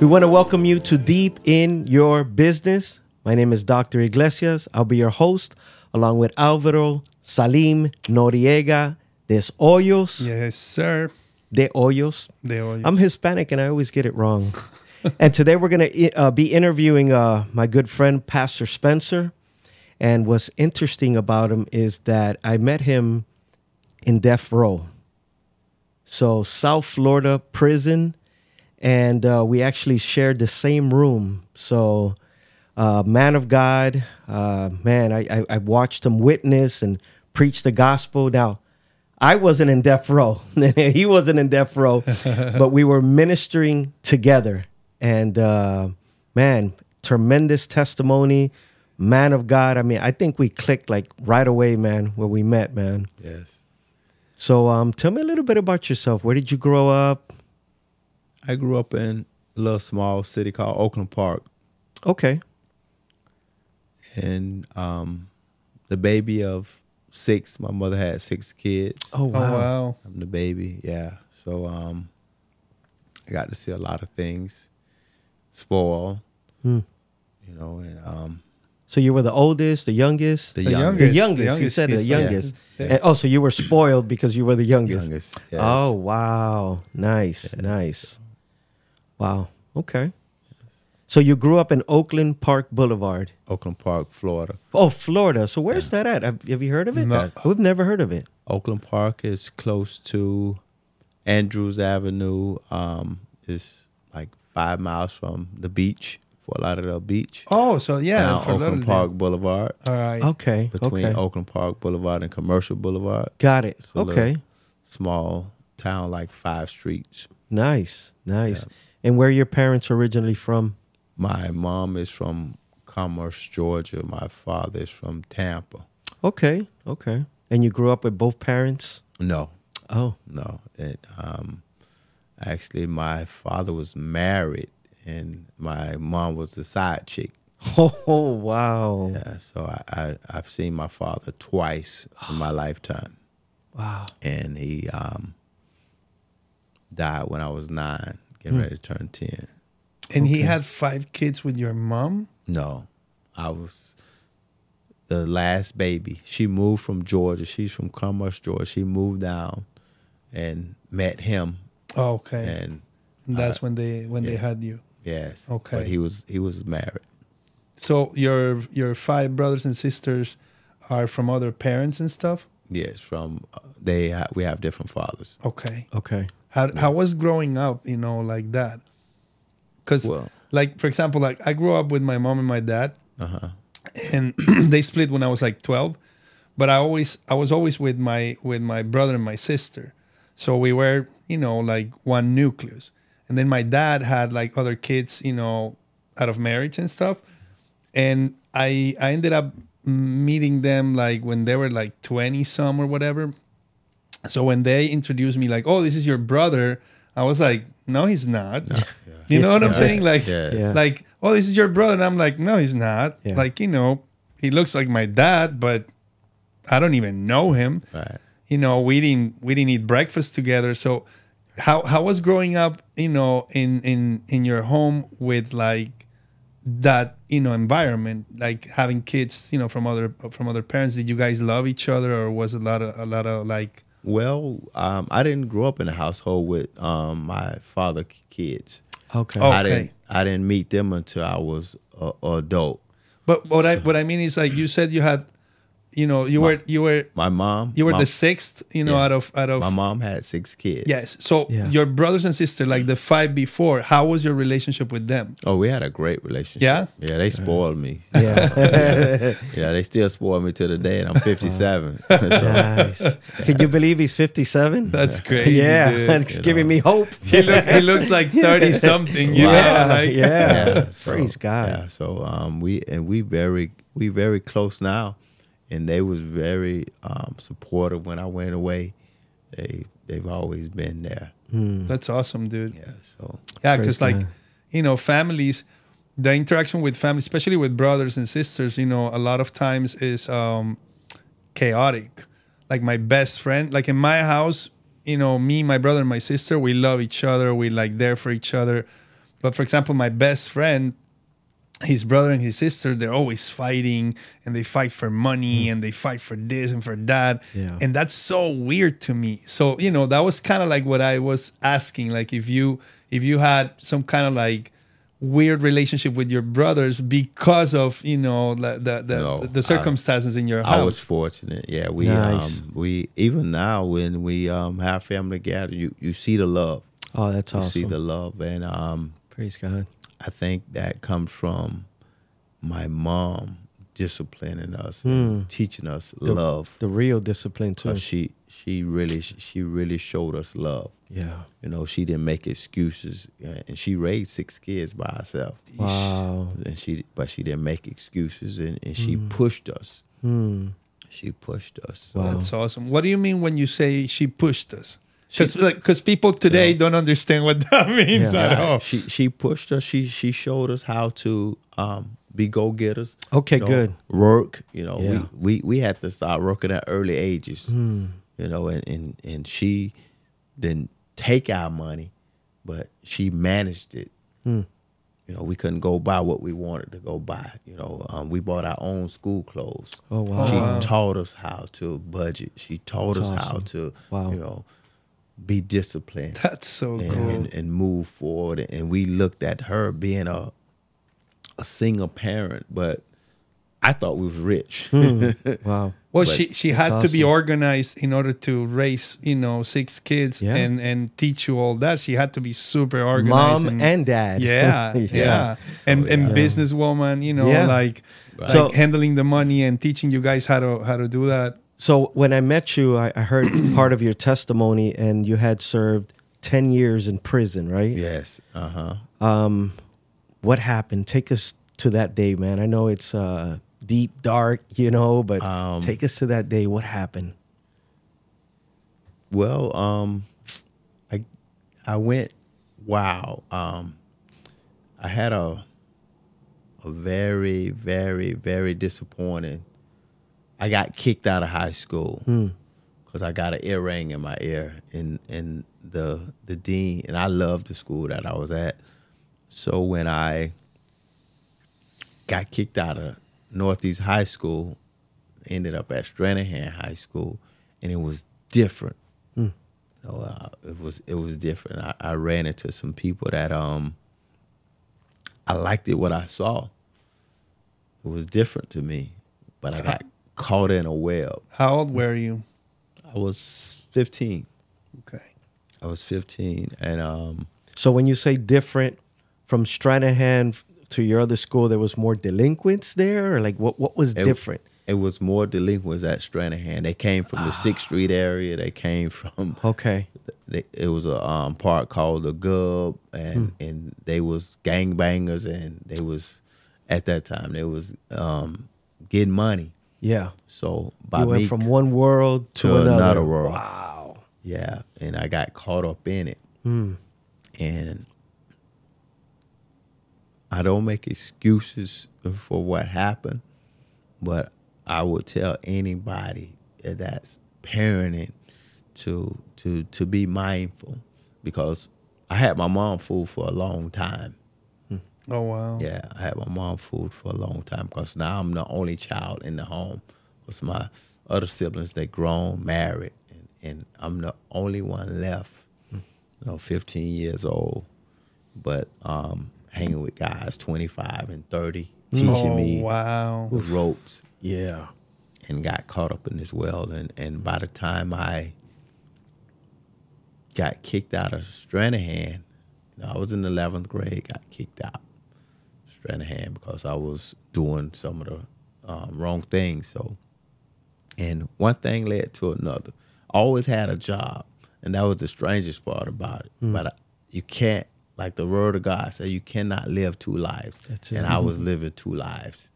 We want to welcome you to Deep in Your Business. My name is Dr. Iglesias. I'll be your host along with Alvaro Salim Noriega de Hoyos. Yes, sir. De Hoyos. De Hoyos. I'm Hispanic and I always get it wrong. and today we're going to uh, be interviewing uh, my good friend, Pastor Spencer. And what's interesting about him is that I met him in death row. So, South Florida prison. And uh, we actually shared the same room. So, uh, man of God, uh, man, I, I, I watched him witness and preach the gospel. Now, I wasn't in death row. he wasn't in death row, but we were ministering together. And uh, man, tremendous testimony, man of God. I mean, I think we clicked like right away, man, where we met, man. Yes. So, um, tell me a little bit about yourself. Where did you grow up? I grew up in a little small city called Oakland Park, Okay. and um, the baby of six. My mother had six kids. Oh oh wow. wow. I'm the baby. Yeah. So um, I got to see a lot of things spoil. Hmm. You know, and um, So you were the oldest, the youngest, the, The youngest. the youngest. the you youngest said the kid. youngest. Yes. And, oh, so you were spoiled because you were the youngest. youngest. Yes. Oh wow, nice, Yes. nice. Wow. Okay. So you grew up in Oakland Park Boulevard. Oakland Park, Florida. Oh, Florida. So where's that at? Have, have you heard of it? No. We've never heard of it. Oakland Park is close to Andrews Avenue. Um, is like five miles from the beach, Fort Lauderdale Beach. Oh, so yeah. down for Oakland Lauderdale. Park Boulevard, All right. Okay. between okay. Oakland Park Boulevard and Commercial Boulevard. Got it. It's a Okay. Small town, like five streets. Nice. Nice. And where your parents originally from? My mom is from Commerce, Georgia. My father is from Tampa. Okay. Okay. And you grew up with both parents? No, Oh. no. It, um, actually, my father was married, and my mom was the side chick. Oh, wow. Yeah, so I, I I've seen my father twice in my lifetime, Wow. and he um, died when I was nine, getting ready to turn ten. And he had five kids with your mom. No, I was the last baby. She moved from Georgia. She's from Commerce, Georgia. She moved down and met him, Oh, okay. and And that's when they when they had you. yes, Okay. But he was he was married. So your your five brothers and sisters are from other parents and stuff. Yes, from uh, they ha- we have different fathers. Okay. Okay. How how was growing up? You know, like that. Because Well, like for example, like I grew up with my mom and my dad. uh huh. and they split when I was like 12 but I always I was always with my with my brother and my sister so we were you know like one nucleus and then my dad had like other kids you know out of marriage and stuff and I I ended up meeting them like when they were like 20 some or whatever so when they introduced me like oh this is your brother I was like no he's not you know what I'm saying like Yeah. like, oh, this is your brother. And I'm like, no, he's not. Yeah. Like, you know, he looks like my dad, but I don't even know him. Right. You know, we didn't we didn't eat breakfast together. So how how was growing up, you know, in in in your home with like that, you know, environment, like having kids, you know, from other from other parents. Did you guys love each other or was it a lot of a lot of like Well, um, I didn't grow up in a household with um, my father kids. Okay. I Okay. didn't. I didn't meet them until I was a, a adult. but what I what I mean is like you said you had you know, you were you were My mom. you were my, the sixth, you know, Yeah. out of out of My mom had six kids. Yes. So Yeah. your brothers and sister, like the five before, how was your relationship with them? Oh, we had a great relationship. Yeah? Yeah, they spoiled me. Yeah. Yeah, they still spoil me to the day, and I'm 57. So, nice. Can you believe he's 57? That's crazy. yeah. dude. It's you giving know. me hope. he look he looks like thirty something. You yeah. know, like yeah. so, Praise God. Yeah, so um, we and we very we very close now, and they was very um, supportive when I went away. They they've always been there. that's awesome, dude. Yeah, so Yeah, because like you know, families, the interaction with families, especially with brothers and sisters, you know, a lot of times is um chaotic. Like my best friend, like in my house, you know, me, my brother, and my sister, we love each other. We like there for each other. But for example, my best friend, his brother and his sister, they're always fighting and they fight for money and they fight for this and for that. Yeah. And that's so weird to me. So, you know, that was kind of like what I was asking. Like if you if you had some kind of like weird relationship with your brothers because of, you know, the the the, No, the circumstances in your house I was fortunate. Yeah, we Nice. um we even now when we um have family together, you you see the love. Oh, that's awesome. You see the love, and um Praise God. I think that comes from my mom disciplining us and teaching us love. The real discipline too. 'Cause she she really she really showed us love. yeah. You know, she didn't make excuses, uh, and she raised six kids by herself. Wow. And she, but she didn't make excuses, and, and she pushed us. Hmm. She pushed us. Wow. That's awesome. What do you mean when you say she pushed us? Because like, people today don't understand what that means Yeah. at all. She she pushed us. She she showed us how to um, be go getters. Okay, good. Work. You know, Yeah. we, we we had to start working at early ages. Hmm. You know, and, and and she didn't take our money, but she managed it. Hmm. You know, we couldn't go buy what we wanted to go buy. You know, um, we bought our own school clothes. Oh wow. She wow. taught us how to budget. She taught That's us how to, Wow. you know, be disciplined That's so and, cool. and, and move forward. And we looked at her being a a single parent, but I thought we was rich. Hmm. Wow. Well, But she she had to be organized in order to raise you know six kids Yeah. and and teach you all that. She had to be super organized. Mom and dad. yeah, yeah, and and yeah. businesswoman. You know, Yeah. like like So- handling the money and teaching you guys how to how to do that. So when I met you, I, I heard part of your testimony, and you had served ten years in prison, right? yes. Uh huh. Um, what happened? Take us to that day, man. I know it's uh, deep, dark, you know, but Um, take us to that day. What happened? Well, um, I I went. Wow. Um, I had a a very, very, very disappointing. I got kicked out of high school because I got an earring in my ear, and and the the dean and I loved the school that I was at. So when I got kicked out of Northeast High School, ended up at Stranahan High School, and it was different. You know, uh, it was it was different. I, I ran into some people that um I liked it what I saw. It was different to me, but I got caught in a web. How old were you? I was 15. Okay. I was 15, and um So when you say different from Stranahan to your other school, there was more delinquents there, or like what? What was It- different? it was more delinquents at Stranahan. They came from the Sixth Street area. They came from Okay. they, it was a um, park called the Gub, and and they was gangbangers, and they was at that time they was um, getting money. Yeah. So by You went from one world to, to another. another world. Wow. yeah, and I got caught up in it, hmm. and I don't make excuses for what happened, but I would tell anybody that's parenting to to to be mindful because I had my mom fooled for a long time. Oh wow. Yeah, I had my mom food for a long time because now I'm the only child in the home. Because my other siblings they grown, married, and, and I'm the only one left. You know, 15 years old, but um, hanging with guys 25 and 30, teaching Oh me wow. the ropes, Yeah. and got caught up in this world. And and by the time I got kicked out of Stranahan, you know, I was in 11th grade, got kicked out. Stranahan because I was doing some of the um, wrong things. So, and one thing led to another. I always had a job, and that was the strangest part about it. But I, you can't, like the word of God said, you cannot live two lives. That's it. and I was living two lives,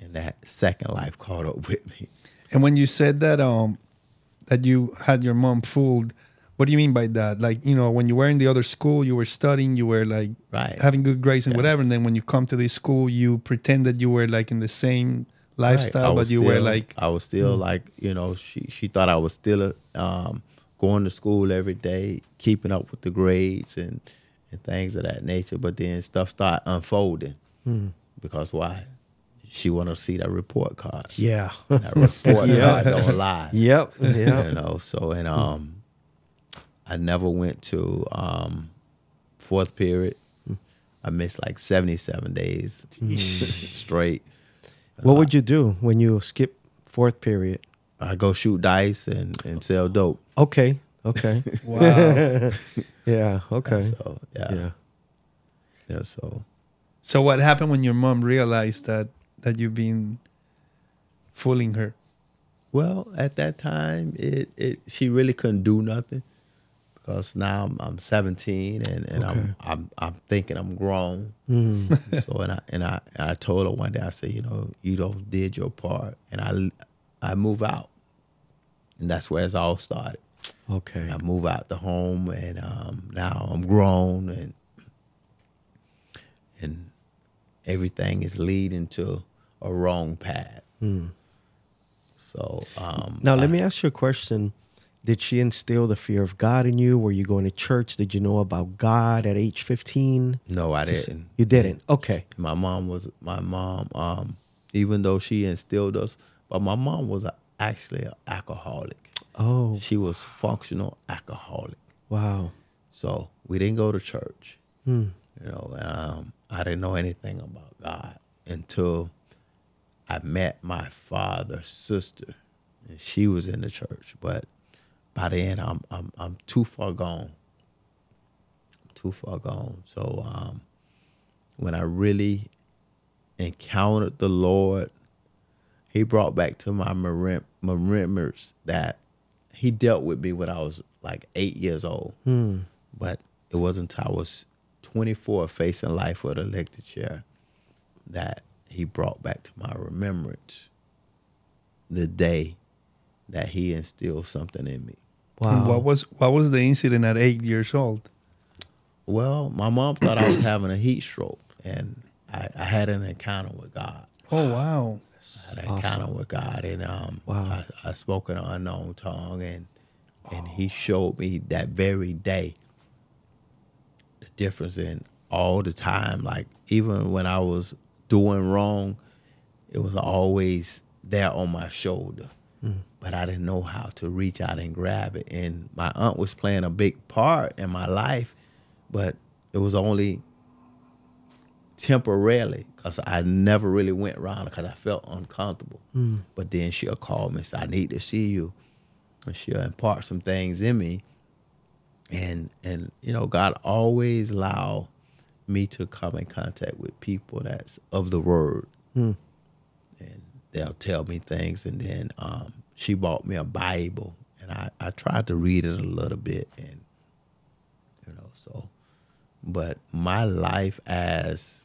and that second life caught up with me. And when you said that um that you had your mom fooled, what do you mean by that? Like, you know, when you were in the other school, you were studying, you were like Right. having good grades and Yeah. whatever, and then when you come to this school, you pretend that you were like in the same lifestyle, I but was you were like I was still like you know she she thought I was still um, going to school every day, keeping up with the grades and and things of that nature. But then stuff started unfolding Hmm. because why? She want to see that report card. Yeah. That report Yeah. card don't lie. yep. You Yeah. know. So and um, I never went to um, fourth period. I missed like seventy seven days straight. What would you do when you skip fourth period? I go shoot dice and, and sell dope. Okay. Okay. Wow. yeah. Okay. So yeah, Yeah. yeah. So so what happened when your mom realized that that you've been fooling her? well, at that time, it it she really couldn't do nothing because now I'm, I'm 17 and, and Okay. I'm I'm I'm thinking I'm grown. Mm. so and I and I and I told her one day I said, you know, you don't did your part, and I I move out, and that's where it's all started. Okay. I move out the home, and um, now I'm grown, and and everything is leading to a wrong path. Mm. So um, Now, let I- me ask you a question. Did she instill the fear of God in you? Were you going to church? Did you know about God at age 15? No, I Just- didn't. You didn't? Okay. My mom was my mom. Um, even though she instilled us, but my mom was a, actually an alcoholic. Oh, She was functional alcoholic. wow. So we didn't go to church. Hmm. You know, um, I didn't know anything about God until I met my father's sister, and she was in the church. But by then, I'm I'm I'm too far gone. Too far gone. So um, when I really encountered the Lord, He brought back to my remem- remembrance that He dealt with me when I was like eight years old. Hmm. But it wasn't until I was 24 facing life with a electric chair that he brought back to my remembrance the day that he instilled something in me. Wow. And what was what was the incident at eight years old? Well, my mom thought I was having a heat stroke, and I, I had an encounter with God. Oh wow. I had an Awesome. encounter with God, and um, Wow. I, I spoke in an unknown tongue, and and He showed me that very day the difference in all the time. Like even when I was doing wrong, it was always there on my shoulder, but I didn't know how to reach out and grab it. And my aunt was playing a big part in my life, but it was only temporarily because I never really went around because I felt uncomfortable. But then she'll call me and say, I need to see you. And she'll impart some things in me. And and you know, God always allow me to come in contact with people that's of the word. Hmm. They'll tell me things and then um, she bought me a Bible and I, I tried to read it a little bit and you know, so but my life as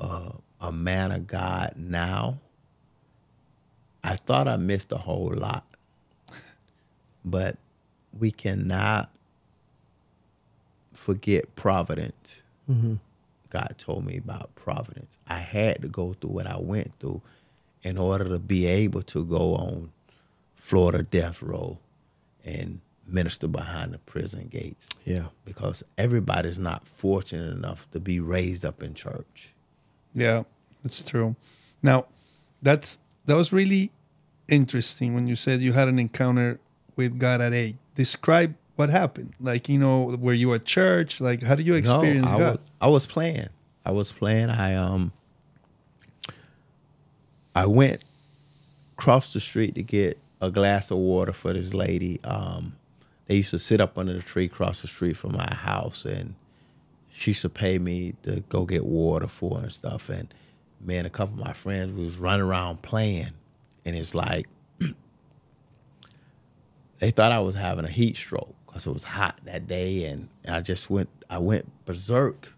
uh, a man of God now, I thought I missed a whole lot. But we cannot forget providence. Mhm. God told me about providence. I had to go through what I went through in order to be able to go on Florida death row and minister behind the prison gates Yeah. because everybody's not fortunate enough to be raised up in church. Yeah, that's true. Now, that's that was really interesting when you said you had an encounter with God at eight. Describe what happened. Like, you know, were you at church? Like, how did you experience no, I God? Was, I was playing. I was playing. I um I went across the street to get a glass of water for this lady. Um they used to sit up under the tree across the street from my house and she used to pay me to go get water for her and stuff. And me and a couple of my friends we was running around playing and it's like they thought I was having a heat stroke because it was hot that day, and I just went. I went berserk.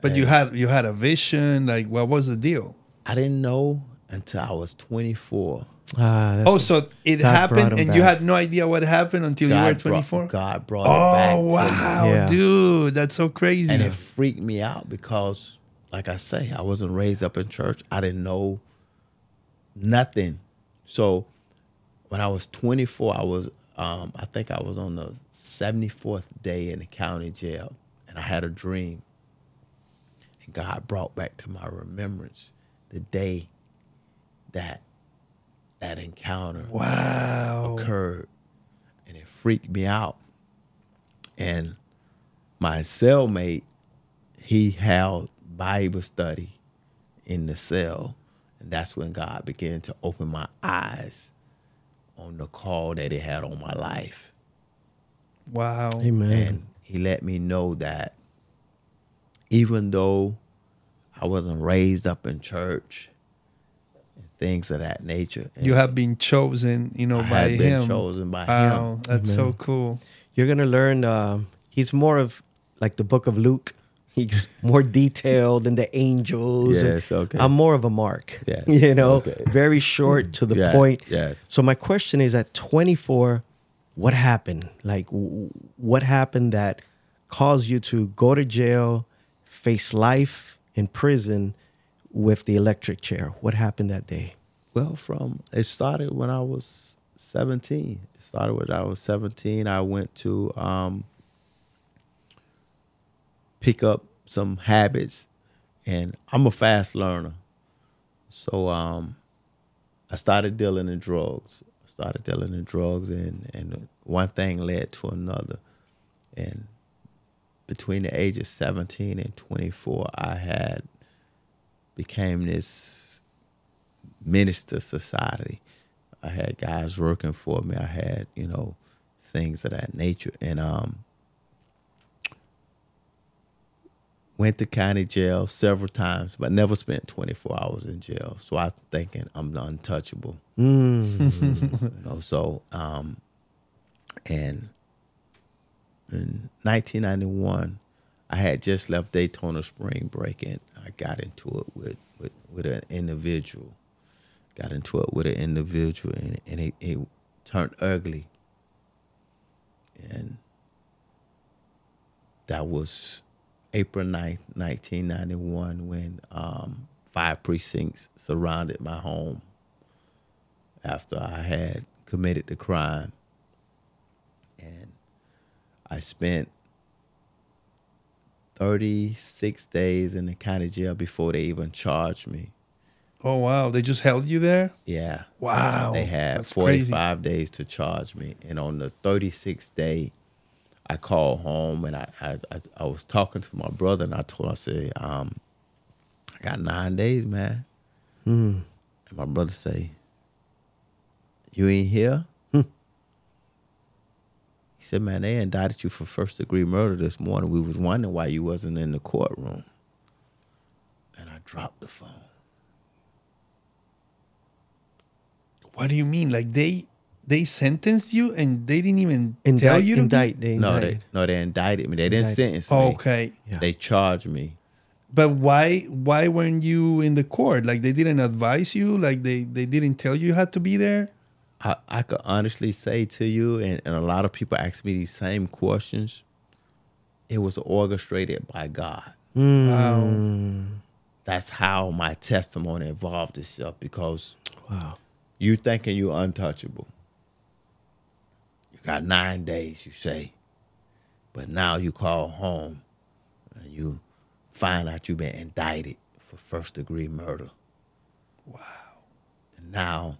But you had you had a vision. Like, what was the deal? I didn't know until I was 24. Ah, oh, so it God happened, him and you had no idea what happened until you were God twenty brought, four. God brought it back. Oh to me. wow, Yeah. dude, that's so crazy. and it freaked me out because, like I say, I wasn't raised up in church. I didn't know nothing. So when I was 24, I was um, I think I was on the 74th day in the county jail, and I had a dream. And God brought back to my remembrance the day that that encounter Wow. occurred, and it freaked me out. And my cellmate, he held Bible study in the cell, and that's when God began to open my eyes on the call that He had on my life, Wow. Amen. and He let me know that even though I wasn't raised up in church and things of that nature, You have been chosen, you know, I by had been him. chosen by Wow, Him. that's so cool. You're gonna learn. Um, he's more of like the Book of Luke. He's more detailed than the angels. Yes, okay. I'm more of a Mark. Yes, You know, okay. very short to the Yeah, point. yeah. So my question is, at 24, what happened? Like, w- what happened that caused you to go to jail, face life in prison with the electric chair? What happened that day? Well, from it started when I was 17. It started when I was 17. I went to um, pick up some habits, and I'm a fast learner. So um, I started dealing in drugs. Started dealing in drugs, and and one thing led to another, and between the ages 17 and 24, I had became this minister society. I had guys working for me. I had, you know, things of that nature. And um went to county jail several times, but never spent 24 hours in jail. So I'm thinking I'm untouchable. Mm. You know, so um and in 1991, I had just left Daytona Spring Break and I got into it with, with, with an individual. Got into it with an individual and, and it, it turned ugly. And that was April 9th, 1991, when um, five precincts surrounded my home after I had committed the crime. And I spent 36 days in the county jail before they even charged me. Oh wow, they just held you there. Yeah. Wow, They had that's crazy. 45 days to charge me. And on the 36th day, I called home and I, I, I, I was talking to my brother and I told him, I said, um, I got nine days, man. Mm. And my brother say, You ain't here? Hmm. He said, Man, they indicted you for first degree murder this morning. We was wondering why you wasn't in the courtroom. And I dropped the phone. What do you mean? Like they they sentenced you and they didn't even tell you to indict, be? they No, indicted. they no, they indicted me. They didn't Indicted. sentence me. Oh, okay. Yeah. They charged me. But why why weren't you in the court? Like they didn't advise you? Like they they didn't tell you you had to be there? I, I could honestly say to you, and, and a lot of people ask me these same questions. It was orchestrated by God. Mm. That's how my testimony evolved itself because Wow. you thinking you're untouchable. Got nine days, you say, but now you call home and you find out you've been indicted for first degree murder. Wow. And now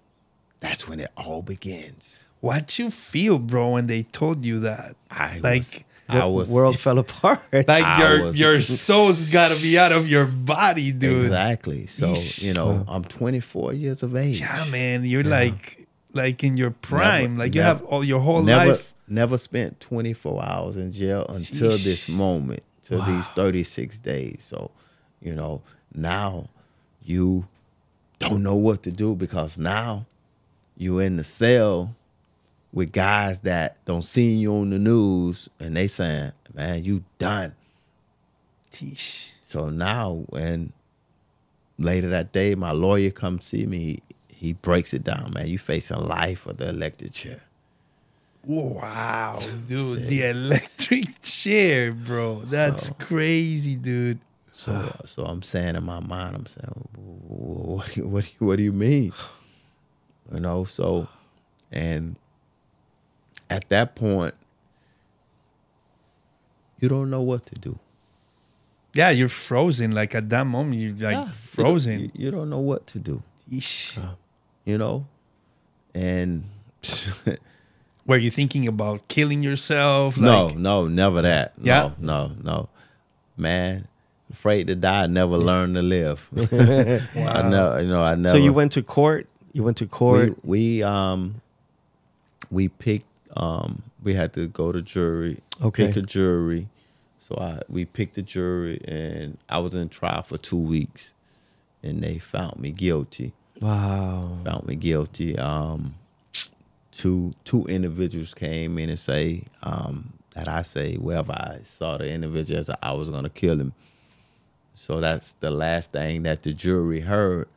that's when it all begins. What you feel, bro, when they told you that? I Like, was, I The was world fell apart. Like I your was- your soul's gotta be out of your body, dude. Exactly. So Yeesh. you know, I'm 24 years of age. Yeah, man. You're like like in your prime. like you never- have all your whole never, life. never spent 24 hours in jail until this moment, to these 36 days. So, you know, now you don't know what to do because now you're in the cell with guys that don't see you on the news and they saying, man, you done. Sheesh. So now and later that day my lawyer come see me, he, he breaks it down, man. You facing life or the electric chair. Wow, dude. The electric chair, bro. That's crazy, dude. So so I'm saying in my mind, I'm saying, "Wh- wh- what do you, what do you, what do you mean? You know, so and at that point, you don't know what to do. Yeah, you're frozen. Like at that moment, you're like Yeah, you don't- frozen. You, you don't know what to do. Yeesh. Uh, You know, and Were you thinking about killing yourself? no, Like, no, never that. Yeah? No, no, no. Man, afraid to die, never learn to live. I know, you know, I never. So you went to court. You went to court. we um we picked um we had to go to jury Okay. pick a jury so i we picked a jury and i was in trial for two weeks and they found me guilty wow. found me guilty. Um two two individuals came in and say um that i say wherever i saw the individual as i was going to kill him. So that's the last thing that the jury heard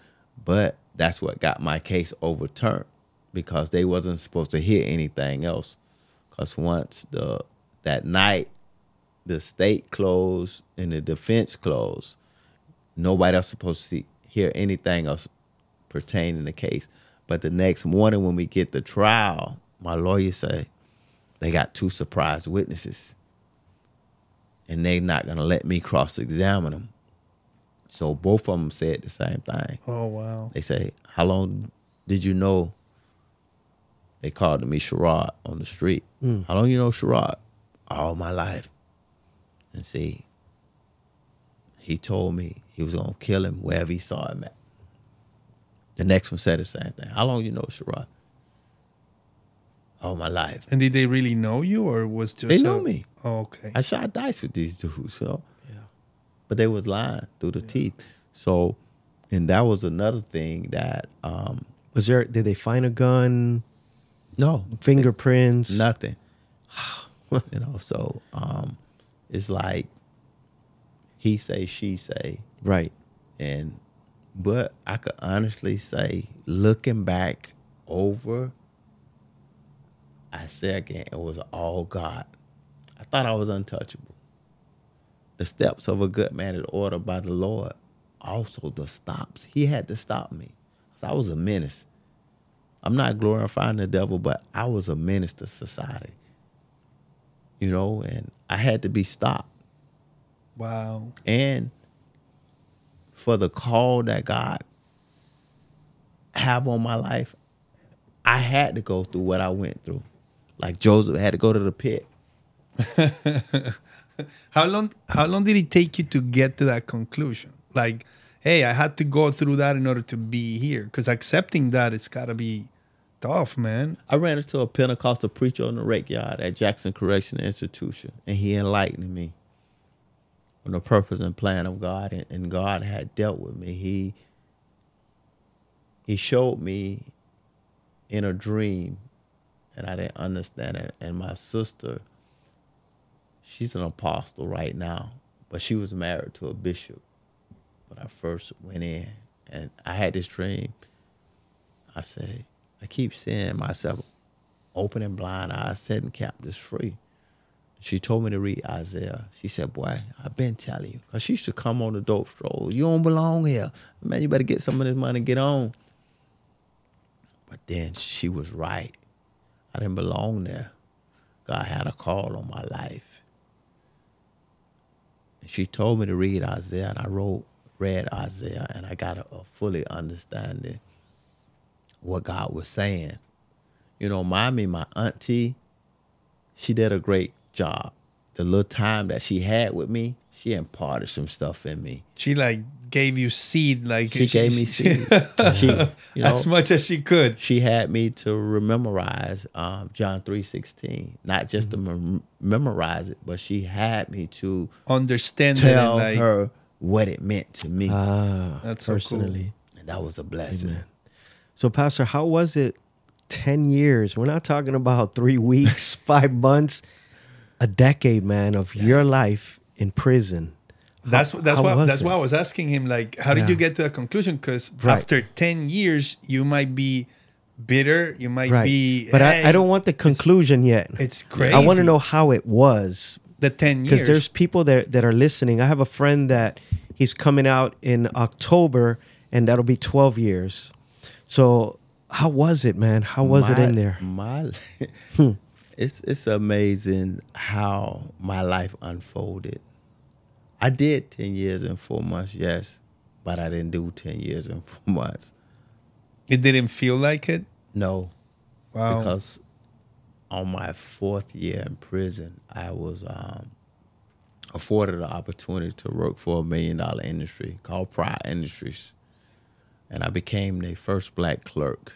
but that's what got my case overturned because they wasn't supposed to hear anything else. Because once the that night the state closed and the defense closed nobody else supposed to see, hear anything else pertaining to the case but the next morning when we get the trial my lawyer say they got two surprise witnesses and they not going to let me cross-examine them so both of them said the same thing Oh wow. they say, How long did you know? They called me Sherrod on the street. Hmm. How long you know Sherrod? All my life. And see, he told me he was gonna kill him wherever he saw him at. The next one said the same thing. How long you know Sherrod? All my life. And did they really know you, or was just They a- know me. Oh, okay. I shot dice with these dudes, you know. Yeah. But they was lying through the teeth. So and that was another thing that um Was there? Did they find a gun? no Fingerprints? nothing you know so um it's like he say she say Right. and but i could honestly say looking back over i again it was all god. I thought i was untouchable. The steps of a good man is ordered by the lord also the stops. He had to stop me. I was a menace. I'm not glorifying the devil but i was a menace to society. You know and i had to be stopped. Wow. and for the call that God have on my life, I had to go through what I went through. Like Joseph had to go to the pit. How long? How long did it take you to get to that conclusion? Like, hey, I had to go through that in order to be here. Because accepting that, it's got to be tough, man. I ran into a Pentecostal preacher on the rec yard at Jackson Correctional Institution, and he enlightened me on the purpose and plan of God, and, and God had dealt with me. He he showed me in a dream, and I didn't understand it. And my sister, she's an apostle right now, but she was married to a bishop when I first went in, and I had this dream. I say, I keep seeing myself opening blind eyes, setting captives free. She told me to read Isaiah. She said, Boy, I've been telling you. Because she used to come on the dope strolls. You don't belong here. Man, you better get some of this money and get on. But then she was right. I didn't belong there. God had a call on my life. And she told me to read Isaiah, and I wrote, read Isaiah, and I got a, a fully understanding what God was saying. You know, mommy, my auntie, she did a great job. The little time that she had with me, she imparted some stuff in me. She like gave you seed, like She gave me seed. She, you know, as much as she could. she had me to memorize um, John three sixteen, not just to mem- memorize it, but she had me to Understand tell and like her what it meant to me, Ah, That's so cool. personally. and that was a blessing. Amen. So, Pastor, how was it 10 years? We're not talking about three weeks, five months, a decade, man, of your life in prison. That's How- that's how why that's it? why I was asking him like how did Yeah. you get to that conclusion because Right. after 10 years you might be bitter you might Right. be but "Hey, I, I don't want the conclusion yet. it's crazy I want to know how it was the 10 years. because there's people that, that are listening. I have a friend that he's coming out in October, and that'll be 12 years. So, how was it, man? How was it in there? My, it's it's amazing how my life unfolded. I did ten years and four months, yes, but I didn't do ten years and four months. It didn't feel like it. No, Wow. because on my fourth year in prison, I was um, afforded the opportunity to work for a million dollar industry called Pride Industries, and I became the first black clerk.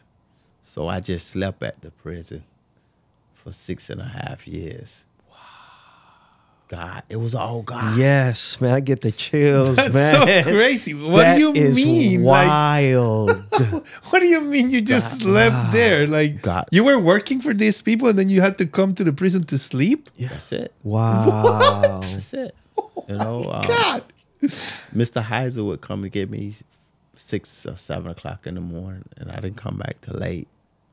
So I just slept at the prison for six and a half years. Wow. God, it was all God. Yes, man, I get the chills, That's man. so crazy. What That do you mean? Like, Wild. what do you mean you just slept there? Like God. you were working for these people and then you had to come to the prison to sleep? Yeah. That's it. wow. That's it. You know, um, God. Mr. Heiser would come and get me six or seven o'clock in the morning, and I didn't come back till late.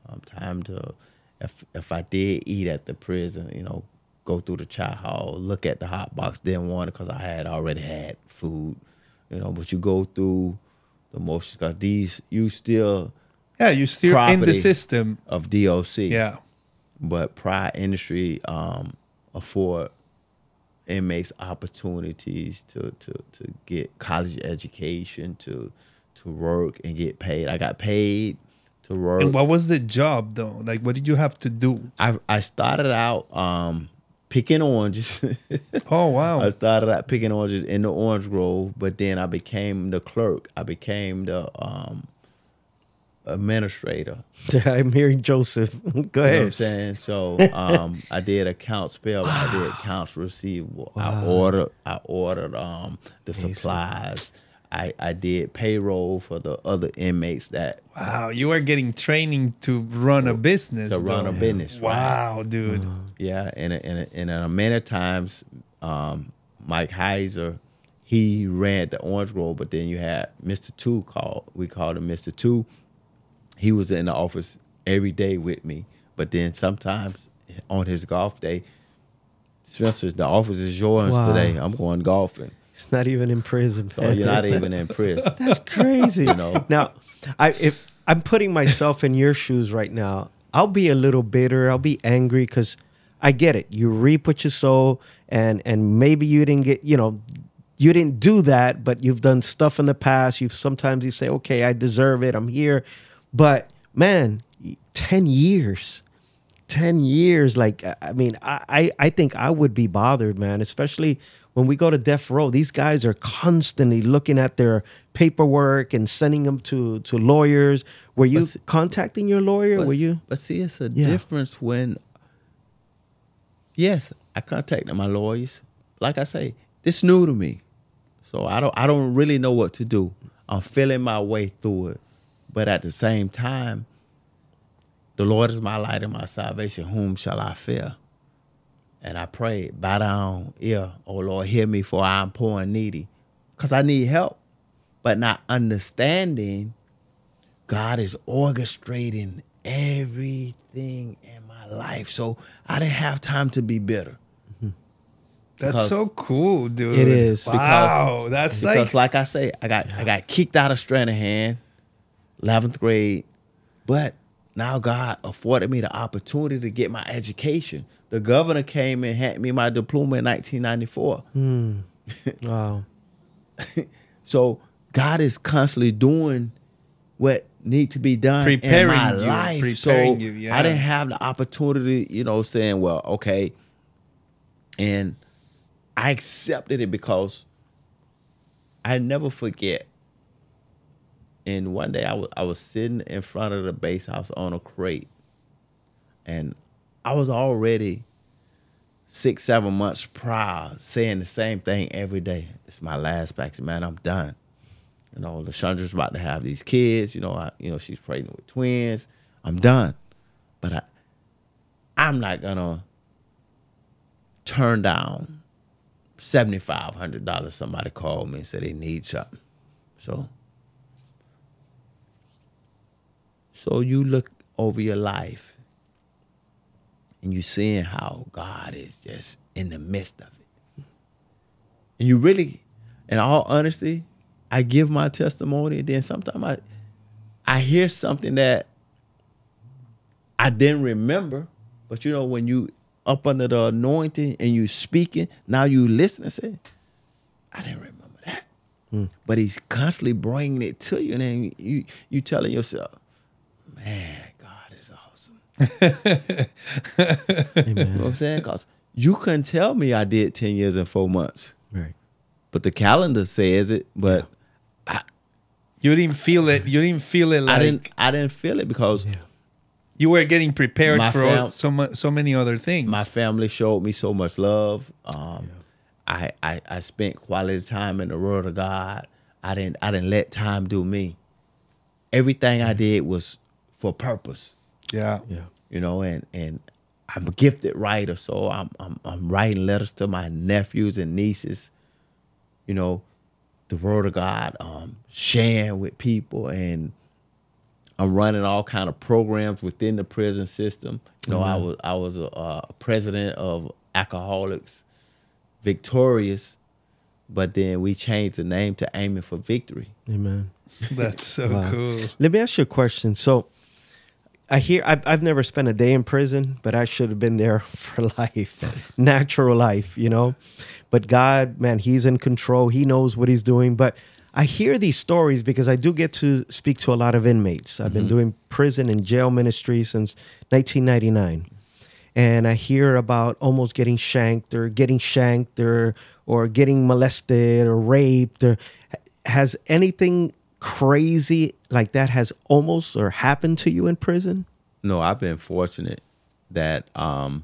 Um, time to, if if I did eat at the prison, you know, go through the chow hall, look at the hot box. Didn't want it because I had already had food, you know. But you go through the motions because these you still Yeah, you're still in the system. of DOC. Yeah. but Pride Industry um, afford inmates opportunities to, to to get college education, to to work and get paid. I got paid to work. And what was the job though? Like what did you have to do? I I started out um, picking oranges. Oh wow. I started out picking oranges in the orange grove, but then I became the clerk. I became the um, administrator. I'm hearing Joseph. Go You know what I'm saying? So um, I did accounts payable, I did accounts receivable. I ordered I ordered um, the supplies. I, I did payroll for the other inmates that wow, you are getting training to run a business. to run though. a business. right? Wow, dude. Yeah, and and and uh, many times, um, Mike Heiser, he ran the Orange Grove, but then you had Mister Two called. We called him Mister Two. He was in the office every day with me, but then sometimes on his golf day, Spencer, the office is yours Wow. today. I'm going golfing, It's not even in prison. so you're not even in prison. That's crazy. You know. Now, I if I'm putting myself in your shoes right now, I'll be a little bitter. I'll be angry because I get it. You reap what you sow, and and maybe you didn't get you know you didn't do that, but you've done stuff in the past. You've sometimes you say, okay, I deserve it. I'm here, but man, ten years. 10 years like i mean I, I i think i would be bothered man especially when we go to death row these guys are constantly looking at their paperwork and sending them to to lawyers were you But s- contacting your lawyer But, were you but see, it's a Yeah. difference when. Yes, I contacted my lawyers. Like I say, this new to me, so I don't. I don't really know what to do. I'm feeling my way through it, but at the same time, the Lord is my light and my salvation. Whom shall I fear? And I prayed, bow down, ear, oh Lord, hear me, for I am poor and needy, because I need help, but not understanding God is orchestrating everything in my life. So I didn't have time to be bitter. That's Because- so cool, dude. It is. Wow, that's Because like like I say, I got I got kicked out of Stranahan, 11th grade, but now God afforded me the opportunity to get my education. The governor came and handed me my diploma in 1994. Hmm. wow So God is constantly doing what need to be done Preparing in my you, life. preparing so you, yeah. I didn't have the opportunity, you know, saying, well, okay. And I accepted it because I never forget. And one day I was I was sitting in front of the base house on a crate. And I was already six, seven months prior saying the same thing every day. It's my last vaccine, man. I'm done. You know, Lashandra's about to have these kids. You know, I, you know, she's pregnant with twins. I'm done. But I, I'm not gonna turn down seventy five hundred dollars. Somebody called me and said they need something. So, so you look over your life and you're seeing how God is just in the midst of it. And you really, in all honesty, I give my testimony, and then sometimes I I hear something that I didn't remember, but you know, when you up under the anointing and you speaking. Now you listen and say, I didn't remember that. Hmm. But he's constantly bringing it to you, and then you you telling yourself, man, God is awesome. You know what I'm saying? Because you couldn't tell me I did 10 years and four months, right. but the calendar says it. But You didn't feel it. You didn't feel it like I didn't. I didn't feel it because Yeah. you were getting prepared for fam- so mu- so many other things. my family showed me so much love. Um, I, I I spent quality time in the Word of God. I didn't I didn't let time do me. Everything I did was for purpose, yeah. Yeah. you know. And and I'm a gifted writer, so I'm I'm, I'm writing letters to my nephews and nieces. You know, the Word of God, um, sharing with people, and I'm running all kind of programs within the prison system. You know, I was I was a, uh president of Alcoholics Victorious, but then we changed the name to Aiming for Victory. Amen. That's so Wow. cool. Let me ask you a question. So, I hear I've, I've never spent a day in prison, but I should have been there for life, natural life, you know. But God, man, He's in control. He knows what He's doing. But I hear these stories because I do get to speak to a lot of inmates. I've been mm-hmm. doing prison and jail ministry since 1999, and I hear about almost getting shanked or getting shanked or or getting molested or raped. Or has anything crazy like that has almost or happened to you in prison? No, I've been fortunate that um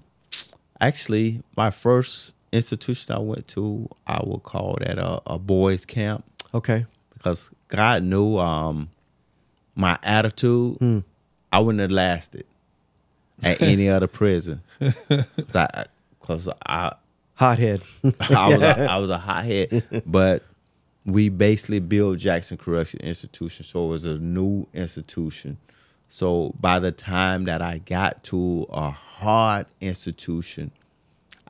actually my first institution I went to, I would call that a, a boys camp Okay. because God knew um my attitude, I wouldn't have lasted at any other prison. Cause I, cause I Hothead. I was a, I was a hothead, but we basically built Jackson Correction Institution, so it was a new institution. So by the time that I got to a hard institution,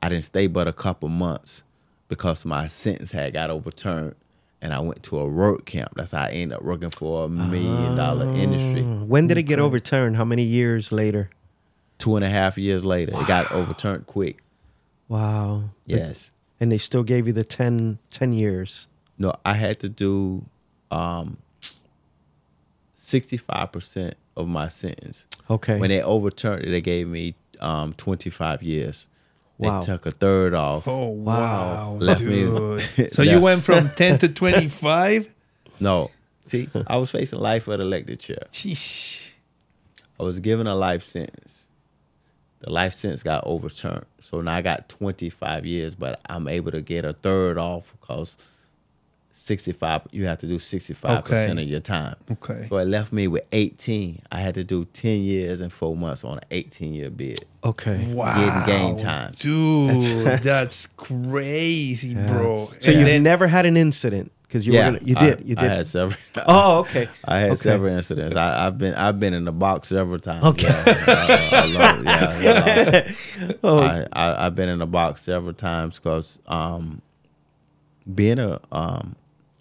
I didn't stay but a couple months because my sentence had got overturned, and I went to a work camp. That's how I ended up working for a million dollar ah, industry. when did it get overturned? How many years later? Two and a half years later, it got overturned quick. Wow. But- Yes. And they still gave you the 10, 10 years. No, I had to do um, 65% of my sentence. Okay. When they overturned it, they gave me um, 25 years. Wow. They took a third off. Oh wow, Wow. Left me- dude! so you went from ten to twenty five. No. See, I was facing life with electric chair. Sheesh. I was given a life sentence. The life sentence got overturned. So now I got 25 years, but I'm able to get a third off because 65, you have to do 65% Okay. of your time. Okay. So it left me with 18. I had to do 10 years and four months on an 18 year bid. okay. Wow, Getting game time. dude. That's- That's, crazy, bro. So And you've never had an incident because you were gonna, you did I, you did I had several. oh, okay. I had Okay. several incidents. I, I've been I've been in the box several times. Okay. Yeah, I- I love it. Yeah, yeah, I lost. Oh, I, I I've been in the box several times because um, being a um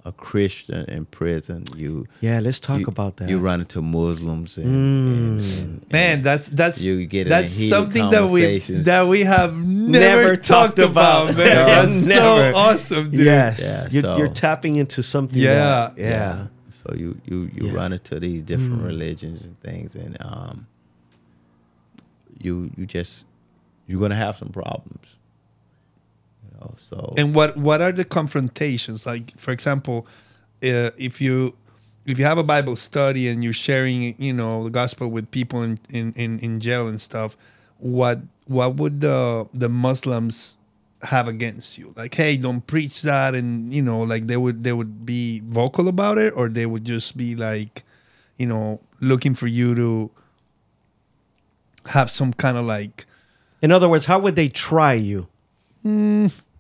a Christian in prison, you yeah. Let's talk you, about that. You run into Muslims and, Mm. and, and- Man, that's that's You get in that's something that we that we have never, Never talked talked about, about. man. That's never. so awesome, dude. yes. Yeah, you're, so- you're tapping into something. Yeah. that- yeah. So you you you Yeah. Mm. run into these different religions and things, and um, you you just you're gonna have some problems. Know, so And what what are the confrontations? Like, for example, uh, if you if you have a Bible study and you're sharing, you know, the gospel with people in, in, in, in jail and stuff, what what would the the Muslims have against you? Like, hey, don't preach that, and you know, like they would they would be vocal about it, or they would just be like, you know, looking for you to have some kind of like In other words, how would they try you?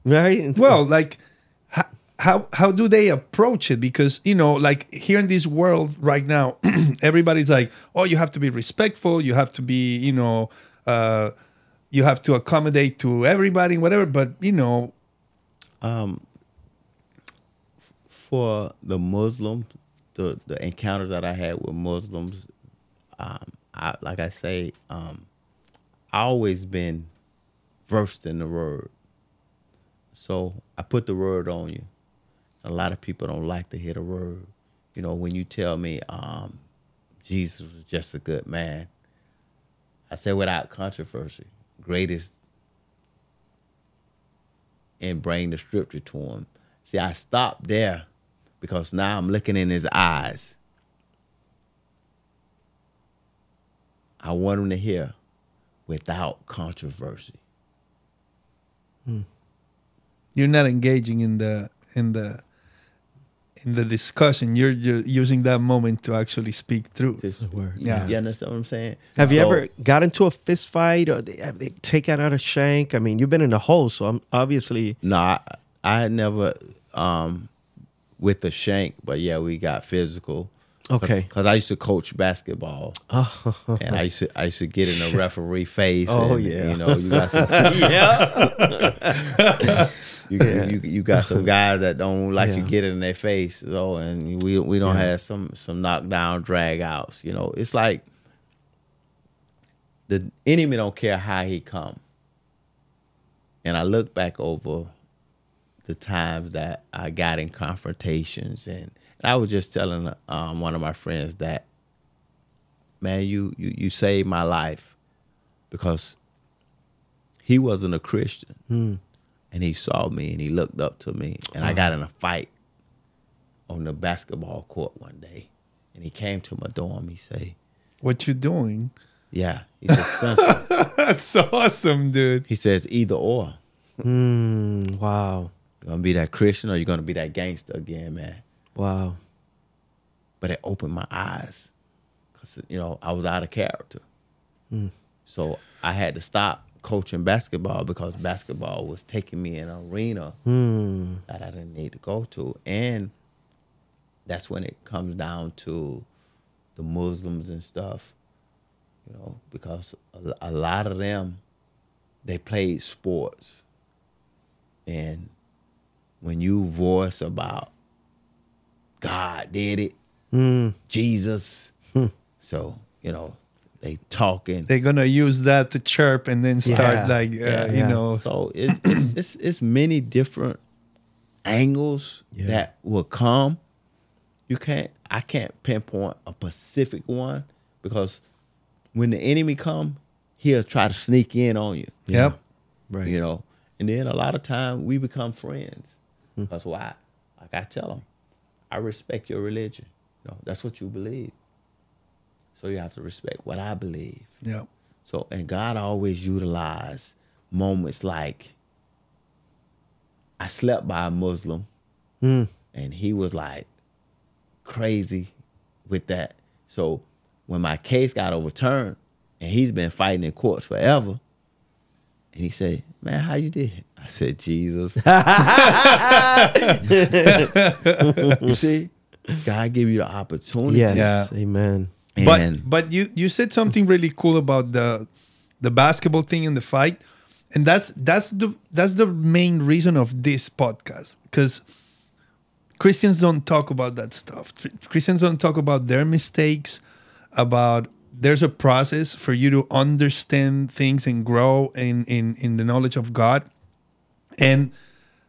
Right. well like how, how do they approach it because you know like here in this world right now everybody's like oh you have to be respectful you have to be you know uh you have to accommodate to everybody whatever but you know um, for the Muslim, the the encounters that I had with Muslims, um, I like I say, um, I always been versed in the word. So I put the word on you. A lot of people don't like to hear the word. You know, when you tell me um, Jesus was just a good man, I say without controversy, greatest and bring the scripture to him. See, I stopped there because now I'm looking in his eyes. I want him to hear without controversy. You're not engaging in the in the in the discussion. You're, you're using that moment to actually speak truth. This- word. Yeah. You understand what I'm saying? Have you ever got into a fist fight or they, have they take out a shank? I mean, you've been in the hole, so I'm obviously. No, I, I had never um, with the shank, but yeah, we got physical. Okay. Because I used to coach basketball, Oh, and I used to I used to get in the referee face. Oh, and, yeah. you know you got some yeah. you, Yeah. you, you got some guys that don't like you Yeah. get in their face, so and we we don't Yeah. have some some knockdown drag outs. You know, it's like the enemy don't care how he come. And I look back over the times that I got in confrontations, and, and I was just telling um, one of my friends that, man, you you you saved my life because he wasn't a Christian Hmm. and he saw me and he looked up to me and I got in a fight on the basketball court one day and he came to my dorm he say What you doing? yeah he said Spencer That's awesome, dude. he says either or Mm, wow. you're gonna be that Christian or you're gonna be that gangster again man Wow. but it opened my eyes because you know I was out of character so I had to stop coaching basketball because basketball was taking me in an arena Hmm. that I didn't need to go to. And that's when it comes down to the Muslims and stuff, you know, because a, a lot of them, they played sports. And when you voice about God did it, Hmm. Jesus, so, you know, they talking. They're gonna use that to chirp and then start Yeah. like uh, Yeah. you Yeah. know. So it's it's, it's it's many different angles Yeah. that will come. You can't I can't pinpoint a specific one because when the enemy come, he'll try to sneak in on you. Yep. Right. You know, and then a lot of time we become friends. That's why, like I tell them, I respect your religion. You know, that's what you believe. So you have to respect what I believe. Yep. So and God always utilized moments like I slept by a Muslim Hmm. and he was like crazy with that. So when my case got overturned and he's been fighting in courts forever, and he said, Man, how you did? I said, Jesus. you see, God give you the opportunity. Yes. Yeah. Amen. But And- but you you said something really cool about the the basketball thing and the fight, and that's that's the that's the main reason of this podcast because Christians don't talk about that stuff. Christians don't talk about their mistakes, about there's a process for you to understand things and grow in in in the knowledge of God, and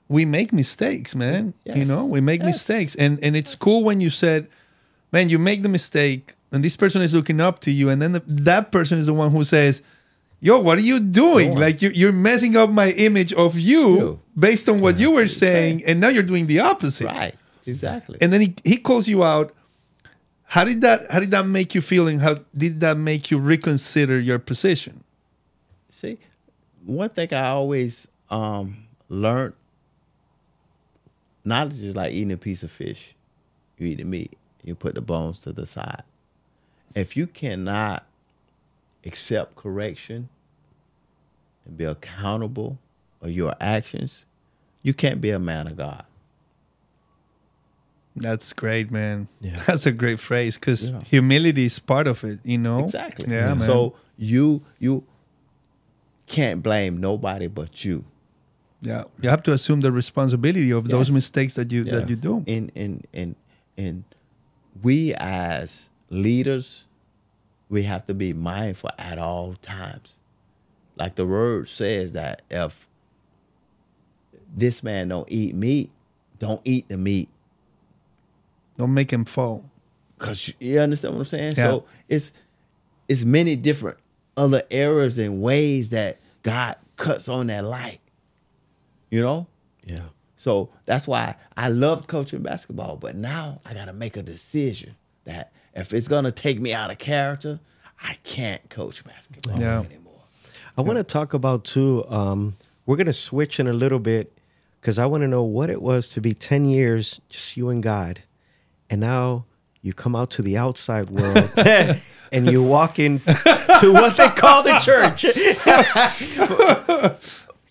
we make mistakes, man. You know, we make Yes. mistakes, and and it's cool when you said, man, you make the mistake, and this person is looking up to you, and then the, that person is the one who says. Yo, what are you doing? Doing. Like you, you're messing up my image of you, You. based on what you were saying, saying. and now you're doing the opposite Right. Exactly. and then he, he calls you out how did that how did that make you feel and how did that make you reconsider your position See, one thing I always um, learned knowledge is like eating a piece of fish. You eat the meat, you put the bones to the side. If you cannot accept correction and be accountable of your actions, you can't be a man of God. That's great man Yeah. that's a great phrase because Yeah. humility is part of it you know Exactly. yeah man So you you can't blame nobody but you. yeah you have to assume the responsibility of those mistakes that you that you do And and and and we as leaders, we have to be mindful at all times. like the word says that if this man don't eat meat, don't eat the meat. Don't make him fall. Cause you understand what I'm saying? Yeah. So it's it's many different other errors and ways that God cuts on that light. You know? Yeah. So that's why I loved coaching basketball, but now I gotta make a decision that if it's gonna take me out of character, I can't coach basketball Yeah. anymore. I want to talk about too. Um, we're gonna switch in a little bit because I want to know what it was to be ten years just you and God, and now you come out to the outside world and you walk in to what they call the church.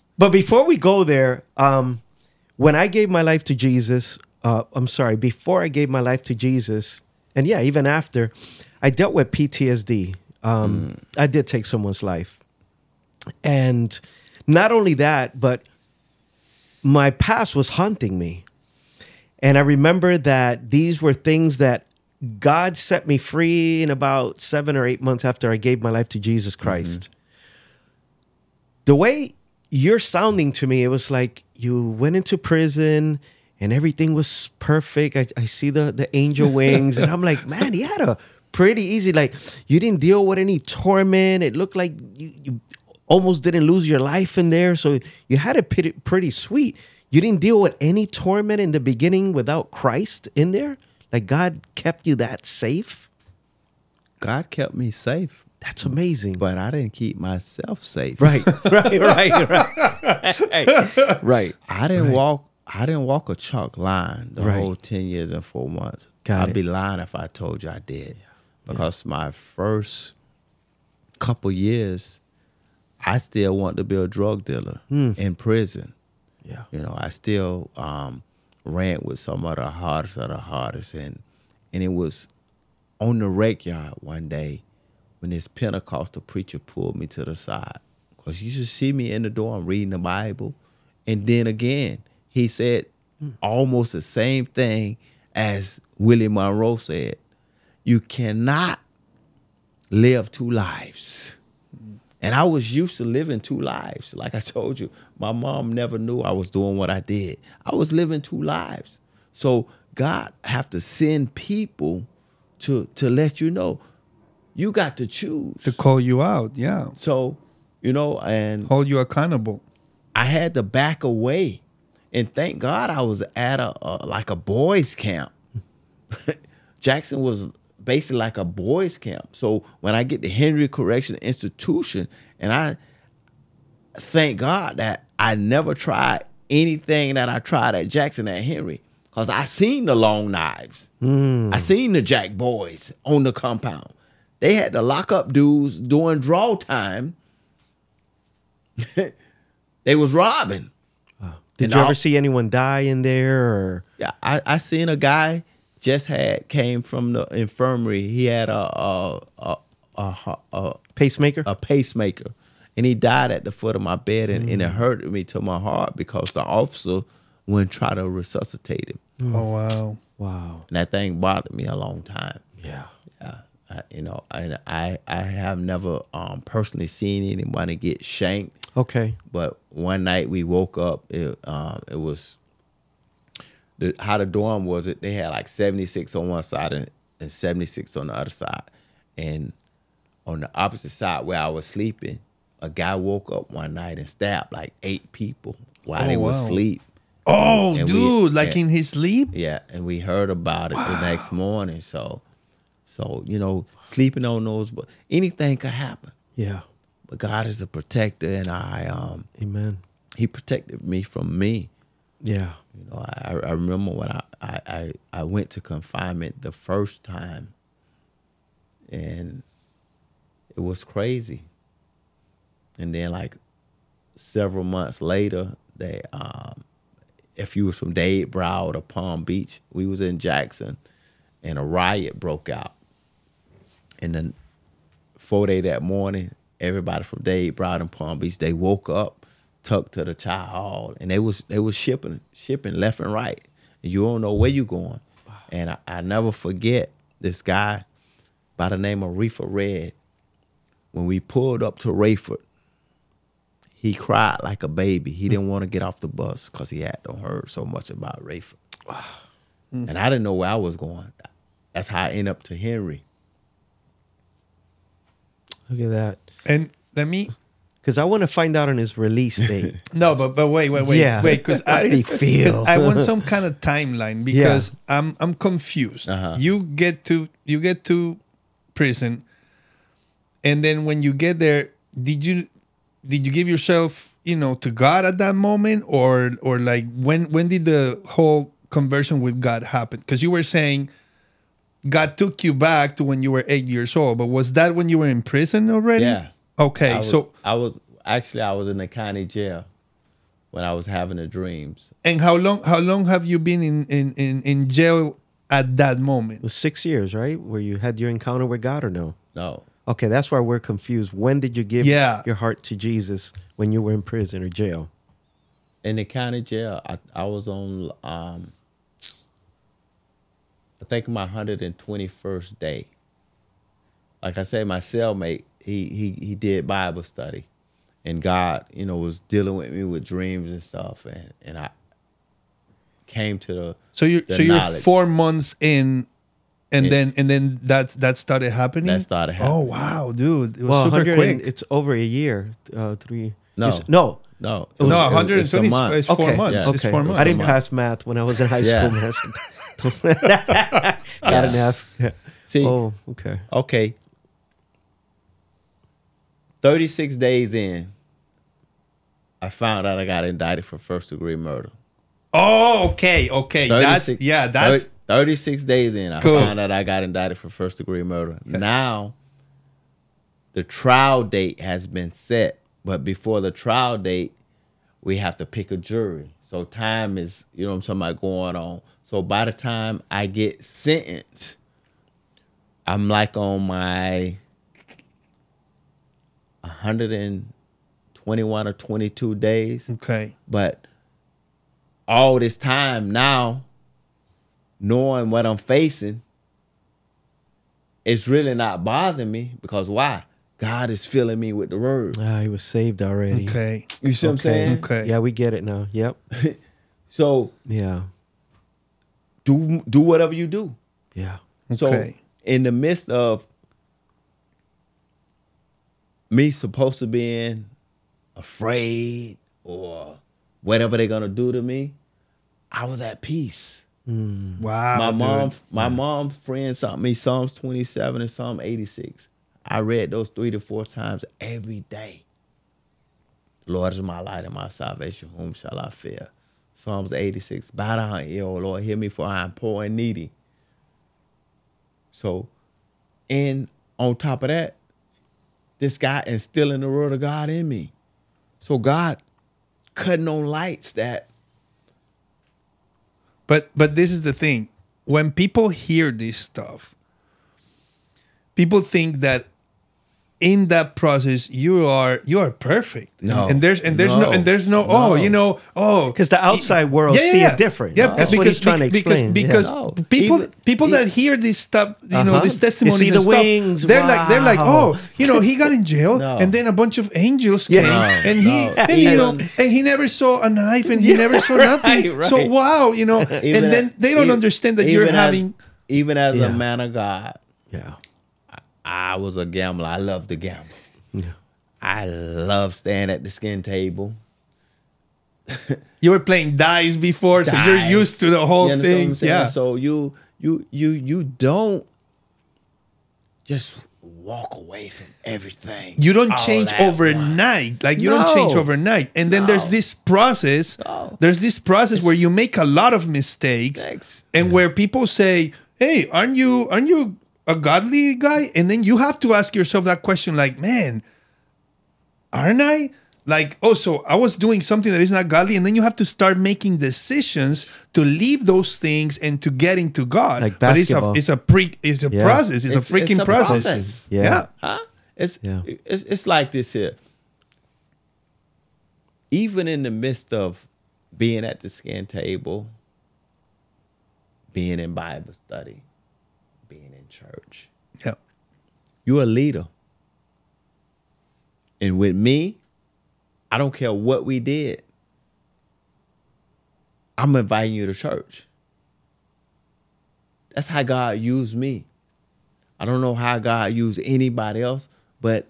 but before we go there, um, when I gave my life to Jesus, uh, I'm sorry, before I gave my life to Jesus, and yeah, even after, I dealt with PTSD. Um, I did take someone's life. And not only that, but my past was haunting me. And I remember that these were things that God set me free in about seven or eight months after I gave my life to Jesus mm-hmm. Christ. The way you're sounding to me, it was like you went into prison and everything was perfect. I, I see the, the angel wings, and I'm like, man, he had a pretty easy, like, you didn't deal with any torment. It looked like you, you almost didn't lose your life in there. So you had it pretty, pretty sweet. You didn't deal with any torment in the beginning without Christ in there. Like God kept you that safe. God kept me safe, That's amazing. but I didn't keep myself safe. right, right, right, right, right. I didn't walk. I didn't walk a chalk line the Right. whole ten years and four months. Got I'd it. be lying if I told you I did, because my first couple years, I still want to be a drug dealer Hmm. in prison. Yeah, You know, I still um, ran with some of the hardest of the hardest, and and it was on the rec yard one day when this Pentecostal preacher pulled me to the side because you should see me in the door. I'm reading the Bible, and then again he said almost the same thing as Willie Monroe said: "You cannot live two lives." And I was used to living two lives. Like I told you, my mom never knew I was doing what I did. I was living two lives. So God have to send people to to let you know you got to choose. To call you out, yeah. So, you know, and Hold you accountable. I had to back away. And thank God I was at a, a like a boys camp. Jackson was basically like a boys camp. So when I get to Hendry Correction Institution, and I thank God that I never tried anything that I tried at Jackson at Hendry. Cause I seen the long knives. Hmm. I seen the Jack boys on the compound. They had to lock up dudes during draw time. they was robbing. Did And you ever see anyone die in there? Or Yeah, I, I seen a guy just had came from the infirmary. He had a a a a, a, pacemaker? a pacemaker, and he died at the foot of my bed, and, and it hurt me to my heart because the officer wouldn't try to resuscitate him, Oh wow. wow. and that thing bothered me a long time. Yeah. Yeah, I, you know, and I I have never um, personally seen anybody get shanked. Okay. But one night we woke up. It um, it was the how the dorm was. It they had like seventy six on one side and, and seventy six on the other side, and on the opposite side where I was sleeping, a guy woke up one night and stabbed like eight people while Oh, they wow. asleep. Oh, And we- dude, like yeah. in his sleep? Yeah, and we heard about it the next morning. So, so you know, sleeping on those, but anything could happen. Yeah. But God is a protector, and I um Amen. He protected me from me. Yeah. You know, I, I remember when I, I, I, went to confinement the first time, and it was crazy. And then, like several months later, they um, if you was from Dade Broward or Palm Beach, we was in Jackson, and a riot broke out. And then, four day that morning, everybody from Dade Broward and Palm Beach, they woke up, tucked to the child hall, and they was they was shipping shipping left and right. And you don't know where you going. And I, I never forget this guy by the name of Reefer Red. When we pulled up to Raiford, he cried like a baby. He hmm. didn't want to get off the bus because he had heard so much about Raiford. and hmm. I didn't know where I was going. That's how I end up to Hendry. Look at that. And let me Because I want to find out on his release date. No, but but wait, wait, wait, Yeah. wait, because How I did he 'cause feel? I want some kind of timeline because I'm I'm confused. Uh-huh. You get to you get to prison, and then when you get there, did you did you give yourself you know to God at that moment, or or like when when did the whole conversion with God happen? Because you were saying. God took you back to when you were eight years old, but was that when you were in prison already? Yeah. Okay, I was, so I was actually I was in the county jail when I was having the dreams. And how long how long have you been in in in, in jail at that It moment? was six years, right? Where you had your encounter with God or no? No, Okay, that's why we're confused. When did you give Yeah. your heart to Jesus when you were in prison or jail? in the county jail, I, I was on, um, I think my hundred and twenty first day. Like I said, my cellmate, he he he did Bible study, and God, you know, was dealing with me with dreams and stuff, and and I came to the So you the so you're four months in, and Yeah. then and then that that started happening. That started happening. Oh wow, dude, it was Well, super quick. it's over a year. Uh, three. No. it's- no. no, It was- no, it was- it's a 120 is, month. is four Okay. months. Yeah. It's Okay. four months. I didn't pass math when I was in high Yeah. school, man. Got an F. Yeah. See, Oh, okay. okay. 36 days in, I found out I got indicted for first degree murder. Oh, okay, okay. That's yeah. That's thir- 36 days in, I Cool. found out I got indicted for first degree murder. Now, the trial date has been set, but before the trial date, we have to pick a jury. So time is, you know what I'm talking about, going on. So by the time I get sentenced, I'm like on my 121 or 22 days. okay. But all this time now, knowing what I'm facing, it's really not bothering me because why? God is filling me with the word. Ah, he was saved already. Okay. You see what I'm saying? Okay. Yeah, we get it now. Yep. So Yeah. do do whatever you do. Yeah. Okay. So in the midst of me supposed to being afraid or whatever they're gonna do to me, I was at peace. Mm. Wow. my dude. mom, my mom friend sent me Psalms 27 and Psalm 86. I read those three to four times every day. Lord is my light and my salvation. Whom shall I fear? Psalms 86. Bow down, ear, O Lord, hear me, for I am poor and needy. So, and on top of that, this guy instilling the word of God in me. So God cutting on lights that But but this is the thing. When people hear this stuff, people think that in that process you are you are perfect. No. And there's and there's no, No. and there's no, oh, No. you know, oh Because the outside world see it different. Yeah, That's what he's trying to because, explain. Because Yeah. No. people Even- people that hear this stuff, you know, Uh-huh. this They testimony, see the wings, they're like they're like, oh, you know, he got in jail, No. and then a bunch of angels Yeah. came, No, and he, no. and you know, and he never saw a knife, and he never saw nothing. right, So wow, you know, and then they don't understand that you're having. even as Yeah. a man of God, Yeah. I was a gambler. I love to gamble. Yeah. I love staying at the skin table. You were playing dice before, so you're used to the whole You understand what thing. Yeah. So you you you you don't just walk away from everything. you don't change overnight. Like you don't change overnight. And then there's this process. No. There's this process where you make a lot of mistakes, Thanks. and where people say, "Hey, aren't you aren't you a godly guy?" And then you have to ask yourself that question, like, "Man, aren't I?" Like, oh, so I was doing something that is not godly, and then you have to start making decisions to leave those things and to get into God. Like but it's a it's a pre it's a Yeah. process. It's, a freaking process. process. Yeah. yeah. Huh? It's, Yeah. it's it's like this here. Even in the midst of being at the skin table, being in Bible study, being in church, Yeah. you're a leader. And with me, I don't care what we did. I'm inviting you to church. That's how God used me. I don't know how God used anybody else, but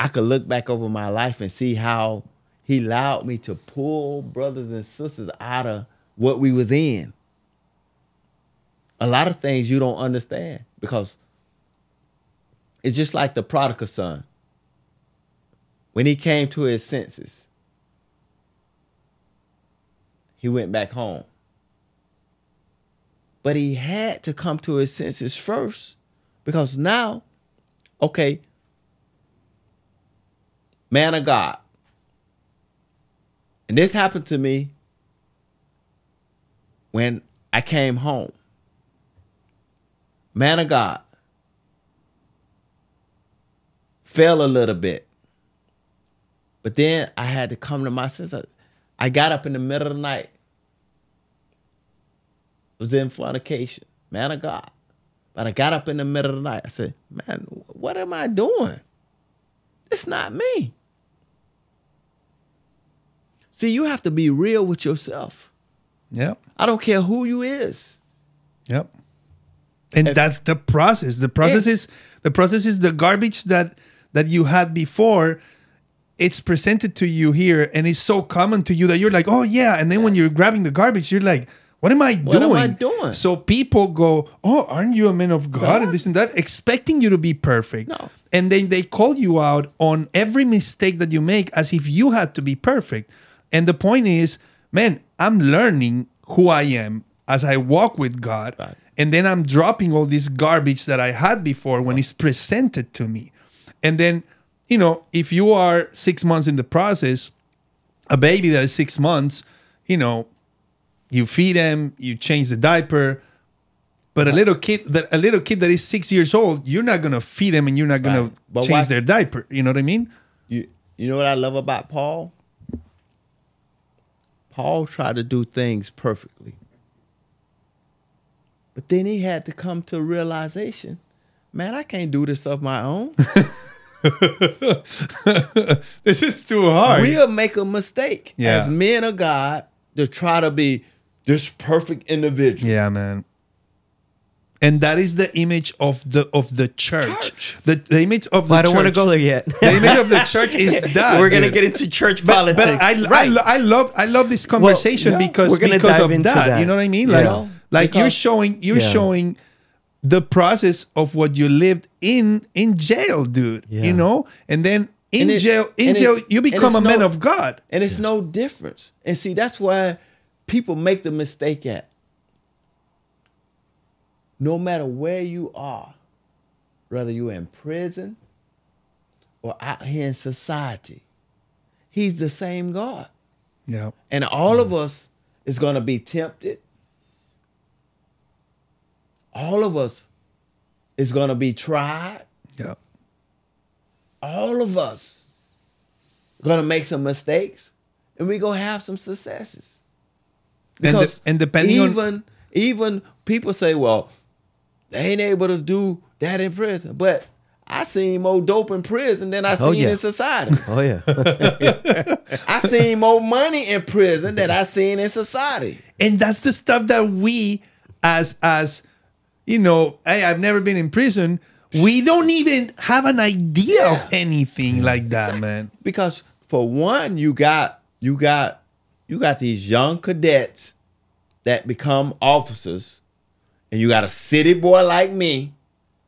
I could look back over my life and see how he allowed me to pull brothers and sisters out of what we was in. A lot of things you don't understand because it's just like the prodigal son. When he came to his senses, he went back home. But he had to come to his senses first because now, okay, man of God. And this happened to me when I came home. Man of God fell a little bit. But then I had to come to my senses. I got up in the middle of the night. Was in fornication. Man of God. But I got up in the middle of the night. I said, man, what am I doing? It's not me. See, you have to be real with yourself. Yep. I don't care who you is. Yep. And If- that's the process. The process is the process is the garbage that that you had before. It's presented to you here, and it's so common to you that you're like, "Oh yeah," and then when you're grabbing the garbage, you're like, "What am I doing? What am doing?" I doing? So people go, "Oh, aren't you a man of God?" God. and this and that, expecting you to be perfect. No. And then they call you out on every mistake that you make as if you had to be perfect. And the point is, man, I'm learning who I am as I walk with God. Right. And then I'm dropping all this garbage that I had before when it's presented to me. And then, you know, if you are six months in the process, a baby that is six months, you know, you feed them, you change the diaper. But a little kid that a little kid that is six years old, you're not gonna feed him and you're not gonna Right. Change watch- their diaper. You know what I mean? You you know what I love about Paul? Paul tried to do things perfectly. But then he had to come to a realization, man, I can't do this of my own. This is too hard. we'll make a mistake Yeah. as men of God to try to be this perfect individual. Yeah, man. And that is the image of the of the church. Church. The, the image of the But I don't want to go there yet. The image of the church is that. We're gonna dude. get into church But, politics. but I, I, right. lo- I love I love this conversation yeah, because we're gonna because dive of into that, that. You know what I mean? Yeah. Like Well, you're showing you're Yeah. showing the process of what you lived in in jail, dude. Yeah. You know, and then in And it- jail in and it- jail you become a it's man of God. And it's no difference. And see, that's why people make the mistake at. No matter where you are, whether you're in prison or out here in society, He's the same God. Yeah. And all of mm. us is going to be tempted. All of us is going to be tried. Yeah. All of us going to make some mistakes and we're going to have some successes. And de- and depending on- even even people say, well, they ain't able to do that in prison. But I seen more dope in prison than I oh, seen Oh, yeah. in society. oh yeah. I seen more money in prison than I seen in society. and that's the stuff that we as as you know hey i've never been in prison. We don't even have an idea Yeah. of anything like that man. Because for one you got you got you got these young cadets that become officers and you got a city boy like me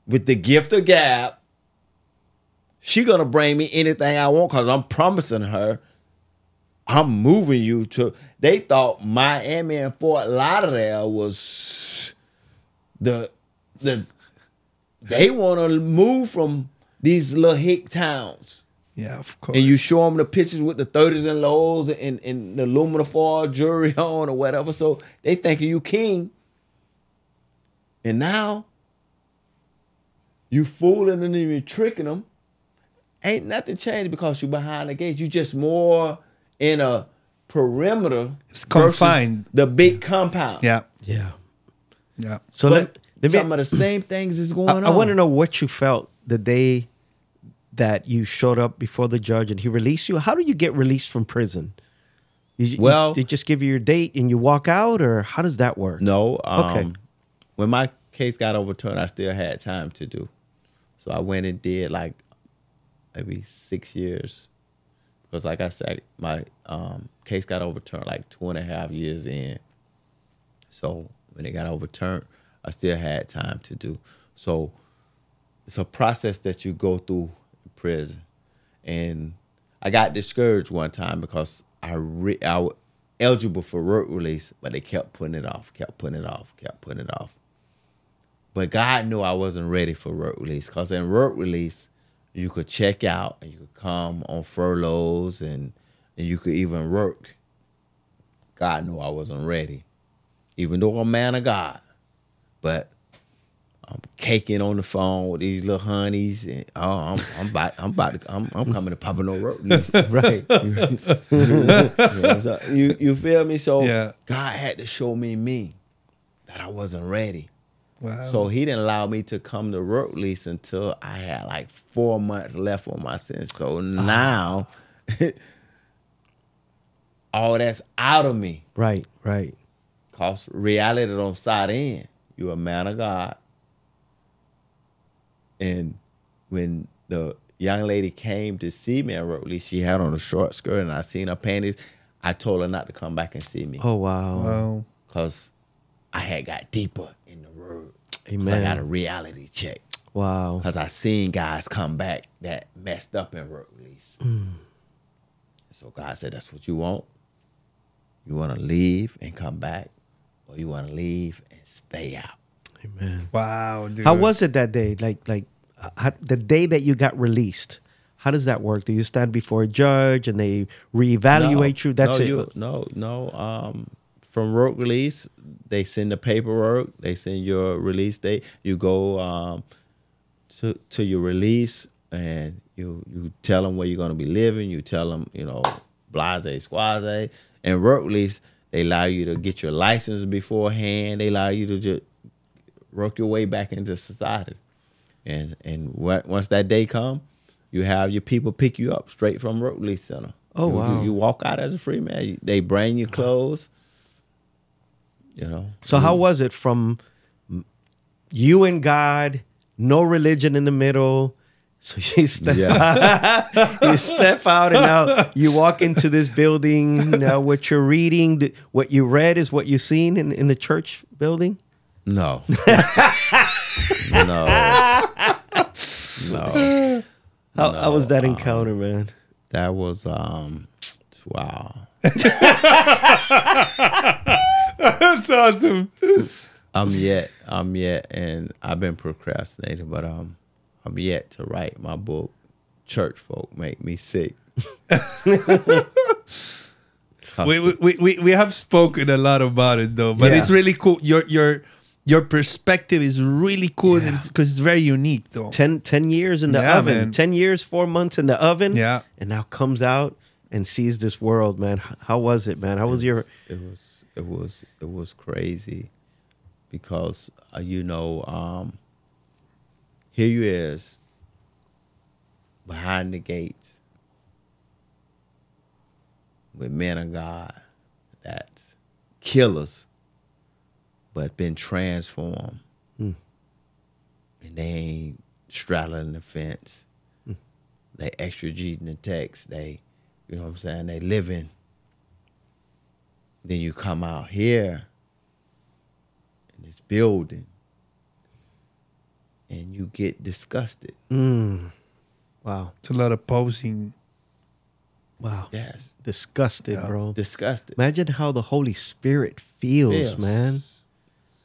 with the gift of gab. She gonna bring me anything i want because i'm promising her i'm moving you to they thought miami and fort lauderdale was the the they want to move from these little hick towns yeah of course and you show them the pictures with the 30s and lows and, and the aluminum foil jewelry on or whatever. So they thinking you king. And now you fooling them and you tricking them. Ain't nothing changed because you behind the gates. You just more in a perimeter. It's versus confined. The big compound. yeah yeah. Yeah So But let, let me, some of the same things is I, going on. I want to know what you felt the day that you showed up before the judge and he released you. How do you get released from prison? You, you- Well- they just give you your date and you walk out, or how does that work? No. Um, Okay. When my case got overturned, I still had time to do. So I went and did like maybe six years. Because like I said, my um, case got overturned like two and a half years in. So when it got overturned, I still had time to do. So it's a process that you go through in prison. And I got discouraged one time because I re- I was eligible for work release, but they kept putting it off, kept putting it off, kept putting it off. But God knew I wasn't ready for work release because in work release, you could check out and you could come on furloughs and, and you could even work. God knew I wasn't ready, even though I'm a man of God. But I'm caking on the phone with these little honeys, and oh, I'm I'm about I'm about to I'm I'm coming to Papa No release. Right. You, know, so you you feel me? So Yeah. God had to show me me that I wasn't ready. Wow. So he didn't allow me to come to work release until I had like four months left on my sentence. So ah. now all that's out of me. right. Right. Cause reality don't start in. You're a man of God. And when the young lady came to see me at work release, she had on a short skirt and I seen her panties. I told her not to come back and see me. Oh wow. wow. Cause I had got deeper in the word. 'Cause Amen. I got a reality check. Wow. Cause I seen guys come back that messed up in work release. Mm. So God said, "That's what you want. You want to leave and come back, or you want to leave and stay out." Amen. Wow, dude. How was it that day? Like like uh, how, the day that you got released. How does that work? Do you stand before a judge and they reevaluate you? That's no, it. You, no, no. Um, from work release, they send the paperwork. They send your release date. You go um, to to your release, and you you tell them where you're gonna be living. You tell them, you know, blase squaze. And work release, they allow you to get your license beforehand. They allow you to just work your way back into society. And and what, once that day come, you have your people pick you up straight from release center. Oh, You- you- wow. You, walk out as a free man. They bring you clothes. You know. So how was it from you and God, no religion in the middle? So you step Yeah. out, you step out, and now you walk into this building. Now, what you're reading, what you read, is what you've seen in, in the church building. No. no. No. How, how was that No, encounter, man? That was um wow. That's awesome. I'm yet I'm yet and I've been procrastinating, but um I'm yet to write my book. Church folk make me sick. we, we, we, we have spoken a lot about it though, but Yeah. it's really cool. Your your your perspective is really cool because it's very unique though. 10, 10 years in the Yeah, oven, man. 10 years, four months in the oven. Yeah. And now comes out and sees this world, man. How was it, man? How was your. it was it was it was crazy because uh, you know um here you is behind the gates with men of God that's killers but been transformed. Hmm. And they ain't straddling the fence. Hmm. They exegeting the text. They you know what I'm saying? They living. Then you come out here in this building and you get disgusted. Mm, wow. It's a lot of posing. Wow. Yes. Disgusted, Yeah. bro. Disgusted. Imagine how the Holy Spirit feels, Feels. man.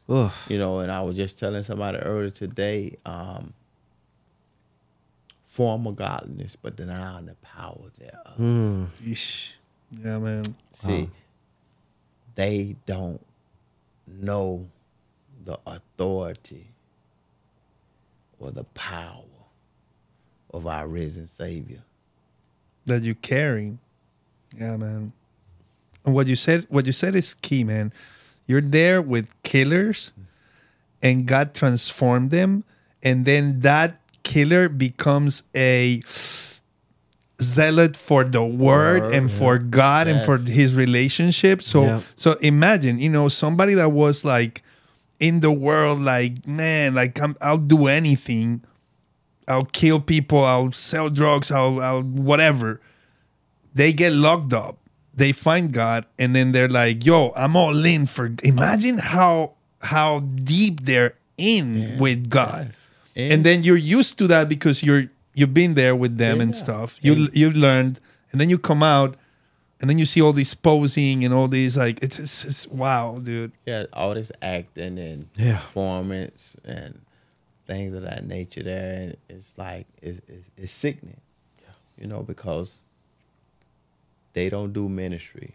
Ugh. You know, and I was just telling somebody earlier today, um, form of godliness, but denying the power thereof. Mm. Yeesh. Yeah, man. See, Wow. they don't know the authority or the power of our risen Savior. That you carry. Yeah, man. And what you said what you said is key, man. You're there with killers and God transformed them and then that killer becomes a zealot for the word Word, and for God and for his relationship. So Yeah. so imagine, you know, somebody that was like in the world, like man, like I'm, I'll do anything. I'll kill people. I'll sell drugs. I'll, I'll whatever. They get locked up. They find God, and then they're like, "Yo, I'm all in for." Imagine how how deep they're in with God, Yes. and, And- then you're used to that because you're you've been there with them and stuff. You you learned, and then you come out, and then you see all these posing and all these like it's, it's, it's wow, dude. Yeah, all this acting and Yeah. performance and things of that nature there. And it's like, it's, it's, it's sickening, you know, because they don't do ministry,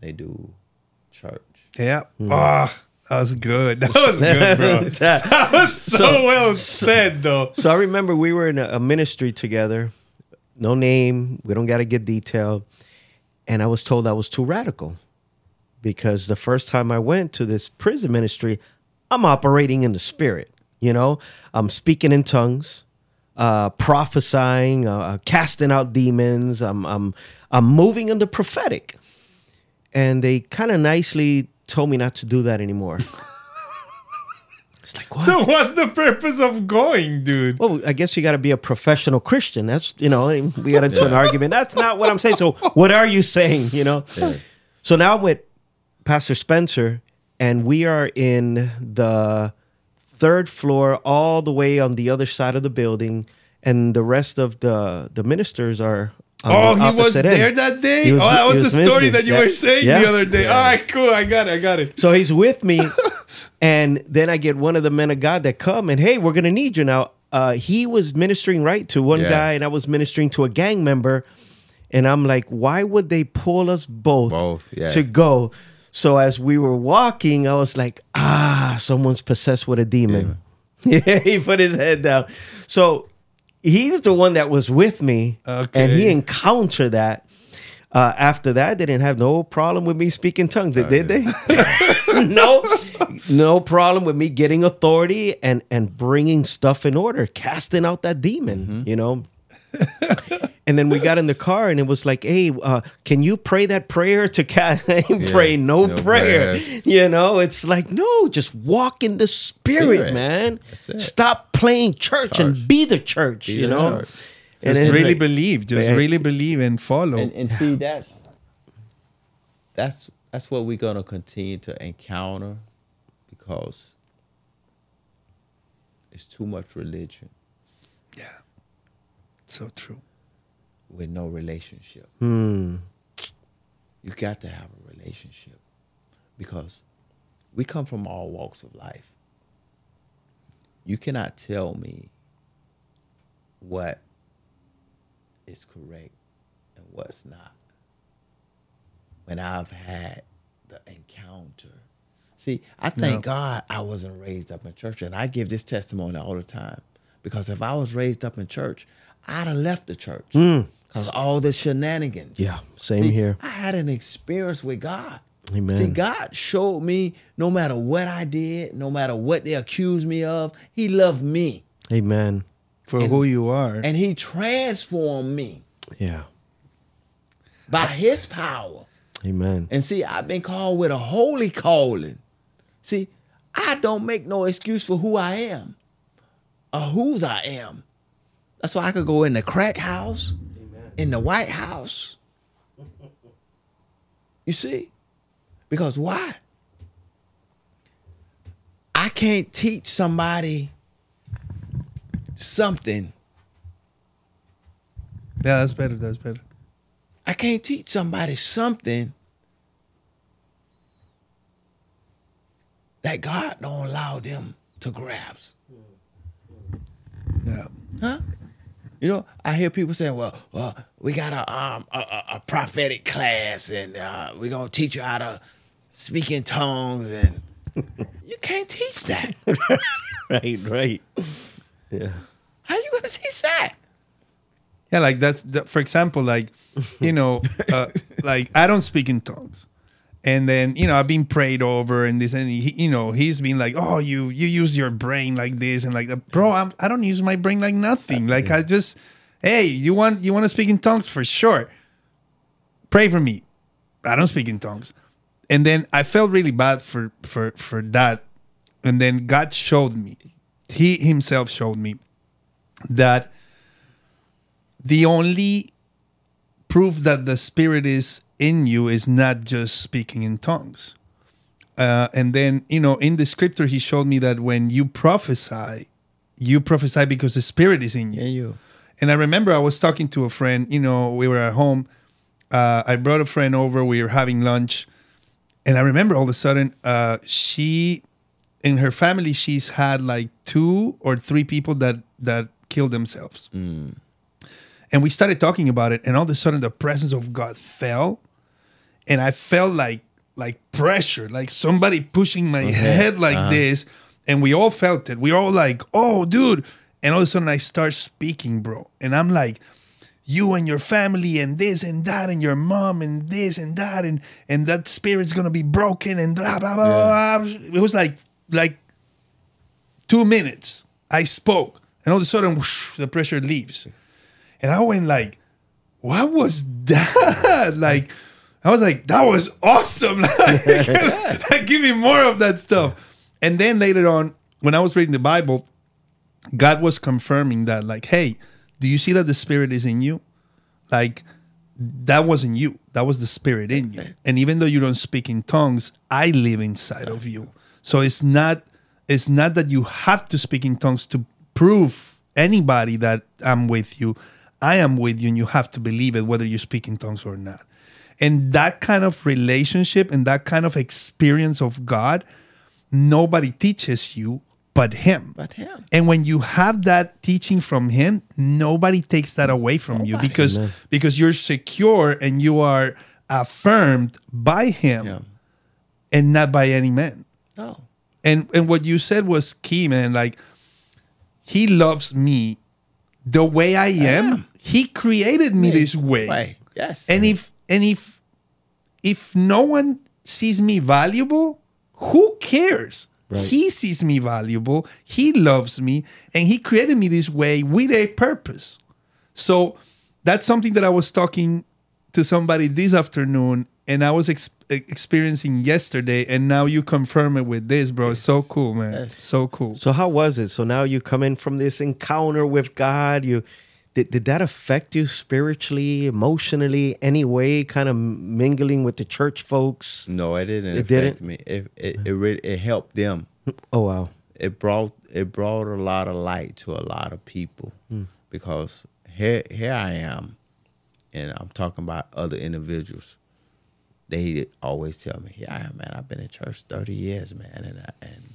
they do church. Yeah. Ah, that was good. That was good, bro. That was so, So- well said, though. So I remember we were in a, a ministry together. No name. We don't got to get detailed. And I was told I was too radical because the first time I went to this prison ministry, I'm operating in the spirit. You know, I'm speaking in tongues, uh, prophesying, uh, casting out demons. I'm I'm I'm moving in the prophetic. And they kind of nicely told me not to do that anymore. it's like what? So, what's the purpose of going, dude? Well, I guess you got to be a professional Christian. That's you know, we got into an argument. That's not what I'm saying. So, what are you saying? You know. Yes. So now with Pastor Spencer, and we are in the third floor, all the way on the other side of the building, and the rest of the the ministers are. Oh, he was opposite their end. that day? Was- oh, that was, was the story me. that you Yeah. were saying Yeah. the other day. Yeah. All right, cool. I got it. I got it. So he's with me, and then I get one of the men of God that come and hey, we're gonna need you now. Uh, he was ministering right to one Yeah. guy, and I was ministering to a gang member, and I'm like, why would they pull us both, Both, yes. to go? So as we were walking, I was like, ah, someone's possessed with a demon. Yeah, he put his head down. So he's the one that was with me, and he encountered that. Uh, after that, they didn't have no problem with me speaking tongues, did, did they? no, no problem with me getting authority and and bringing stuff in order, casting out that demon. You know. and then we got in the car, and it was like, "Hey, uh, can you pray that prayer to cast?" Pray no, no prayer. prayers. You know, it's like no, just walk in the spirit, Spirit. man. Stop playing church, and be the church. Be you the know. church. And Just it's really like- believe. Just Yeah. really believe and follow. and, and see that's that's that's what we're gonna continue to encounter because it's too much religion yeah. So true. with no relationship. Hmm. You got to have a relationship because we come from all walks of life. You cannot tell me what is correct and what's not. When I've had the encounter. See, I thank Yeah. God I wasn't raised up in church. And I give this testimony all the time. Because if I was raised up in church, I'd have left the church. Hmm. Because all the shenanigans. Yeah, same See, here. I had an experience with God. Amen. See, God showed me no matter what I did, no matter what they accused me of, He loved me. Amen. For who you are. And He transformed me Yeah. by His power. Amen. And see, I've been called with a holy calling. See, I don't make no excuse for who I am or whose I am. That's why I could go in the crack house, in the White House. You see? Because why? I can't teach somebody something. yeah, that's better. That's better. I can't teach somebody something that God don't allow them to grasp. Yeah. Huh? You know, I hear people saying, "Well, well, we got a um a, a, a prophetic class, and uh, we're gonna teach you how to speak in tongues." And you can't teach that. Right, right. Yeah. How are you gonna teach that? Yeah, like that's the, for example, like you know, uh, like I don't speak in tongues, And then you know I've been prayed over and this and he, you know he's been like oh you you use your brain like this and like that bro I'm, I don't use my brain like nothing. Like I just hey you want you want to speak in tongues? For sure. Pray for me. I don't speak in tongues. And then I felt really bad for for for that. And then God showed me he himself showed me that the only proof that the spirit is in you is not just speaking in tongues uh, and then you know in the scripture he showed me that when you prophesy you prophesy because the spirit is in you And you. and I remember I was talking to a friend, you know, we were at home. Uh, I brought a friend over, we were having lunch. And I remember all of a sudden, uh, she, in her family, she's had like two or three people that, that killed themselves. Mm. And we started talking about it. And all of a sudden, the presence of God fell. And I felt like, like pressure, like somebody pushing my head like uh-huh. this. And we all felt it. We all like, oh, dude. And all of a sudden I start speaking, bro. And I'm like, you and your family and this and that and your mom and this and that and and that spirit's gonna be broken and blah blah blah. blah. blah. It was like like two minutes. I spoke, and all of a sudden whoosh, the pressure leaves, and I went like, "What was that?" like, I was like, "That was awesome!" like, like, give me more of that stuff. And then later on, when I was reading the Bible, God was confirming that, like, hey, do you see that the Spirit is in you? Like, that wasn't you. That was the Spirit in you. And even though you don't speak in tongues, I live inside of you. So it's not it's not that you have to speak in tongues to prove anybody that I'm with you. I am with you, and you have to believe it, whether you speak in tongues or not. And that kind of relationship and that kind of experience of God, nobody teaches you but Him. But him. And when you have that teaching from him, nobody takes that away from you Nobody. because because you're secure and you are affirmed by him Yeah. and not by any man. No. And and what you said was key, man. Like he loves me the way I am. He created me this way. Right. Yes. And if and if if no one sees me valuable, who cares? Right. He sees me valuable. He loves me, and he created me this way with a purpose. So that's something that I was talking to somebody this afternoon, and I was ex- experiencing yesterday, and now you confirm it with this, bro. It's so cool, man. Yes. So cool. So how was it? So now you come in from this encounter with God. You did, did that affect you spiritually, emotionally, any way? Kind of mingling with the church folks. no, it didn't It affect didn't? me. It it it, really, it helped them. Oh wow. It brought it brought a lot of light to a lot of people hmm. because here here I am, and I'm talking about other individuals. They always tell me, "Yeah, man. I've been in church 30 years, man, and I, and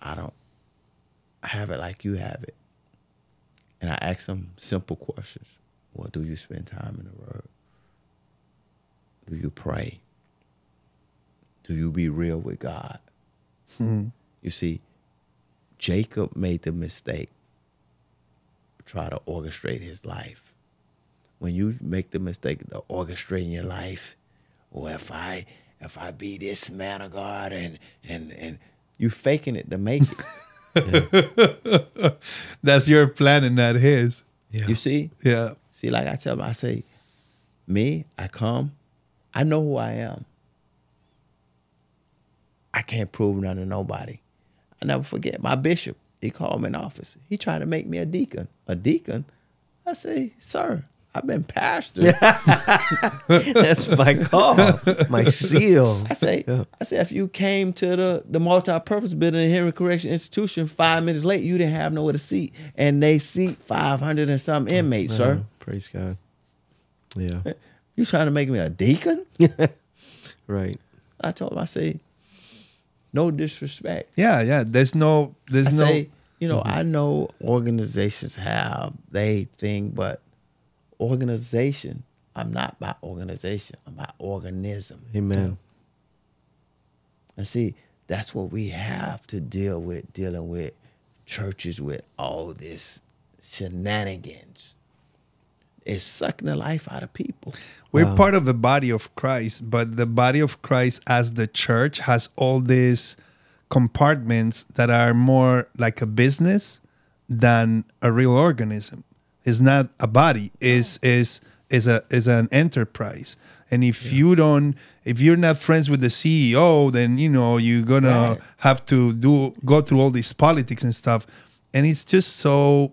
I don't have it like you have it." And I ask them simple questions. Well, do you spend time in the Word? Do you pray? Do you be real with God? Mm-hmm. You see, Jacob made the mistake try to orchestrate his life. When you make the mistake of orchestrating your life, or if I if I be this man of God and and and you faking it to make it. That's your plan and not his. Yeah. You see? Yeah. See, like I tell them, I say, me, I come, I know who I am. I can't prove nothing to nobody. I never forget my bishop. He called me in office. He tried to make me a deacon. A deacon? I say, sir, I've been pastor. That's my call, my seal. I say, Yeah. I say, if you came to the, the multi-purpose building in Hendry Correction Institution five minutes late, you didn't have nowhere to seat, and they seat five hundred and some inmates, sir. Uh, praise God. Yeah. You trying to make me a deacon? Right. I told him, I say, no disrespect. Yeah, yeah. There's no there's I no say, you know, I know organizations have they thing, but organization, I'm not by organization. I'm by organism. Amen. And see, that's what we have to deal with, dealing with churches with all this shenanigans. It's sucking the life out of people. We're Wow. part of the body of Christ, but the body of Christ as the church has all these compartments that are more like a business than a real organism. It's not a body. Is is is a is an enterprise. And if you don't, if you're not friends with the CEO, then you know you're gonna Right. have to do go through all these politics and stuff, and it's just so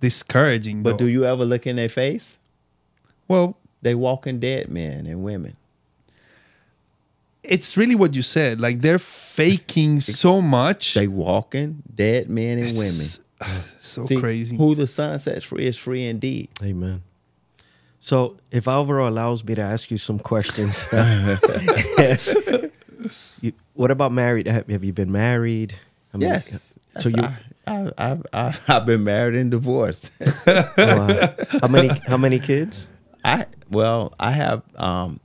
discouraging. But though. do you ever look in their face? well, They walking dead men and women. it's really what you said. Like they're faking so much. They walking dead men and women. It's, so See, crazy. Who the son sets free is free indeed. Amen. So, if Alvaro allows me to ask you some questions, you, what about married? Have, have you been married? I mean, yes. So Yes, you, I, I, I, I, I've been married and divorced. wow. how many? How many kids? I well, I have um,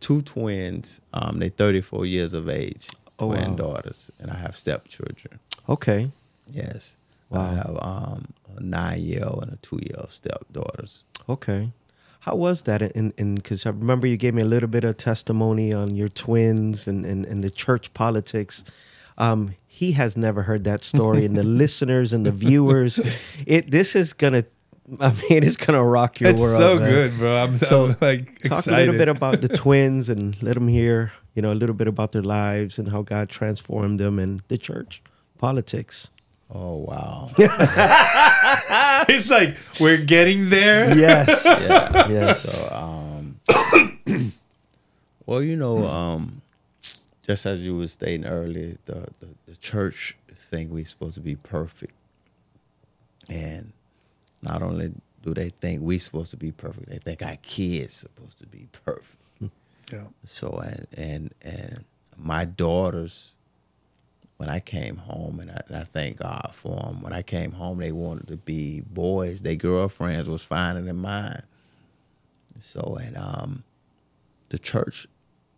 two twins. Um, they're 34 years of age, Oh, twin wow. daughters, and I have stepchildren. Okay. Yes, Wow. I have um, a nine-year-old and a two-year-old stepdaughters. Okay. How was that? In in because I remember you gave me a little bit of testimony on your twins and and, and the church politics. Um, he has never heard that story, and the listeners and the viewers, it this is gonna. I mean, it's gonna rock your it's world. so man. good, bro. I'm, So, I'm like Talk excited. a little bit about the twins and let them hear, you know, a little bit about their lives and how God transformed them and the church politics. Oh wow! it's like we're getting there. Yes. yeah. yes. So, um, well, you know, um, just as you were stating earlier, the, the, the church thing we're supposed to be perfect. And not only do they think we're supposed to be perfect, they think our kids supposed to be perfect. Yeah. So and and and my daughters, when I came home, and I, and I thank God for them. When I came home, they wanted to be boys. Their girlfriends was finer than mine. So and um, the church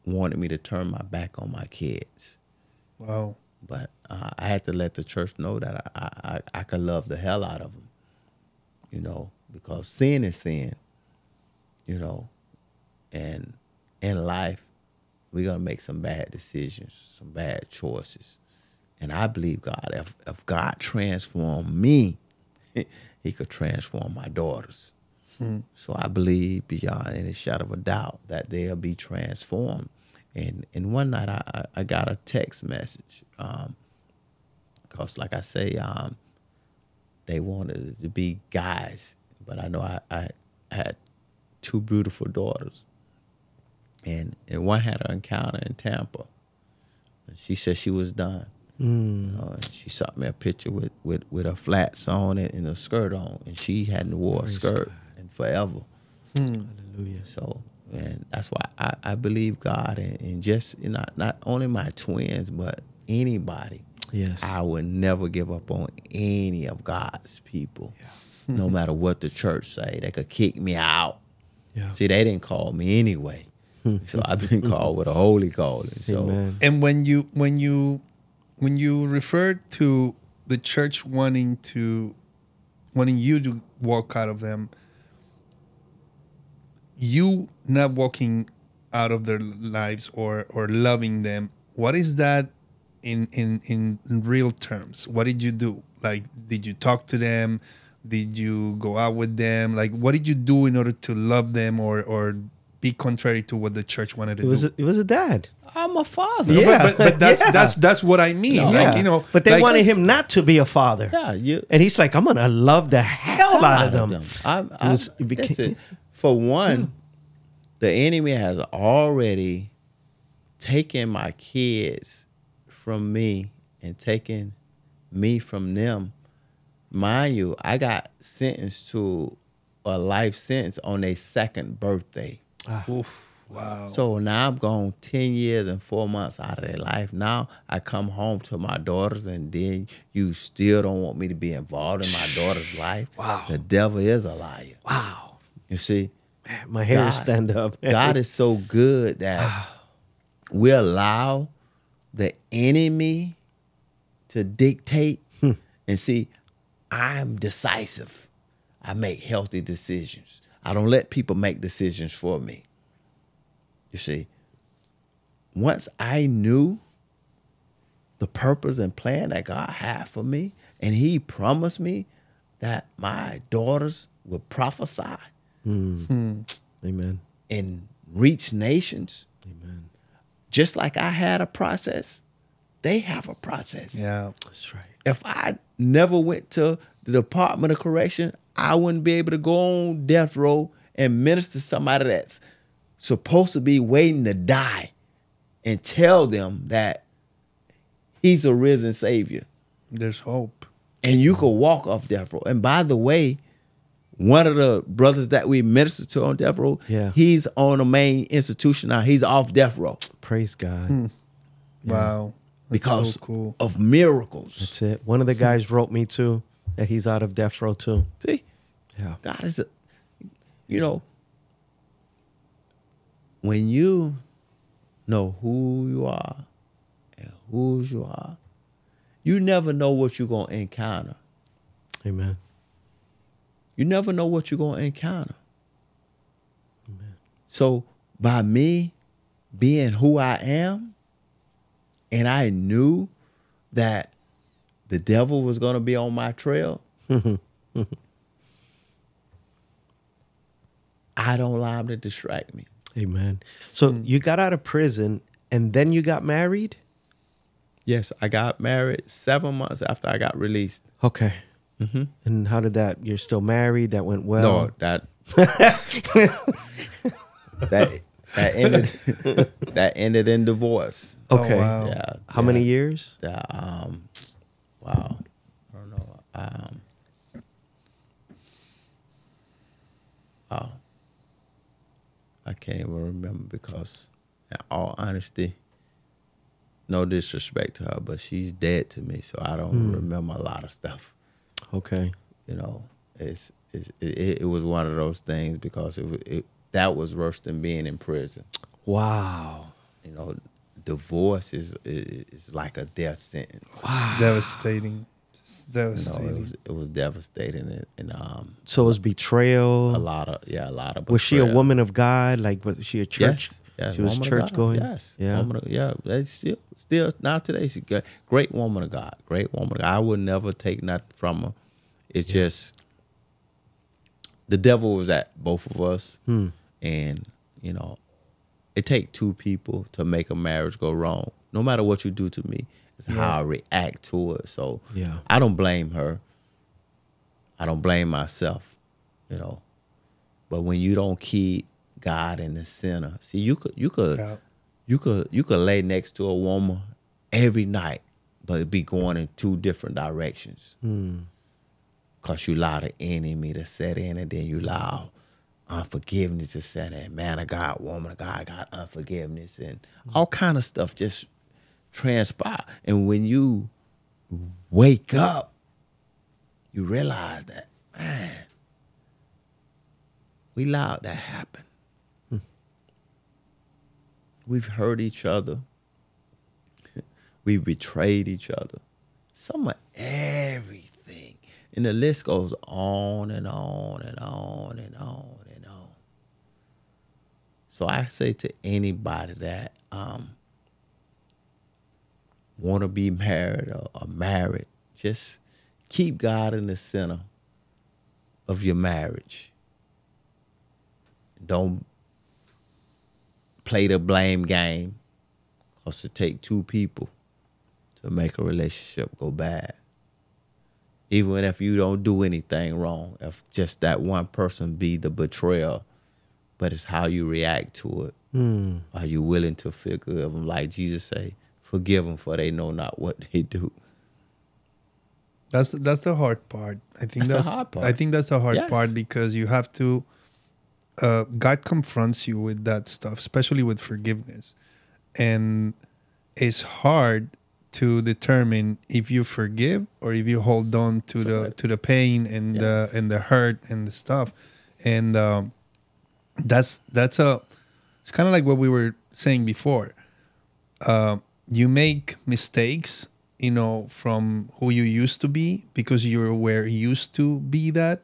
wanted me to turn my back on my kids, Wow. but uh, I had to let the church know that I, I I I could love the hell out of them. You know, because sin is sin. You know, and in life, we're gonna make some bad decisions, some bad choices. And I believe God, if if God transformed me, He could transform my daughters. So I believe beyond any shadow of a doubt that they'll be transformed. And and one night I, I, I got a text message. Um, cause like I say, um, they wanted to be guys, but I know I, I had two beautiful daughters, and and one had an encounter in Tampa. And she said she was done. Mm. Uh, she shot me a picture with with with her flats on it and a skirt on, and she hadn't wore a Praise skirt in forever. Hallelujah. So, and that's why I, I believe God, and, and just you know, not only my twins, but anybody. Yes. I would never give up on any of God's people, no matter what the church say. They could kick me out. Yeah. See, they didn't call me anyway, so I've been called with a holy calling. So, Amen. And when you when you when you refer to the church wanting to wanting you to walk out of them, you not walking out of their lives or or loving them, what is that in in in real terms? What did you do? Like did you talk to them? Did you go out with them? Like what did you do in order to love them or or be contrary to what the church wanted to It was do? a, it was a dad. I'm a father. Yeah. but, but, but that's Yeah. that's that's what I mean. No. Like Yeah. you know, but they like- wanted him not to be a father. Yeah, you. And he's like, I'm gonna love the hell out of them. I'm, It I'm, was- it became- listen, for one, the enemy has already taken my kids from me and taken me from them. Mind you, I got sentenced to a life sentence on a second birthday. Ah. Oof, wow. So now I'm gone 10 years and four months out of their life. Now I come home to my daughters, and then you still don't want me to be involved in my daughter's life. Wow. The devil is a liar. Wow. You see, Man, my hair God- stand up. God is so good that ah. we allow the enemy to dictate. Hmm. And see, I'm decisive. I make healthy decisions. I don't let people make decisions for me. You see, once I knew the purpose and plan that God had for me, and He promised me that my daughters would prophesy hmm. Amen. and reach nations, Amen. just like I had a process, they have a process. Yeah. That's right. If I never went to the Department of Correction, I wouldn't be able to go on death row and minister to somebody that's supposed to be waiting to die and tell them that he's a risen savior. There's hope. And you could walk off death row. And by the way, one of the brothers that we ministered to on death row, Yeah. he's on a main institution now. He's off death row Praise God. Hmm. Wow. That's because so cool. of miracles. That's it. One of the guys wrote me too that he's out of death row too. See? Yeah. God is, a, you know, when you know who you are and whose you are, you never know what you're going to encounter. Amen. You never know what you're going to encounter. Amen. So by me being who I am, and I knew that the devil was going to be on my trail, I don't allow him to distract me. Amen. So Hmm. you got out of prison and then you got married? Yes, I got married seven months after I got released. Okay. And how did that? You're still married? That went well. no, that that that ended that ended in divorce. Okay. Oh, wow. Yeah. How yeah. many years? that um wow. I don't know. Um oh. I can't even remember because in all honesty no disrespect to her but she's dead to me so i don't remember a lot of stuff. Okay. you know it's, it's it, it was one of those things because it, it that was worse than being in prison. Wow. you know divorce is is, is like a death sentence It's devastating. It's you know, it was it was devastating and, and um So it was betrayal. a lot of yeah a lot of was she a woman of God? Like was she a church? Yes, yes, she was church going. Yes, Yeah. woman of, yeah. They still still now today she's a great woman of God, great woman. Of God. I would never take nothing from her. It's just the devil was at both of us, Hmm. and you know, it take two people to make a marriage go wrong. No matter what you do to me, it's how I react to it. So Yeah. I don't blame her. I don't blame myself, you know. But when you don't keep God in the center, see, you could you could Yeah. you could you could lay next to a woman every night, but it be going in two different directions. Hmm. Cause you allow the enemy to set in, and then you allow unforgiveness to set in. Man of God, woman of God, got unforgiveness, and mm-hmm. all kind of stuff just transpire. And when you wake up, you realize that, man, we allowed that happen. Hmm. We've hurt each other. We've betrayed each other. Some of everything. And the list goes on and on and on and on. So I say to anybody that um, want to be married or, or married, just keep God in the center of your marriage. Don't play the blame game because it take two people to make a relationship go bad. Even if you don't do anything wrong, if just that one person be the betrayer, but it's how you react to it. Hmm. Are you willing to forgive them? Like Jesus say, forgive them for they know not what they do. That's that's the hard part. I think That's the that's, hard part. I think that's the hard Yes. part because you have to. Uh, God confronts you with that stuff, especially with forgiveness, and it's hard to determine if you forgive or if you hold on to the Correct. to the pain and Yes. the and the hurt and the stuff, and um, that's that's a. It's kind of like what we were saying before. Uh, you make mistakes, you know, from who you used to be because you were used to be that.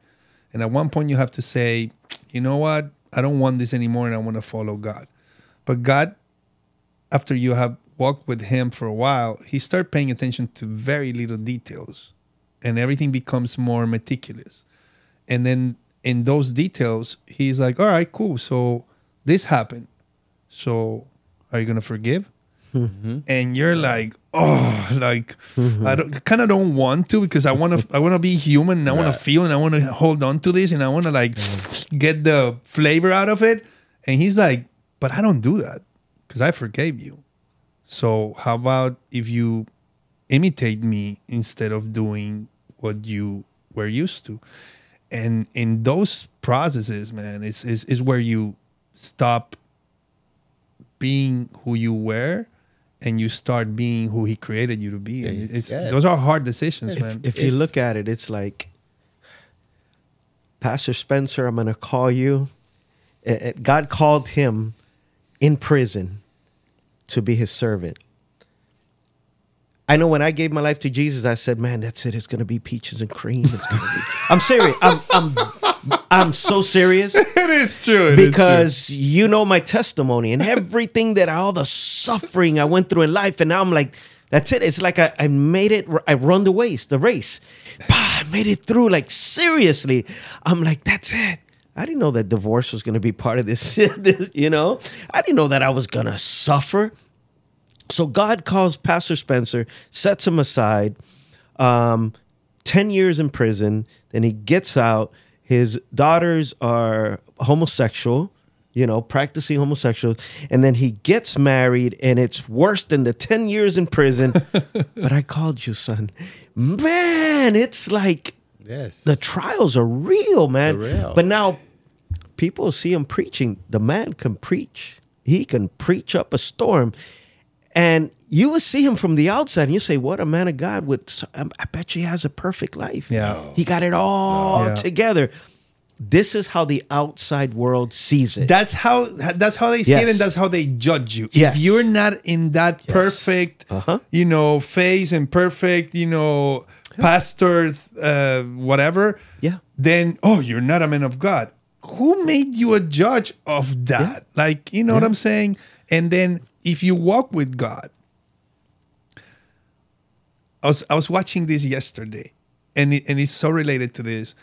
And at one point, you have to say, you know what? I don't want this anymore and I want to follow God. But God, after you have walked with Him for a while, He start paying attention to very little details and everything becomes more meticulous. And then in those details, He's like, all right, cool. So this happened. So are you going to forgive? Mm-hmm. and you're like, oh, like mm-hmm. I don't kind of don't want to because I want to I want to be human and I want Right. to feel and I want to hold on to this and I want to like mm-hmm. get the flavor out of it. And he's like, but I don't do that because I forgave you. So how about if you imitate me instead of doing what you were used to? And in those processes, man, is is is where you stop being who you were and you start being who he created you to be. And it's Yes. those are hard decisions, If, man. if you look at it, it's like, Pastor Spencer, I'm going to call you. God called him in prison to be his servant. I know when I gave my life to Jesus, I said, "Man, that's it. It's going to be peaches and cream. It's going to be." I'm serious. I'm, I'm, I'm so serious it is true. it is because you know my testimony and everything that all the suffering I went through in life, and now I'm like, that's it. It's like I, I made it. I run the race, the race. Bah, I made it through. Like seriously, I'm like, that's it. I didn't know that divorce was going to be part of this, this. You know, I didn't know that I was going to suffer. So God calls Pastor Spencer, sets him aside, um, 10 years in prison. Then he gets out. His daughters are homosexual, you know, practicing homosexual. And then he gets married, and it's worse than the 10 years in prison. but I called you, son. Man, it's like Yes. the trials are real, man. Real. But now people see him preaching. The man can preach. He can preach up a storm. And you will see him from the outside and you say, What a man of God with so- I bet you he has a perfect life. Yeah. He got it all Yeah. together. This is how the outside world sees it. That's how that's how they see it, and that's how they judge you. Yes. If you're not in that perfect, Uh-huh. you know, face and perfect, you know, pastor, uh, whatever, Yeah. then oh, you're not a man of God. Who made you a judge of that? Like, you know what I'm saying? And then if you walk with God, I was I was watching this yesterday, and it, and it's so related to this.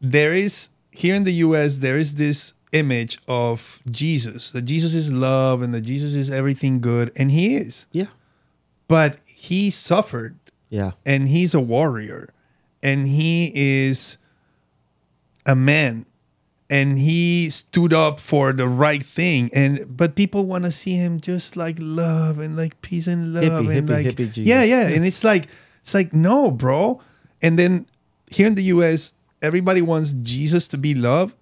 There is here in the U.S. there is this image of Jesus that Jesus is love and that Jesus is everything good, and He is, yeah. but He suffered Yeah. and he's a warrior and he is a man and he stood up for the right thing and but people want to see him just like love and like peace and love Hippie, and hippie, like hippie yeah yeah and it's like it's like no bro and then here in the US everybody wants Jesus to be love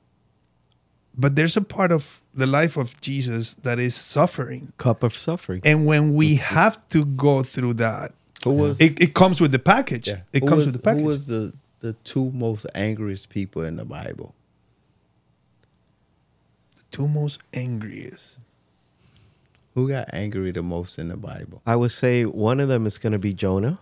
but there's a part of the life of Jesus that is suffering Cup of suffering. and when we have to go through that who was it, it comes with the package. yeah, It who comes was, with the package. Who was the the two most angriest people in the Bible? Two most angriest. Who got angry the most in the Bible? I would say one of them is going to be Jonah.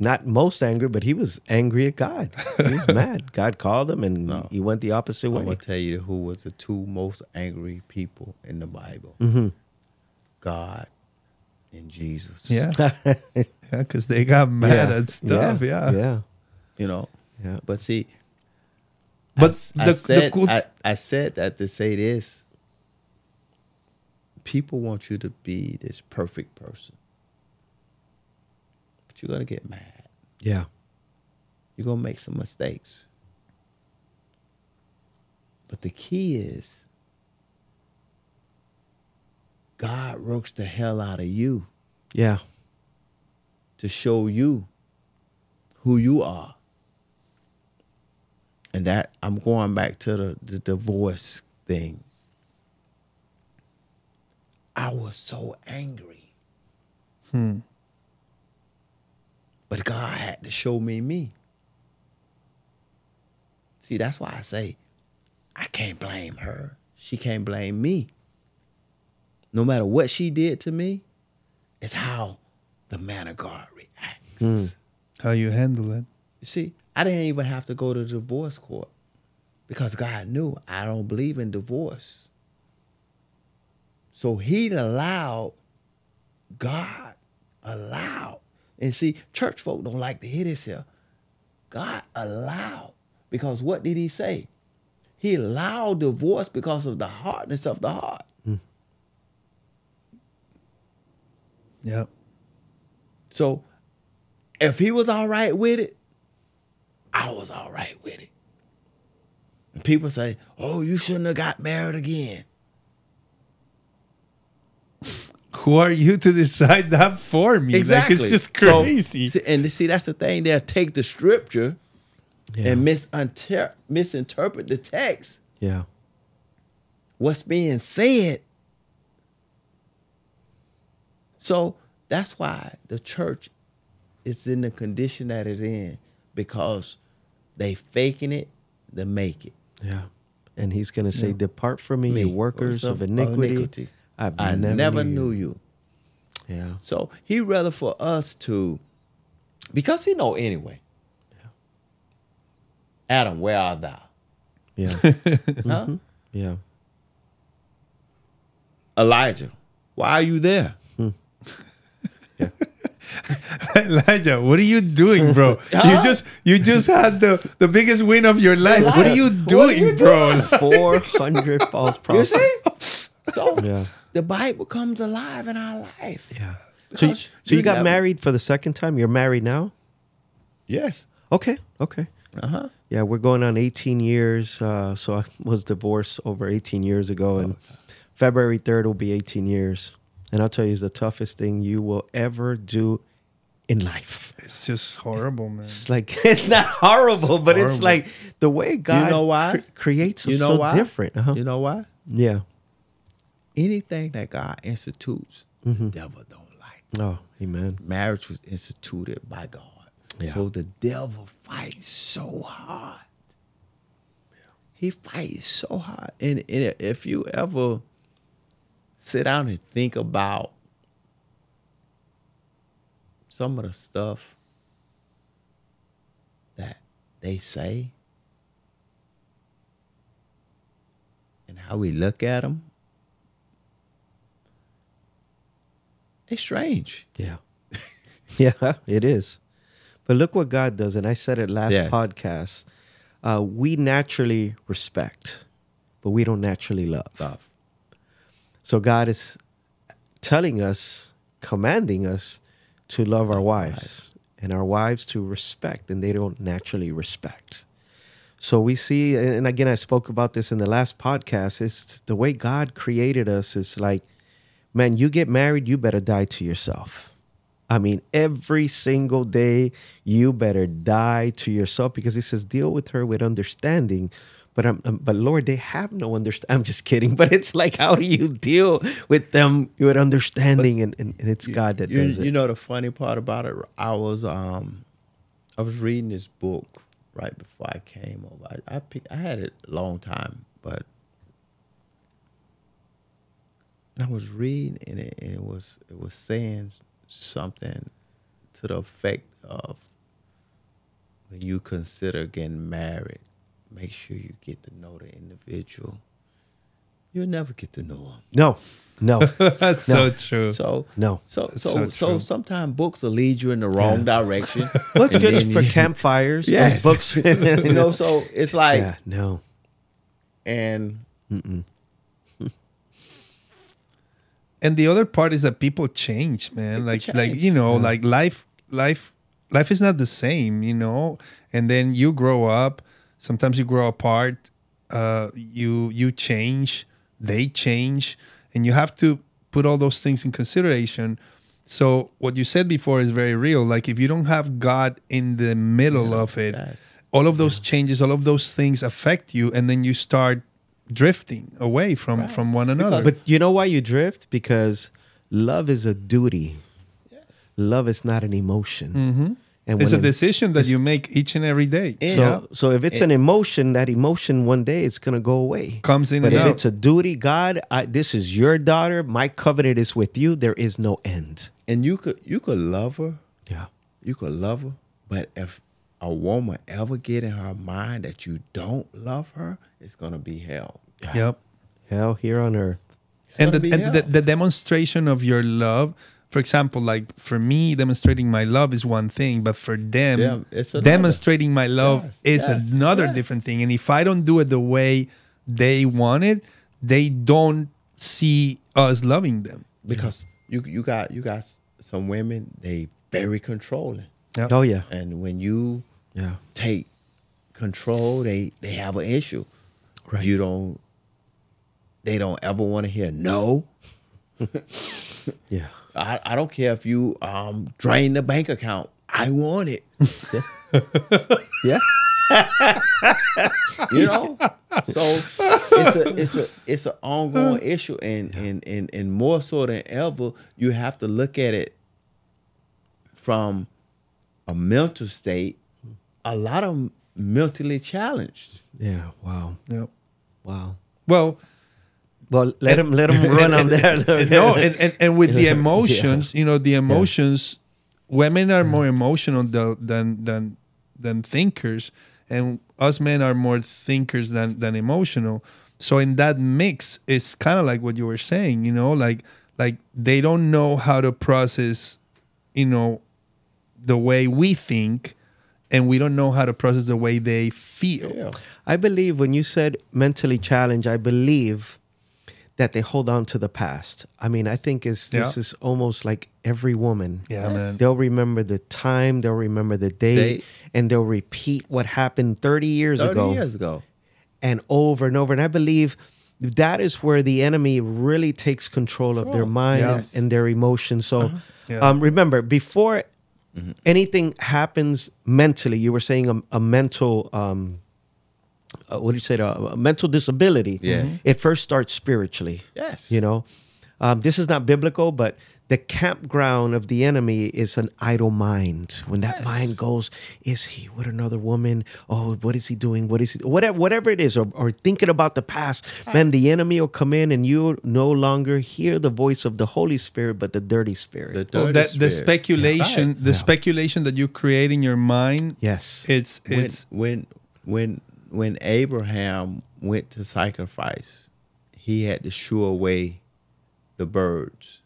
Not most angry, but he was angry at God. He was mad. God called him and No. he went the opposite way. I'm gonna tell you who was the two most angry people in the Bible. Mm-hmm. God and Jesus. Yeah, yeah, because they got mad at stuff. Yeah, Yeah. You know. Yeah. But see, But I, the- I the said, cool- I, I said that to say this. People want you to be this perfect person, but you're gonna get mad. Yeah. You're gonna make some mistakes. But the key is God works the hell out of you Yeah. to show you who you are. And that I'm going back to the, the divorce thing. I was so angry. Hmm. But God had to show me me. See, that's why I say I can't blame her. She can't blame me. No matter what she did to me, it's how the man of God reacts. how you handle it. You see, I didn't even have to go to the divorce court. because God knew I don't believe in divorce. So he allowed God allowed. And see, church folk don't like to hear this here. God allowed. Because what did he say? He allowed divorce because of the hardness of the heart. Hmm. Yeah. So if he was all right with it, I was all right with it. And people say, oh, you shouldn't have got married again. Who are you to decide that for me? Like, it's just So, crazy. see- and see, that's the thing. They'll take the scripture Yeah. and misinter- misinterpret the text. yeah. What's being said. So that's why the church is in the condition that it's in because they faking it to make it. Yeah. And he's going to say, Yeah. Depart from me, Me, you workers of iniquity. iniquity. I've I never, never, knew, knew you. you. Yeah. So he rather for us to, because he know anyway. Adam, where art thou? Yeah. Mm-hmm. Huh? yeah. Elijah, why are you there? Hmm. Elijah, what are you doing, bro? You just you just had the the biggest win of your life. What are you What are doing, you bro? 400 false You see? So Yeah. the Bible comes alive in our life. Yeah. So, you, so you you got never- married for the second time? You're married now? Yes. Okay. Okay. Uh huh. Yeah, we're going on 18 years. Uh, so I was divorced over 18 years ago, and February 3rd will be 18 years. And I'll tell you, it's the toughest thing you will ever do in life. It's just horrible, man. It's like it's not horrible, but it's like the way God you know why? cre- creates You know so why? different. Uh-huh. You know why? yeah. Anything that God institutes, Mm-hmm. the devil don't like. Oh, amen. Marriage was instituted by God. Yeah. So the devil fights so hard. He fights so hard. And, and if you ever sit down and think about some of the stuff that they say and how we look at them, it's strange. Yeah. yeah, it is. But look what God does. And I said it last Yeah. podcast. Uh, we naturally respect, but we don't naturally love. Love. So God is telling us, commanding us to love our wives and our wives to respect, and they don't naturally respect. So we see, and again, I spoke about this in the last podcast. It's the way God created us is like, man, you get married, you better die to yourself. I mean, every single day, you better die to yourself because He says, deal with her with understanding. But I'm, um, but Lord, they have no understanding. I'm just kidding. But it's like, how do you deal with them with understanding? And, and, and it's God that you, does it. You know the funny part about it, I was um, I was reading this book right before I came over. I I, I had it a long time, but I was reading and it, and it was it was saying something to the effect of when you consider getting married, make sure you get to know the individual. You'll never get to know them. no, no, That's No. so true. So no. so so so so, sometimes books will lead you in the wrong direction. Well, it's And good then for you- campfires. and Yes. books. you know, so it's like yeah, no. and and the other part is that people change man like like change. you know like life life life is not the same you know and then you grow up sometimes you grow apart uh you you change they change and you have to put all those things in consideration so what you said before is very real like if you don't have god in the middle of it yes. all of those changes all of those things affect you and then you start drifting away from Right. from one another But you know why you drift? Because love is a duty. Yes. Love is not an emotion. Mhm. And it's a decision that you make each and every day. And- So, yeah. so if it's an emotion, that emotion one day it's gonna go away. Comes in But and if out. it's a duty, God, I, this is your daughter. My covenant is with you. There is no end. And you could you could love her, Yeah. you could love her, but if a woman ever get in her mind that you don't love her, it's gonna be hell. Yep. Hell here on earth. It's and the, and the, the demonstration of your love for example like for me demonstrating my love is one thing but for them Them, it's demonstrating my love Yes, is yes, another yes. different thing and if i don't do it the way they want it they don't see us loving them because you you got you got some women they very controlling, Yep. Oh yeah. and when you Yeah. take control, they they have an issue. Right. You don't. They don't ever want to hear no. Yeah. I, I don't care if you um drain the bank account. I want it. Yeah. you know so it's a it's a it's an ongoing issue and and and and more so than ever you have to look at it from a mental state a lot of 'em mentally challenged Yeah. Wow. Yep. Wow. well Well, let him let him run on there. no, and, and, and with the emotions, you know, the emotions, women are more mm. emotional than than than than thinkers, and us men are more thinkers than than emotional. So in that mix, it's kind of like what you were saying, you know, like like they don't know how to process, you know, the way we think, and we don't know how to process the way they feel. yeah I believe when you said mentally challenged, I believe that they hold on to the past. I mean, I think it's this Yeah. is almost like every woman. Yeah, man. They'll remember the time, they'll remember the date, Date. and they'll repeat what happened 30 years 30 ago years ago and over and over. And I believe that is where the enemy really takes control of their mind Yes. and their emotions. So Yeah. um, remember, before anything happens mentally, you were saying a, a mental. Um, uh, what do you say? A, a mental disability. Yes. It first starts spiritually. Yes. You know, um, this is not biblical, but the campground of the enemy is an idle mind. When that Yes. mind goes, is he with another woman? Oh, what is he doing? What is he? Whatever, whatever it is, or, or thinking about the past. Man, the enemy will come in, and you no longer hear the voice of the Holy Spirit, but the dirty spirit. the Well, dirty that, the spirit. speculation, Right. the speculation that you create in your mind, yes. it's it's when when when Abraham went to sacrifice, he had to shoo away the birds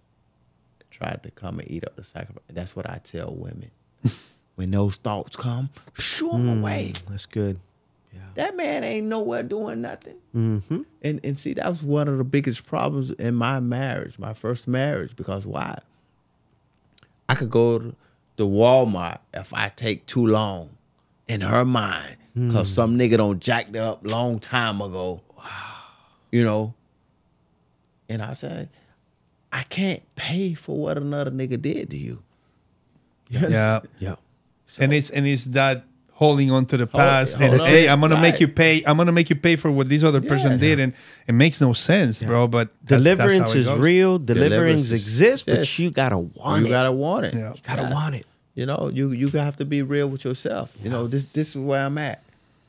that tried to come and eat up the sacrifice. That's what I tell women. when those thoughts come, shoo them away. That's good. Yeah. That man ain't nowhere doing nothing. Mm-hmm. And and see, that was one of the biggest problems in my marriage, my first marriage, because why? I could go to, to Walmart if I take too long in her mind, because hmm. some nigga don't jacked up long time ago. You know? And I said, I can't pay for what another nigga did to you. You yeah. understand? Yeah. and it's and it's that holding on to the past hold and on. hey i'm gonna make you pay i'm gonna make you pay for what this other person Yeah. did and it makes no sense bro but that's- that's Deliverance how it is goes. real. Deliverance, Deliverance is- exists, but you gotta want You it. You gotta want it. Yeah. you gotta Yeah. want it. You know, you you have to be real with yourself. You know, this this is where I'm at.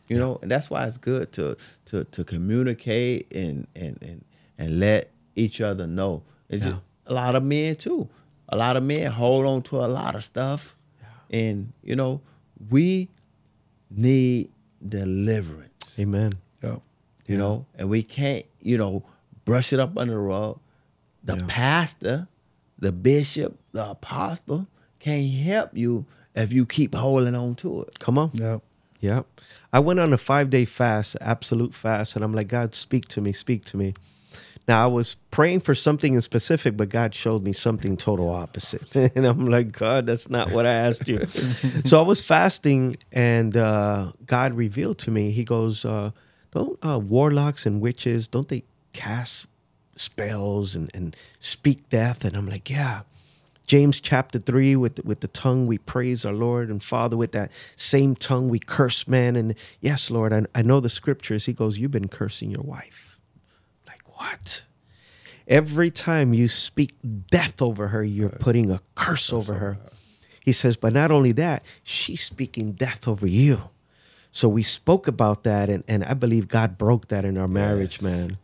You know, and that's why it's good to to to communicate and and and and let each other know. It's Yeah. just, a lot of men too. A lot of men hold on to a lot of stuff, and you know, we need deliverance. Amen. Yeah. You know, and we can't you know brush it up under the rug. The Yeah. pastor, the bishop, the apostle can't help you if you keep holding on to it. Come on. yeah Yeah. I went on a five day fast, absolute fast, and I'm like, God, speak to me, speak to me. Now I was praying for something in specific, but God showed me something total opposite. and I'm like, God, that's not what I asked you. so I was fasting and uh, God revealed to me, He goes, uh, Don't uh, warlocks and witches, don't they cast spells and, and speak death? And I'm like, Yeah. James chapter 3 with with the tongue we praise our Lord and Father with that same tongue we curse man. And yes Lord I, I know the scriptures. He goes you've been cursing your wife. Like what? Every time you speak death over her you're putting a curse over her. He says but not only that she's speaking death over you. So we spoke about that and, and I believe God broke that in our marriage Yes. man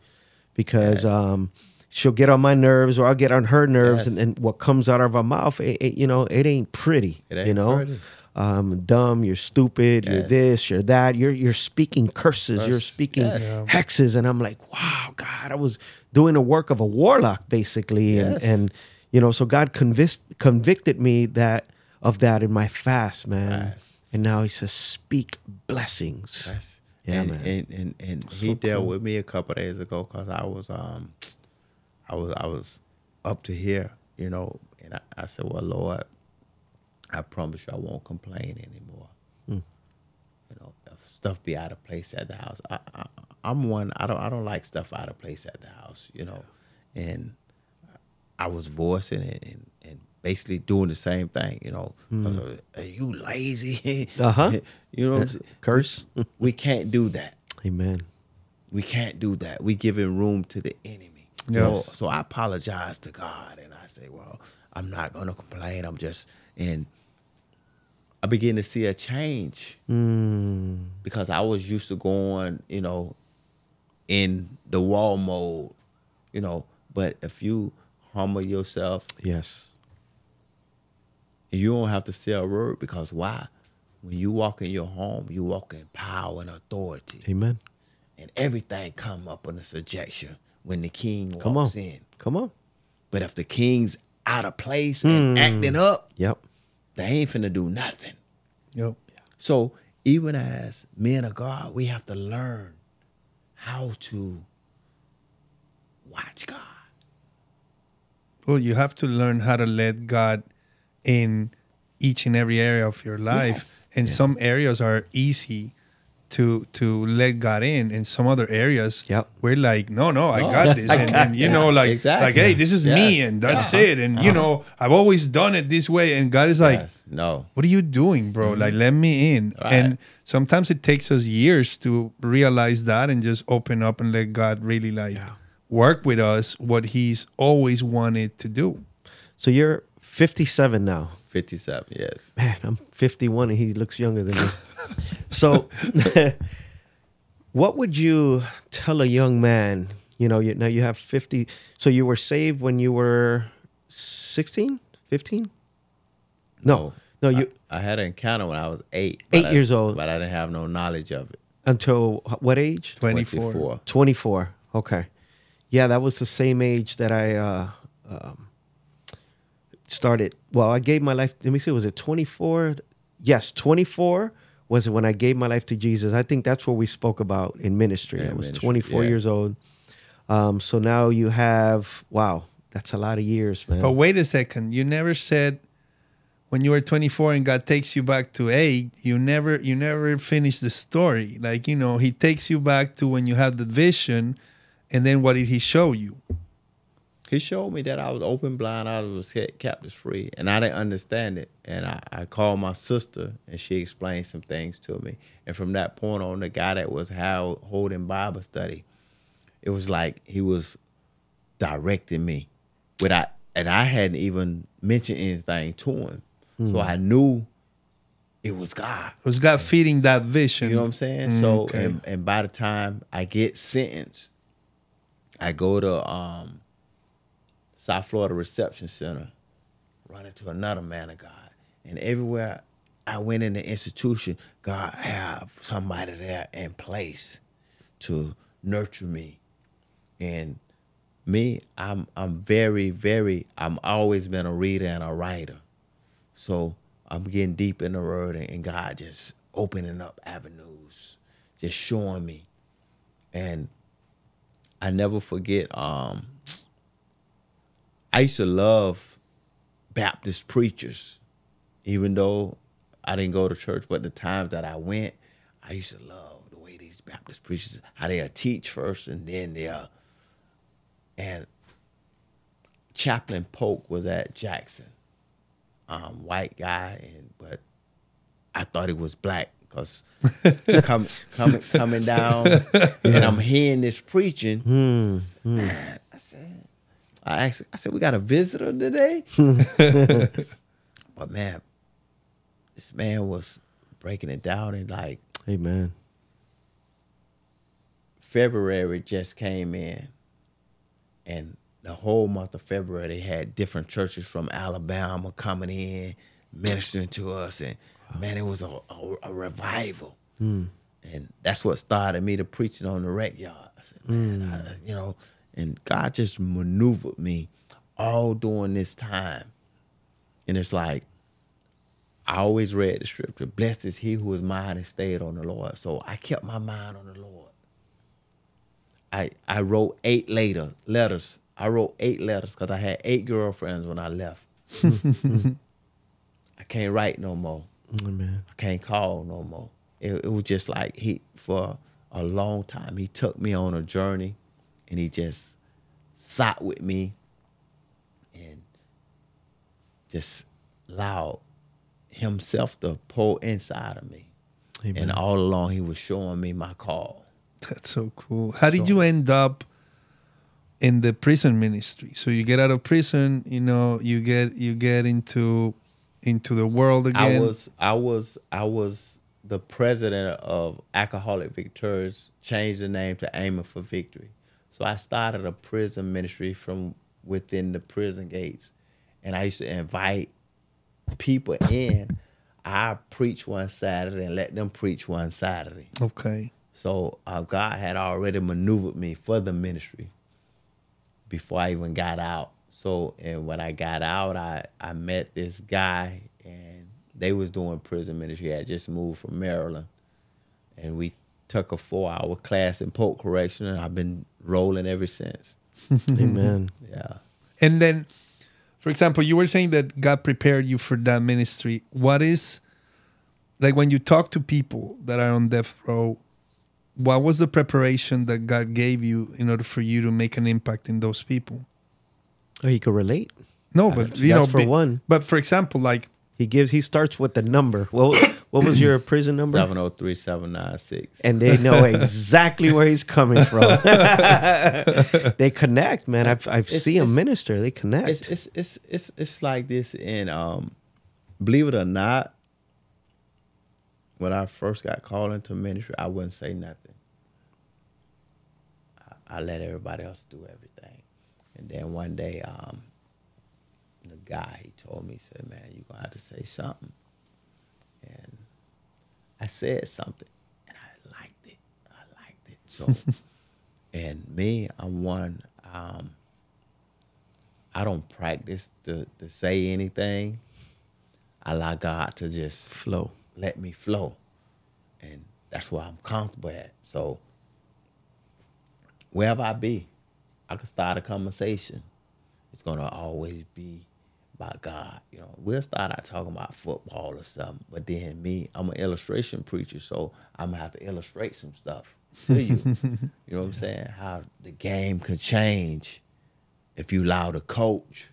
because Yes. um she'll get on my nerves or I'll get on her nerves Yes. and, and what comes out of our mouth, it, it- you know, it ain't pretty. It ain't you know, pretty. um, dumb, you're stupid, you're this, you're that. You're you're speaking curses, you're speaking yes. Hexes, and I'm like, wow, God, I was doing the work of a warlock basically, and Yes. and you know, so God convinced convicted me that of that in my fast, man. Fast. And now He says, speak blessings. Yes. Yeah, and, man. and and and So he dealt cool. with me a couple days ago because I was um I was I was up to here, you know, and I, I said, Well Lord, I promise you I won't complain anymore. Hmm. You know, if stuff be out of place at the house. I, I I'm one I don't I don't like stuff out of place at the house, you know. And I was voicing it and, and basically doing the same thing, you know. Are you lazy? Uh-huh. you know what I'm saying? Curse. We can't do that. Amen. We can't do that. We giving room to the enemy. Yes. So, so I apologize to God and I say, well, I'm not gonna complain. I'm just and I begin to see a change Mm, because I was used to going, you know, in the wall mode, you know. But if you humble yourself, yes. you don't have to say a word because why? When you walk in your home, you walk in power and authority. Amen. and everything come up under subjection when the king Come walks on. in. Come on. But if the king's out of place and hmm. acting up, Yep. they ain't finna do nothing. Yep. So even as men of God, we have to learn how to watch God. Well, you have to learn how to let God in each and every area of your life. Yes. And some areas are easy to to let God in, in some other areas Yep. we're like, no, no, I No. got this, and, and you know, like, Exactly. like, hey, this is me, and that's Uh-huh. it, and you know, I've always done it this way, and God is like, yes, no. what are you doing, bro? Like, let me in. Right. And sometimes it takes us years to realize that and just open up and let God really like Yeah. work with us what He's always wanted to do. So you're 57 now. 57, yes. Man, I'm 51 and he looks younger than me. so, what would you tell a young man? You know, you, now you have 50. So you were saved when you were 16, 15? No, no, you I, I had an encounter when I was eight. Eight I- years old. But I didn't have no knowledge of it. until what age? 24. 24. 24. Okay. Yeah, that was the same age that I uh, um, started. Well, I gave my life. Let me see, was it 24? Yes, 24 was it when I gave my life to Jesus. I think that's what we spoke about in ministry. Yeah, I was ministry, 24 yeah. years old. Um, so now you have, wow, that's a lot of years, man. But wait a second, you never said when you were 24 and God takes you back to 8, you never you never finished the story. Like, you know, he takes you back to when you had the vision and then what did he show you? He showed me that I was open blind, I was captives free, and I didn't understand it. And I, I called my sister, and she explained some things to me. And from that point on, the guy that was how, holding Bible study, it was like he was directing me, without, and I hadn't even mentioned anything to him, so I knew it was God. It was God feeding that vision. You know what I'm saying? Mm, so okay. and, and by the time I get sentenced, I go to um, South Florida Reception Center, run into another man of God. And everywhere I went in the institution, God have somebody there in place to nurture me. And me, I'm I'm very, very I'm always been a reader and a writer. So I'm getting deep in the word and, and God just opening up avenues, just showing me. And I never forget, um, I used to love Baptist preachers, even though I didn't go to church, but the times that I went, I used to love the way these Baptist preachers, how they'll teach first and then they'll, and Chaplain Polk was at Jackson um, white guy, and but I thought he was black because come, coming coming down, and I'm hearing this preaching. Man, I said, I asked, I said, we got a visitor today, but man, this man was breaking it down and like Amen. February just came in, and the whole month of February they had different churches from Alabama coming in, ministering to us, and man, it was a, a, a revival. Hmm. And that's what started me to preaching on the rec yard. I said, man, hmm. I, you know, and God just maneuvered me all during this time. And it's like, I always read the scripture, blessed is he who is mind and stayed on the Lord. So I kept my mind on the Lord. I I wrote eight later letters. I wrote eight letters because I had eight girlfriends when I left. I can't write no more. Amen. I can't call no more. It, it was just like he for a long time he took me on a journey, and he just sat with me, and just allowed himself to pull inside of me. Amen. And all along he was showing me my call. That's so cool. How did you end up in the prison ministry? So you get out of prison, you know, you get you get into into the world again. I was I was I was the president of Alcoholic Victorious, changed the name to Aiming for Victory. So I started a prison ministry from within the prison gates. And I used to invite people in. I preach one Saturday and let them preach one Saturday. okay. So uh, God had already maneuvered me for the ministry before I even got out. So and when I got out, I I met this guy and they was doing prison ministry. I had just moved from Maryland, and we took a four hour class in Polk Correction, and I've been rolling ever since. Amen. Yeah. And then, for example, you were saying that God prepared you for that ministry. What is, like, when you talk to people that are on death row, what was the preparation that God gave you in order for you to make an impact in those people? Oh, you could relate. No, but you That's know, for be- one. But for example, like, He gives. He starts with the number. What What was your prison number? Seven zero three seven nine six. And they know exactly where he's coming from. they connect, man. I've I've It's- seen it's- minister. They connect. it's it's it's it's it's like this and um believe it or not when i first got called into ministry i wouldn't say nothing i, I let everybody else do everything and then one day um the guy he told me he said man you're gonna have to say something and i said something and i liked it i liked it so and me i'm one um I don't practice to, to say anything. I allow God to just flow. let me flow. And that's where I'm comfortable at. So wherever I be, I can start a conversation. It's gonna always be about God. You know, we'll start out talking about football or something, but then me, I'm an illustration preacher, so I'm gonna have to illustrate some stuff to you. you know what I'm saying? How the game could change if you allow the coach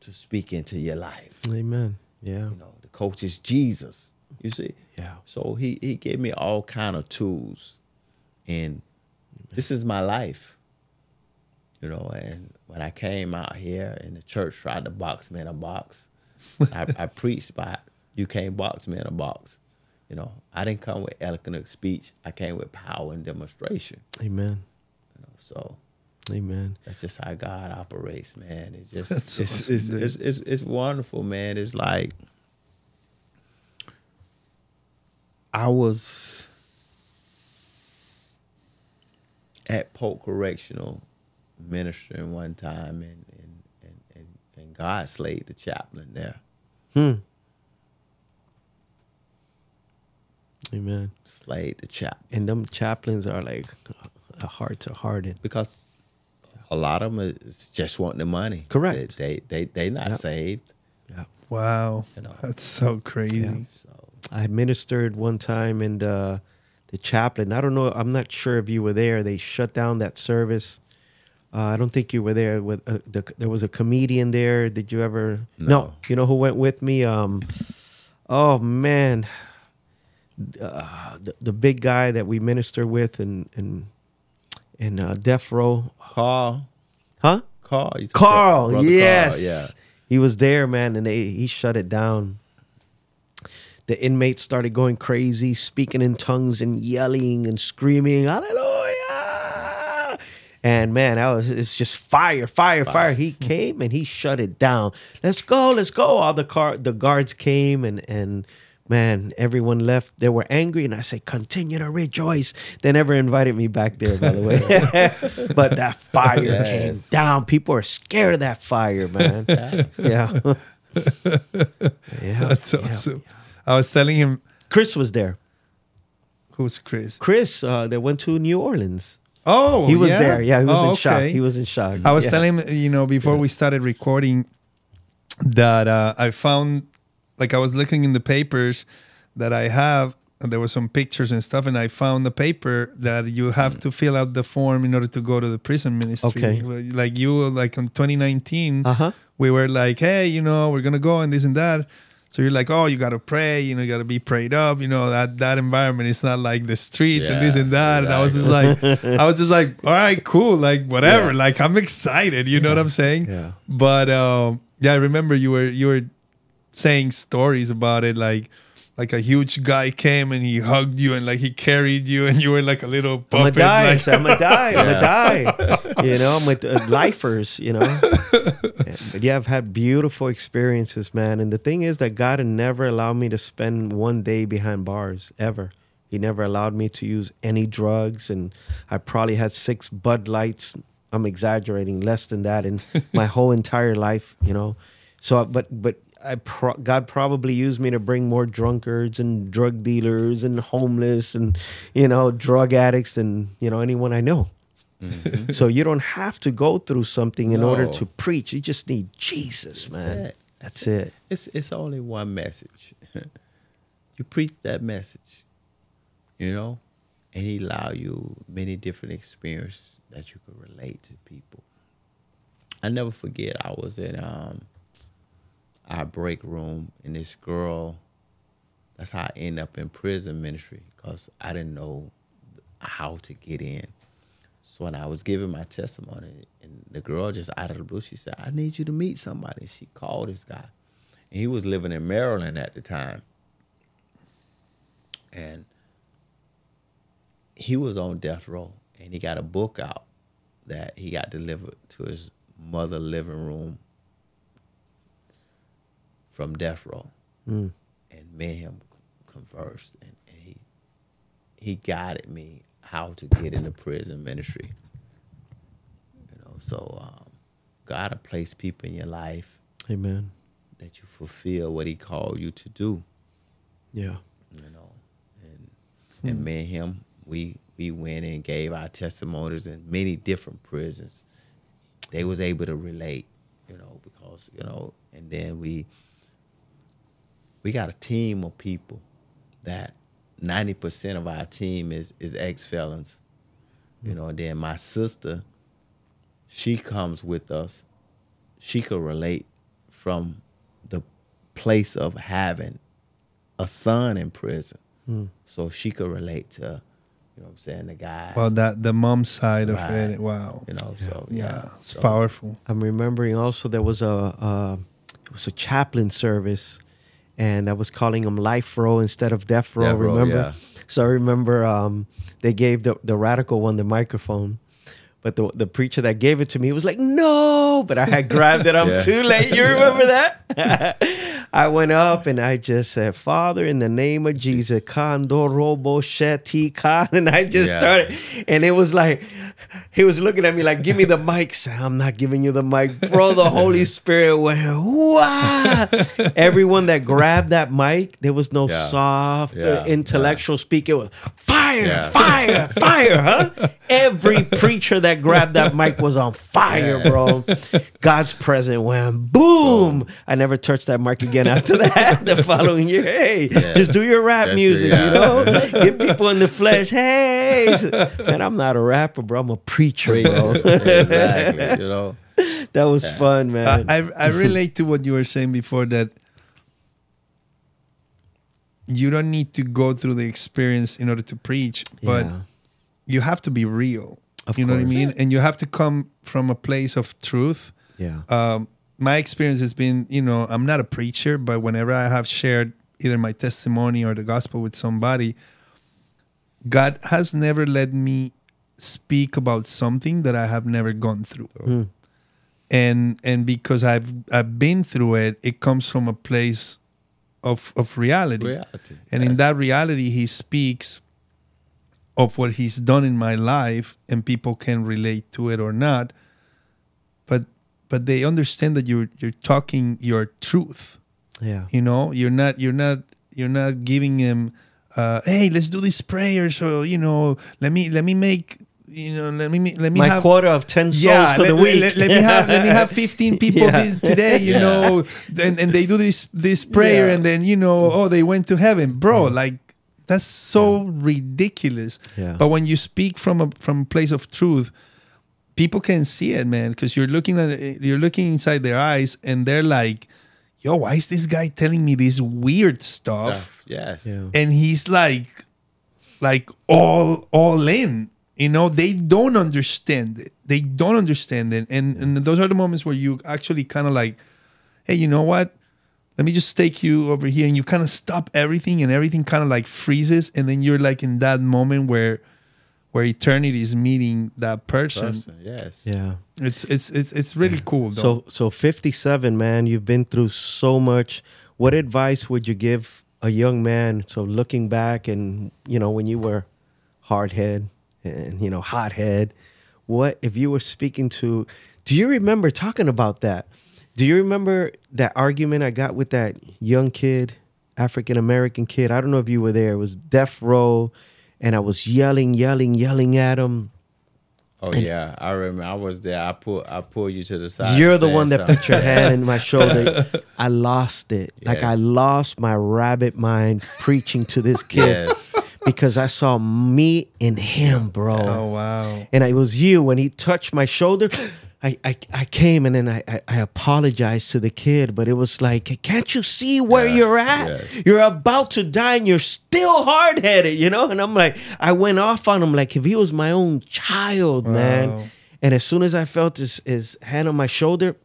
to speak into your life. Amen. Yeah. You know, the coach is Jesus. You see? Yeah. So he he gave me all kind of tools, and this is my life. You know, and when I came out here and the church tried to box me in a box, I, I preached about you can't box me in a box. You know, I didn't come with eloquent speech. I came with power and demonstration. Amen. You know, so Amen. that's just how God operates, man. It's just it's, awesome, it's, it's, it's it's wonderful, man. It's like I was at Polk Correctional ministering one time, and and and and, and God slayed the chaplain there. Hmm. Amen. Slayed the chaplain And them chaplains are like the hearts are hardened. because a lot of them is just wanting the money. Correct. They they they, they not Yep. saved. Yeah. wow, You know. that's so crazy. Yeah. So I ministered one time and uh, the chaplain, I don't know, I'm not sure if you were there. They shut down that service. Uh, I don't think you were there. With uh, the, there was a comedian there. Did you ever? No. You know who went with me? Um, oh man, uh, the, the big guy that we minister with and and and uh, death row, Carl, huh? Carl, Carl, Brother yes, yeah. he was there, man, and they he shut it down. The inmates started going crazy, speaking in tongues and yelling and screaming, "Hallelujah!" And man, that was it's just fire, fire, fire. He came and he shut it down. Let's go, let's go. All the car, the guards came and and man, everyone left. They were angry, and I said, "Continue to rejoice." They never invited me back there, by the way. but that fire came down. People are scared of that fire, man. yeah, yeah. That's yeah. awesome. I was telling him, Chris was there. who's Chris? Chris, uh, they went to New Orleans. Oh, He was yeah? there. Yeah, he was Oh, in shock. He was in shock. I was Yeah. telling him, you know, before we started recording, that uh, I found, like, I was looking in the papers that I have, and there were some pictures and stuff, and I found the paper that you have to fill out the form in order to go to the prison ministry. Okay. Like you, like in 2019, Uh huh. we were like, hey, you know, we're gonna go and this and that. So you're like, oh, you gotta pray, you know, you gotta be prayed up, you know, that that environment is not like the streets and this and that. And I was just like, I was just like, all right, cool, like whatever, Yeah. like I'm excited, you know what I'm saying? Yeah. But um, yeah, I remember you were you were saying stories about it, like like a huge guy came and he hugged you and like he carried you and you were like a little I'm gonna die. like- I'm gonna die. I'm gonna die. You know, I'm with uh, lifers. You know, Yeah, but yeah, I've had beautiful experiences, man. And the thing is that God had never allowed me to spend one day behind bars ever. He never allowed me to use any drugs, and I probably had six Bud Lights. I'm exaggerating, less than that in my whole entire life. You know, so but but I pro- God probably used me to bring more drunkards and drug dealers and homeless and you know drug addicts than you know anyone I know. so you don't have to go through something in order to preach. You just need Jesus, man. it. That's it. It's it's only one message. you preach that message, you know, and he allow you many different experiences that you can relate to people. I never forget. I was in um, our break room, and this girl. That's how I end up in prison ministry because I didn't know how to get in. So when I was giving my testimony, and the girl just out of the blue, she said, "I need you to meet somebody." She called this guy, and he was living in Maryland at the time, and he was on death row, and he got a book out that he got delivered to his mother living room from death row, Mm. and me and him conversed, and, and he he guided me how to get into prison ministry. You know, so um, God will place people in your life Amen. that you fulfill what He called you to do. Yeah. You know, and and me and him, we we went and gave our testimonies in many different prisons. They was able to relate, you know, because you know, and then we we got a team of people that ninety percent of our team is is ex felons. You know, and then my sister, she comes with us. She could relate from the place of having a son in prison. Hmm. So she could relate to, you know what I'm saying, the guy. well, that the mom side of it, wow. you know, so Yeah, yeah. it's so, powerful. I'm remembering also there was a uh, it was a chaplain service, and I was calling them life row instead of death row. Death row, remember? yeah. So I remember um, they gave the the radical one the microphone. But the, the preacher that gave it to me was like, no, but I had grabbed it. I'm Yeah. too late. You remember that? I went up and I just said, Father, in the name of Jesus, Robo Khan. And I just Yeah. started. And it was like, he was looking at me like, give me the mic. Said, I'm not giving you the mic. Bro, the Holy Spirit went, wow. Everyone that grabbed that mic, there was no Yeah. soft, uh, Yeah. intellectual speak. It was fire, fire, fire, huh? Every preacher that grabbed that mic was on fire, bro. God's presence went boom. I never touched that mic again after that. the following year, hey, Yeah. just do your rap That's music, it, yeah. you know? Get people in the flesh. Hey, man, I'm not a rapper, bro. I'm a preacher, bro. exactly. You know, that was fun, man. I, I I relate to what you were saying before that you don't need to go through the experience in order to preach, but Yeah. you have to be real. Of you know what I mean? And you have to come from a place of truth. yeah. Um, my experience has been, you know, I'm not a preacher, but whenever I have shared either my testimony or the gospel with somebody, God has never let me speak about something that I have never gone through. Mm. And and because I've I've been through it, it comes from a place of of reality. Reality. And in that reality, he speaks of what he's done in my life, and people can relate to it or not. But they understand that you're you're talking your truth. Yeah. You know, you're not you're not you're not giving him, uh, hey, let's do this prayer. So you know, let me let me make you know let me let me My have quota of 10 souls yeah, for let, the week. Let, let me have let me have 15 people Yeah. today, you Yeah. know, and, and they do this this prayer and then you know, oh, they went to heaven, bro. Like that's so ridiculous. Yeah. But when you speak from a from a place of truth, people can see it, man, because you're looking at it, you're looking inside their eyes and they're like, yo, why is this guy telling me this weird stuff? Yes. Yeah. and he's like like all all in you know they don't understand it they don't understand it and and those are the moments where you actually kind of like hey you know what let me just take you over here and you kind of stop everything and everything kind of like freezes and then you're like in that moment where where eternity is meeting that person, Person, yes. yeah. it's it's it's it's really cool though. So so 57 man, you've been through so much. What advice would you give a young man so looking back and you know when you were hard head and you know hot head, what if you were speaking to Do you remember talking about that? Do you remember that argument I got with that young kid, African American kid? I don't know if you were there. It was death row and I was yelling, yelling, yelling at him. Oh yeah, I remember. I was there. I pull. I pull you to the side. You're the one that something. put your hand in my shoulder. I lost it. Like I lost my rabbit mind preaching to this kid Yes. because I saw me in him, bro. oh wow And it was you when he touched my shoulder. I, I, I came and then I, I, I apologized to the kid, but it was like, can't you see where Yeah, you're at? yes. You're about to die and you're still hard headed, you know? And I'm like, I went off on him like if he was my own child, Wow. man. And as soon as I felt his, his hand on my shoulder,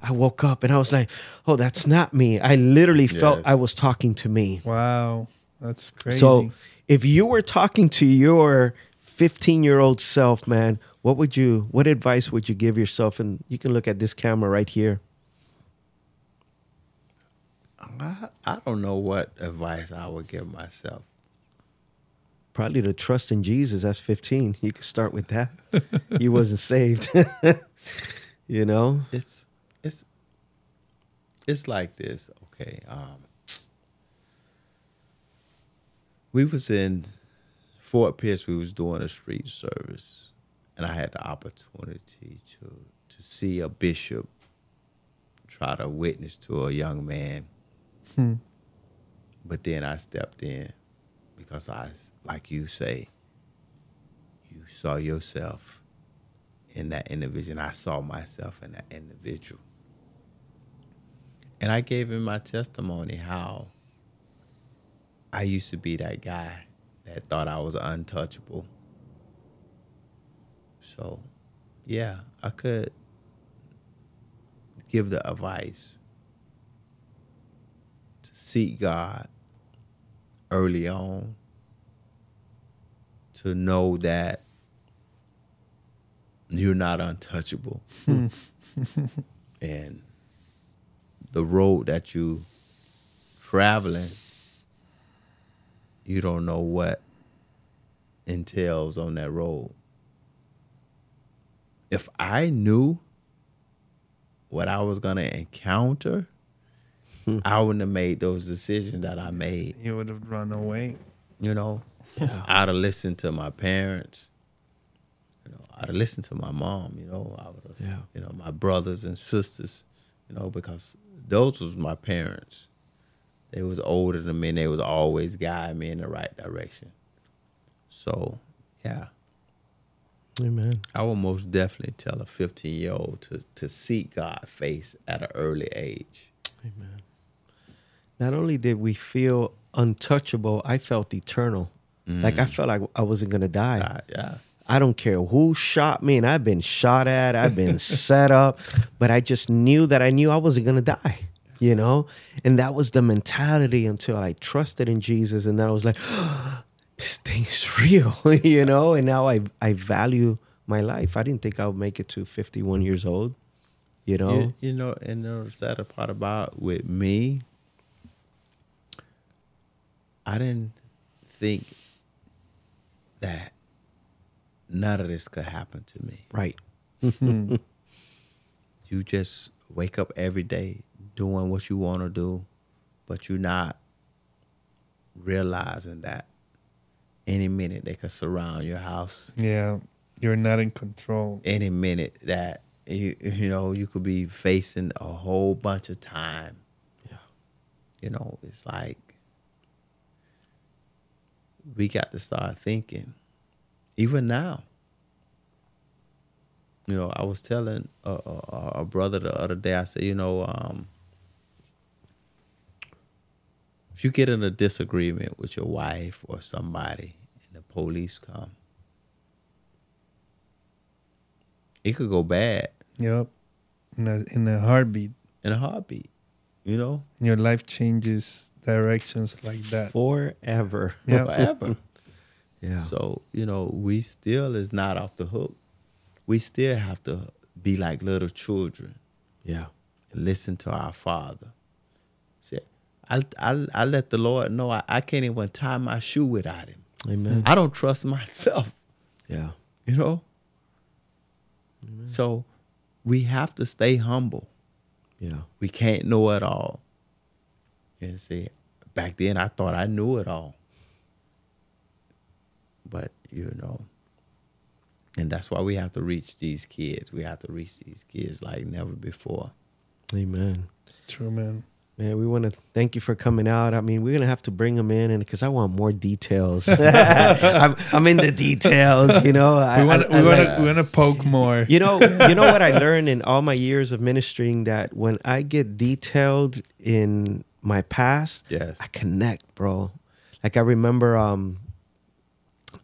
I woke up and I was like, oh, that's not me. I literally felt I was talking to me. wow that's crazy So if you were talking to your 15 year old self, man, what would you, what advice would you give yourself? And you can look at this camera right here. I, I don't know what advice I would give myself. Probably to trust in Jesus. That's 15. You could start with that. you wasn't saved. you know? It's it's it's like this. Okay. Um, we was in Fort Pierce. We was doing a street service, and I had the opportunity to to see a bishop try to witness to a young man. Hmm. But then I stepped in because I, like you say, you saw yourself in that individual. I saw myself in that individual. And I gave him my testimony how I used to be that guy that thought I was untouchable. So, yeah, I could give the advice to seek God early on, to know that you're not untouchable. and the road that you traveling, you don't know what entails on that road. If I knew what I was gonna encounter, hmm. I wouldn't have made those decisions that I made. you would have run away You know, I'd have listened to my parents. You know, I'd have listened to my mom. You know, I would have, Yeah. you know, my brothers and sisters. You know, because those was my parents. They was older than me, and they was always guiding me in the right direction. So, yeah, Amen. I would most definitely tell a 15 year old to to seek God face at an early age. Amen. Not only did we feel untouchable, I felt eternal. Like I mm. felt like I wasn't going to die. God, yeah. I don't care who shot me, and I've been shot at, I've been set up, but I just knew that I knew I wasn't gonna die, you know? And that was the mentality until I trusted in Jesus, and then I was like, this thing is real, you know? And now I I value my life. I didn't think I would make it to 51 years old, you know? You, you know, and the sad part about with me, I didn't think that none of this could happen to me. Right. Hmm. You just wake up every day doing what you want to do, but you're not realizing that any minute they could surround your house. Yeah. You're not in control. Any minute that you you know you could be facing a whole bunch of time. Yeah. You know, it's like we got to start thinking, even now. You know, I was telling a, a, a brother the other day. I said, you know, um, if you get in a disagreement with your wife or somebody, and the police come, it could go bad Yep. In a in a heartbeat. in a heartbeat. You know, Your life changes directions like that. Forever. Yeah. forever. Yeah. So, you know, we still is not off the hook. We still have to be like little children yeah. and listen to our Father. See, I, I, I let the Lord know I, I can't even tie my shoe without Him. Amen. I don't trust myself, Yeah. you know? So we have to stay humble. Yeah. We can't know it all. You see, back then I thought I knew it all. But, you know, and that's why we have to reach these kids. We have to reach these kids like never before. Amen. It's true, man. Man, we want to thank you for coming out. I mean, we're gonna have to bring them in, and because I want more details. I'm, I'm in the details, you know. I, We want to we want like- to we want to poke more. you know, you know what I learned in all my years of ministering that when I get detailed in my past, Yes. I connect, bro. Like I remember um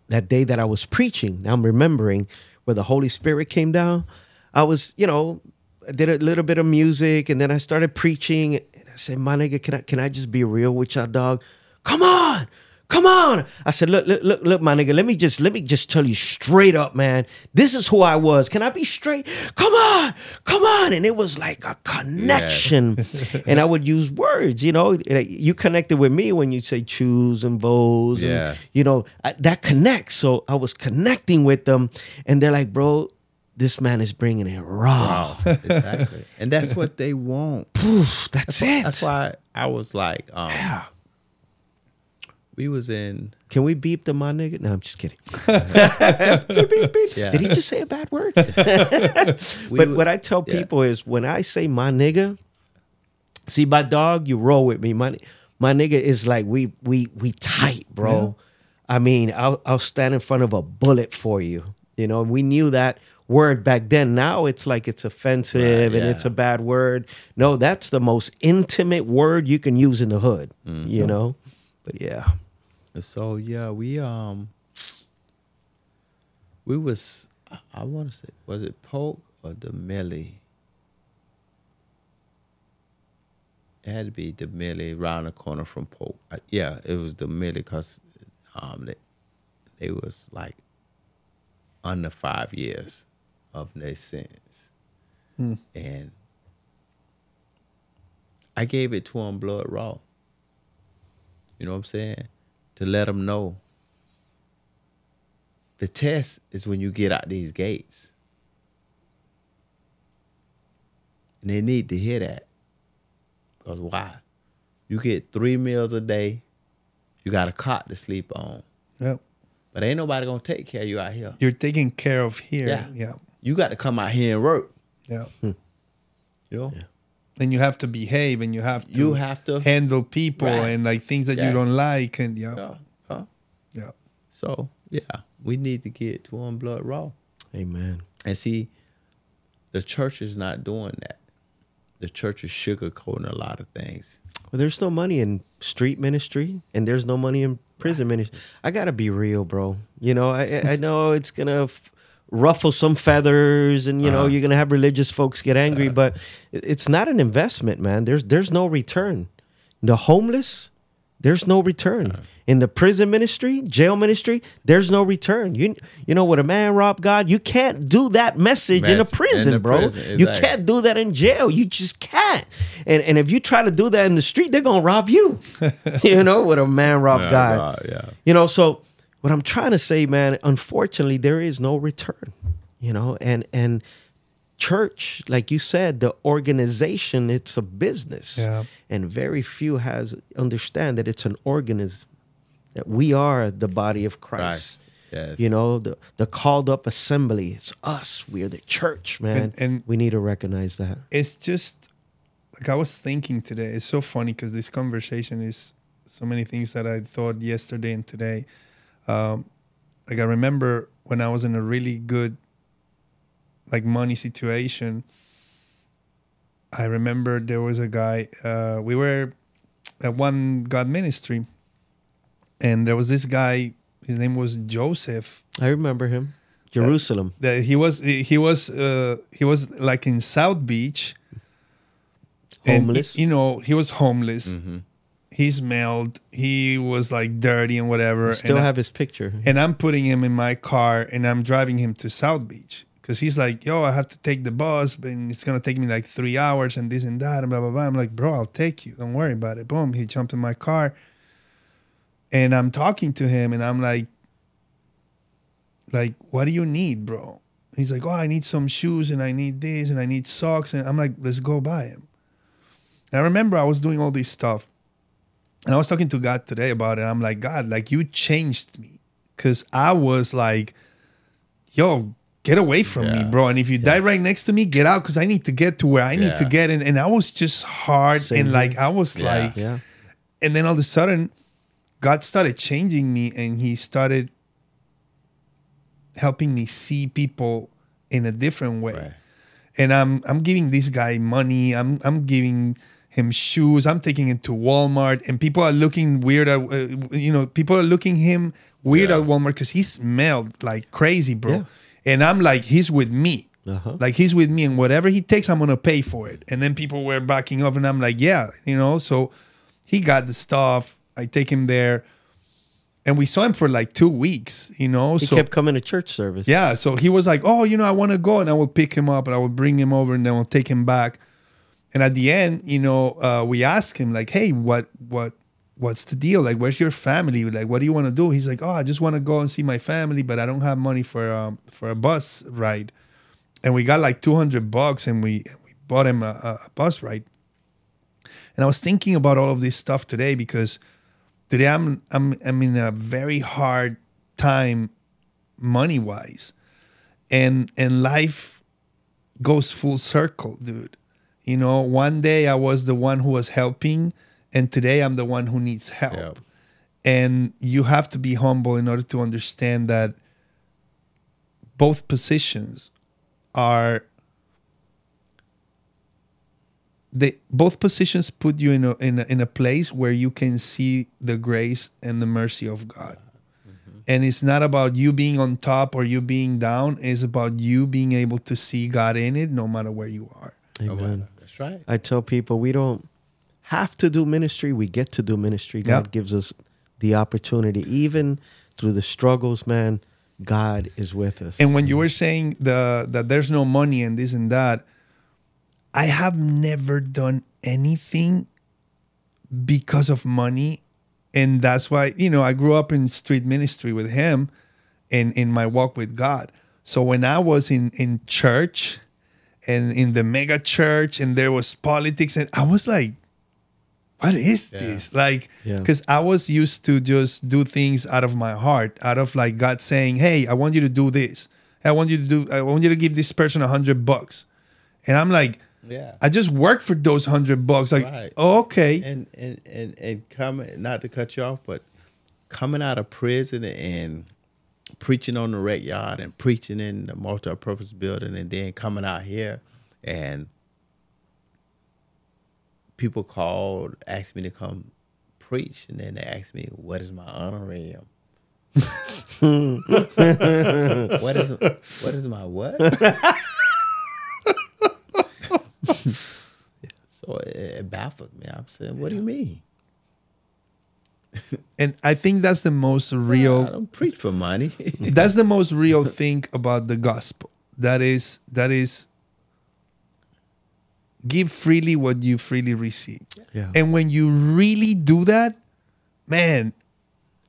that day that I was preaching. Now I'm remembering where the Holy Spirit came down. I was, you know, I did a little bit of music and then I started preaching and I said, My nigga, can I can I just be real with y'all, dog? Come on. Come on. I said, look, look, look, look, my nigga, let me just let me just tell you straight up, man. This is who I was. Can I be straight? Come on, come on. And it was like a connection. and I would use words, you know. You connected with me when you say choose and vows. and, Yeah. you know, I, that connects. So I was connecting with them. And they're like, bro, this man is bringing it raw. Wow. exactly. And that's what they want. Poof, that's, it. That's why I was like, um, Yeah. we was in Can we beep the my nigga? No, I'm just kidding. Beep, beep, beep. Yeah. Did he just say a bad word? but what I tell yeah. people is when I say my nigga, see my dog, you roll with me. My my nigga is like we we we tight, bro. I mean, I'll I'll stand in front of a bullet for you. You know, we knew that word back then. Now it's like it's offensive Right, and it's a bad word. No, that's the most intimate word you can use in the hood. Mm-hmm. You know? But yeah. So yeah, we um we was I, I want to say was it Polk or Demilly? It had to be the Millie around the corner from Polk. Uh, yeah, it was the Millie because um they they was like under five years of their sentence, hmm. and I gave it to him blood raw. You know what I'm saying? To let them know. The test is when you get out these gates. And they need to hear that. Because why? You get three meals a day. You got a cot to sleep on. Yep. But ain't nobody to take care of you out here. You're taking care of here. Yeah. Yeah. You got to come out here and work. Yeah. Hmm. You know? And you have to behave and you have to You have to. handle people Right. and like things that Yes. you don't like and yeah. Yeah. Huh? Yeah. So, yeah, we need to get to on blood raw. Amen. And see, the church is not doing that. The church is sugarcoating a lot of things. Well, there's no money in street ministry, and there's no money in prison ministry. I gotta be real, bro. You know, I I- I know it's gonna f- ruffle some feathers, and you know Uh-huh. you're gonna have religious folks get angry, but it's not an investment, man. There's there's no return. The homeless, there's no return. In the prison ministry, jail ministry, there's no return. You you know, with a man rob God, you can't do that message in a Mess- in prison, bro. prison, You can't do that in jail. You just can't. And and if you try to do that in the street, they're gonna rob you. you know, with a man rob. God, yeah. You know, so what I'm trying to say, man, unfortunately, there is no return. You know, and and church, like you said, the organization, it's a business. Yeah. And very few has understand that it's an organism. That we are the body of Christ. Christ. Yes. You know, the the called up assembly. It's us. We're the church, man. And- and- we need to recognize that. it's just like I was thinking today. It's so funny because this conversation is so many things that I thought yesterday and today. Um, like I remember when I was in a really good, like money situation. I remember there was a guy. Uh, we were at one God ministry, and there was this guy. His name was Joseph I remember him. Jerusalem. that he was he was uh, he was like in South Beach, and, Homeless. you know, he was homeless. Mm-hmm. He smelled. He was like dirty and whatever. I still and, I- have his picture. and I'm putting him in my car and I'm driving him to South Beach because he's like, "Yo, I have to take the bus, and it's gonna take me like three hours and this and that and blah blah blah." I'm like, "Bro, I'll take you. Don't worry about it." Boom. He jumped in my car, and I'm talking to him, and I'm like, "Like, what do you need, bro?" He's like, "Oh, I need some shoes, and I need this, and I need socks," and I'm like, "Let's go buy him." And I remember I was doing all this stuff, and I was talking to God today about it. I'm like, God, like you changed me because I was like, yo, get away from me, bro. And if you die right next to me, get out because I need to get to where I need to get. And, and I was just hard Same and here. like, I was Yeah. like, yeah. and then all of a sudden, God started changing me and He started helping me see people in a different way Right. and I'm I'm giving this guy money. I'm I'm giving him shoes. I'm taking him to Walmart, and people are looking weird at uh, you know people are looking him weird Yeah. at Walmart because he smelled like crazy, bro. Yeah. And I'm like, he's with me. Uh-huh. Like he's with me, and whatever he takes, I'm gonna pay for it. And then people were backing off, and I'm like, yeah, you know. So he got the stuff. I take him there, and we saw him for like two weeks, you know. He so kept coming to church service. yeah, so he was like, "Oh, you know, I want to go," and I will pick him up and I will bring him over, and then we'll take him back. And at the end, you know, uh, we ask him like, "Hey, what, what, what's the deal? Like, where's your family? Like, what do you want to do?" He's like, "Oh, I just want to go and see my family, but I don't have money for um, for a bus ride." And we got like two hundred bucks, and we we bought him a, a- a bus ride. And I was thinking about all of this stuff today because today I'm I'm I'm in a very hard time money wise and and life goes full circle dude you know one day i was the one who was helping and today i'm the one who needs help Yep. and you have to be humble in order to understand that both positions are they both positions put you in a, in a in a place where you can see the grace and the mercy of God. Mm-hmm. And it's not about you being on top or you being down, it's about you being able to see God in it no matter where you are. Amen. That's right. I tell people we don't have to do ministry. We get to do ministry. God gives us the opportunity, even through the struggles. Man, God is with us. And when you were saying the that there's no money and this and that, I have never done anything because of money. And that's why, you know, I grew up in street ministry with him and in my walk with God. So when I was in in church and in the mega church and there was politics and I was like what is Yeah. this? Like, Yeah. because I was used to just do things out of my heart, out of like God saying, "Hey, I want you to do this. I want you to do. I want you to give this person a hundred bucks," and I'm like, Yeah. I just work for those hundred bucks. Like, Right. oh, okay, and and and and coming not to cut you off, but coming out of prison and preaching on the rec yard and preaching in the multi-purpose building, and then coming out here and people called, asked me to come preach, and then they asked me, "What is my honorarium?" what is what is my what? so it, it baffled me. I'm saying, "What do you mean?" And I think that's the most real I don't preach for money. That's the most real thing about the gospel. That is that is give freely what you freely receive. Yeah. And when you really do that, man,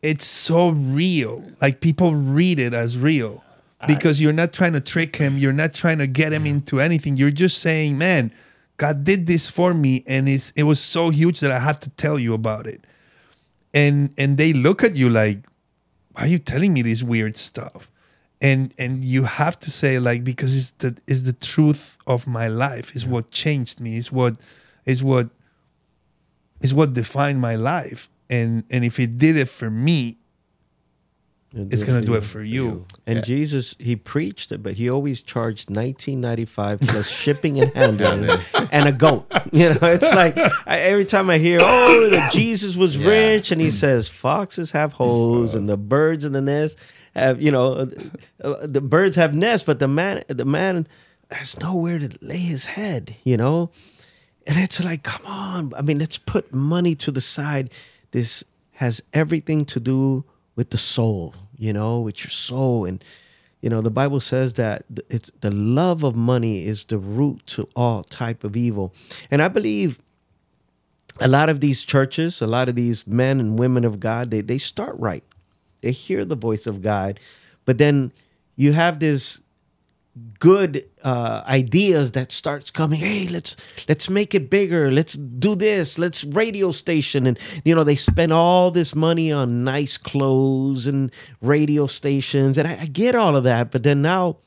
it's so real. Like people read it as real because you're not trying to trick him. You're not trying to get him into anything. You're just saying, man, God did this for me, and it's it was so huge that I had to tell you about it. And and they look at you like, why are you telling me this weird stuff? And and you have to say like because it's the is the truth of my life. Is what changed me. Is what is what is what defined my life. And and if it did it for me, it's gonna do it for you. And Yeah. Jesus, he preached it, but he always charged nineteen ninety five plus shipping and handling and a goat. You know, it's like I, every time I hear, "Oh, Jesus was Yeah. rich," and he says, "Foxes have holes, and the birds in the nest have, you know, uh, uh, the birds have nests, but the man, the man has nowhere to lay his head." You know, and it's like, come on. I mean, let's put money to the side. This has everything to do with the soul, you know, with your soul. And, you know, the Bible says that it's the love of money is the root to all type of evil. And I believe a lot of these churches, a lot of these men and women of God, they, they start right. They hear the voice of God, but then you have this good uh, ideas that starts coming hey let's let's make it bigger. Let's do this. Let's radio station. And you know they spend all this money on nice clothes and radio stations. And I, I get all of that but then now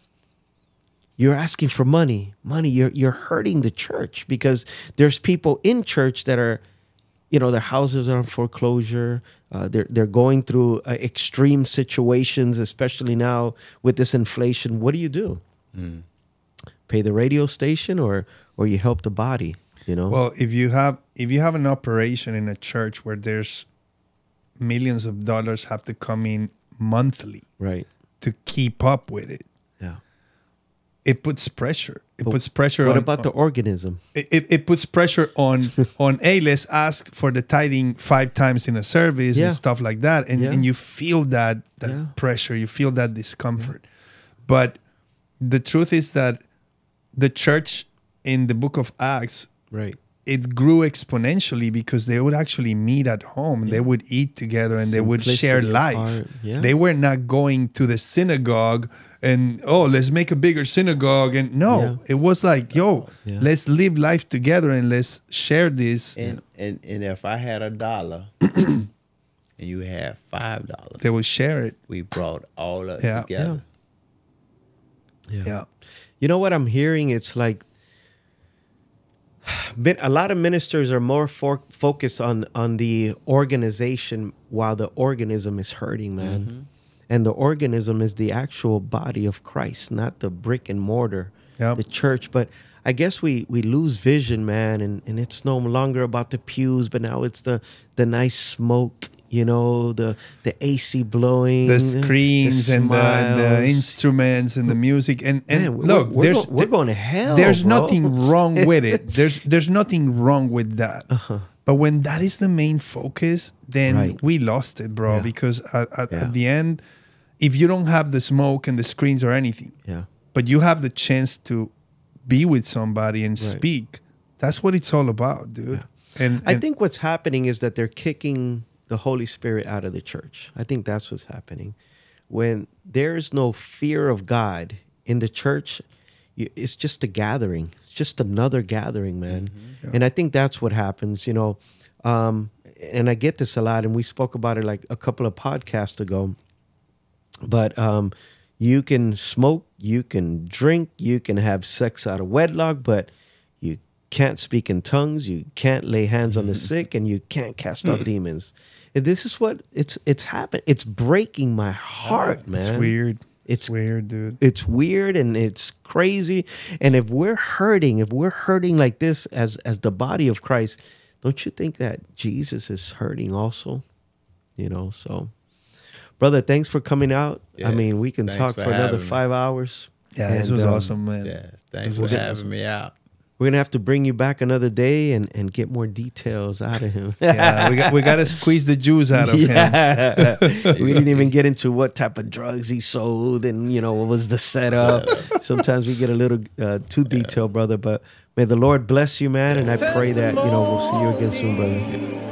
you're asking for money. Money. You're you're hurting the church because there's people in church that are you know their houses are on foreclosure. Uh, they're they're going through uh, extreme situations especially now with this inflation. What do you do pay the radio station or or you help the body you know Well, if you have if you have an operation in a church where there's millions of dollars have to come in monthly right to keep up with it, yeah it puts pressure. It But puts pressure what on about the organism it, it, it puts pressure on on hey let's ask for the tithing five times in a service Yeah. and stuff like that and, Yeah. and you feel that that Yeah. pressure you feel that discomfort but the truth is that the church in the book of acts right it grew exponentially because they would actually meet at home and they would eat together and they would share life. heart, yeah. They were not going to the synagogue and oh, let's make a bigger synagogue and no, Yeah. it was like, yo, Yeah. let's live life together and let's share this. and, and and if I had a dollar and you had five dollars, They would share it. we brought all of it Yeah. together. Yeah. you know what i'm hearing? It's like a lot of ministers are more for, focused on on the organization while the organism is hurting man. Mm-hmm. And the organism is the actual body of christ not the brick and mortar Yep. the church. But i guess we we lose vision man and and it's no longer about the pews but now it's the the nice smoke you know the the ac blowing The screens and the, and the instruments and the music and and Man, look, we're, there's go- we're going to hell. there's bro. nothing wrong with it. There's there's nothing wrong with that. But when that is the main focus, then Uh-huh. Right. we lost it, bro. Yeah. Because at, at, Yeah. at the end, if you don't have the smoke and the screens or anything, Yeah, but you have the chance to be with somebody and Right. speak, that's what it's all about, dude. And, I think what's happening is that they're kicking the Holy Spirit out of the church. I think that's what's happening. When there's no fear of God in the church, it's just a gathering. It's just another gathering, man. And I think that's what happens. You know, um, and I get this a lot, and we spoke about it like a couple of podcasts ago. But um, you can smoke, you can drink, you can have sex out of wedlock, but you can't speak in tongues, you can't lay hands on the sick, and you can't cast out demons. And this is what it's it's happened. It's breaking my heart, man. it's weird. It's, It's weird, dude. it's weird and it's crazy. And if we're hurting, if we're hurting like this as as the body of Christ, don't you think that Jesus is hurting also? You know, so brother, thanks for coming out. I mean, we can talk for for another five me.5 hours. Yeah, this was um, awesome, man. Yeah, thanks for having me out. We're gonna have to bring you back another day and, and get more details out of him. Yeah, we got we got to squeeze the juice out of him. Yeah. we didn't even get into what type of drugs he sold and you know what was the setup. Sometimes we get a little uh, too detailed, brother. But may the Lord bless you, man, and I pray that you know we'll see you again soon, brother.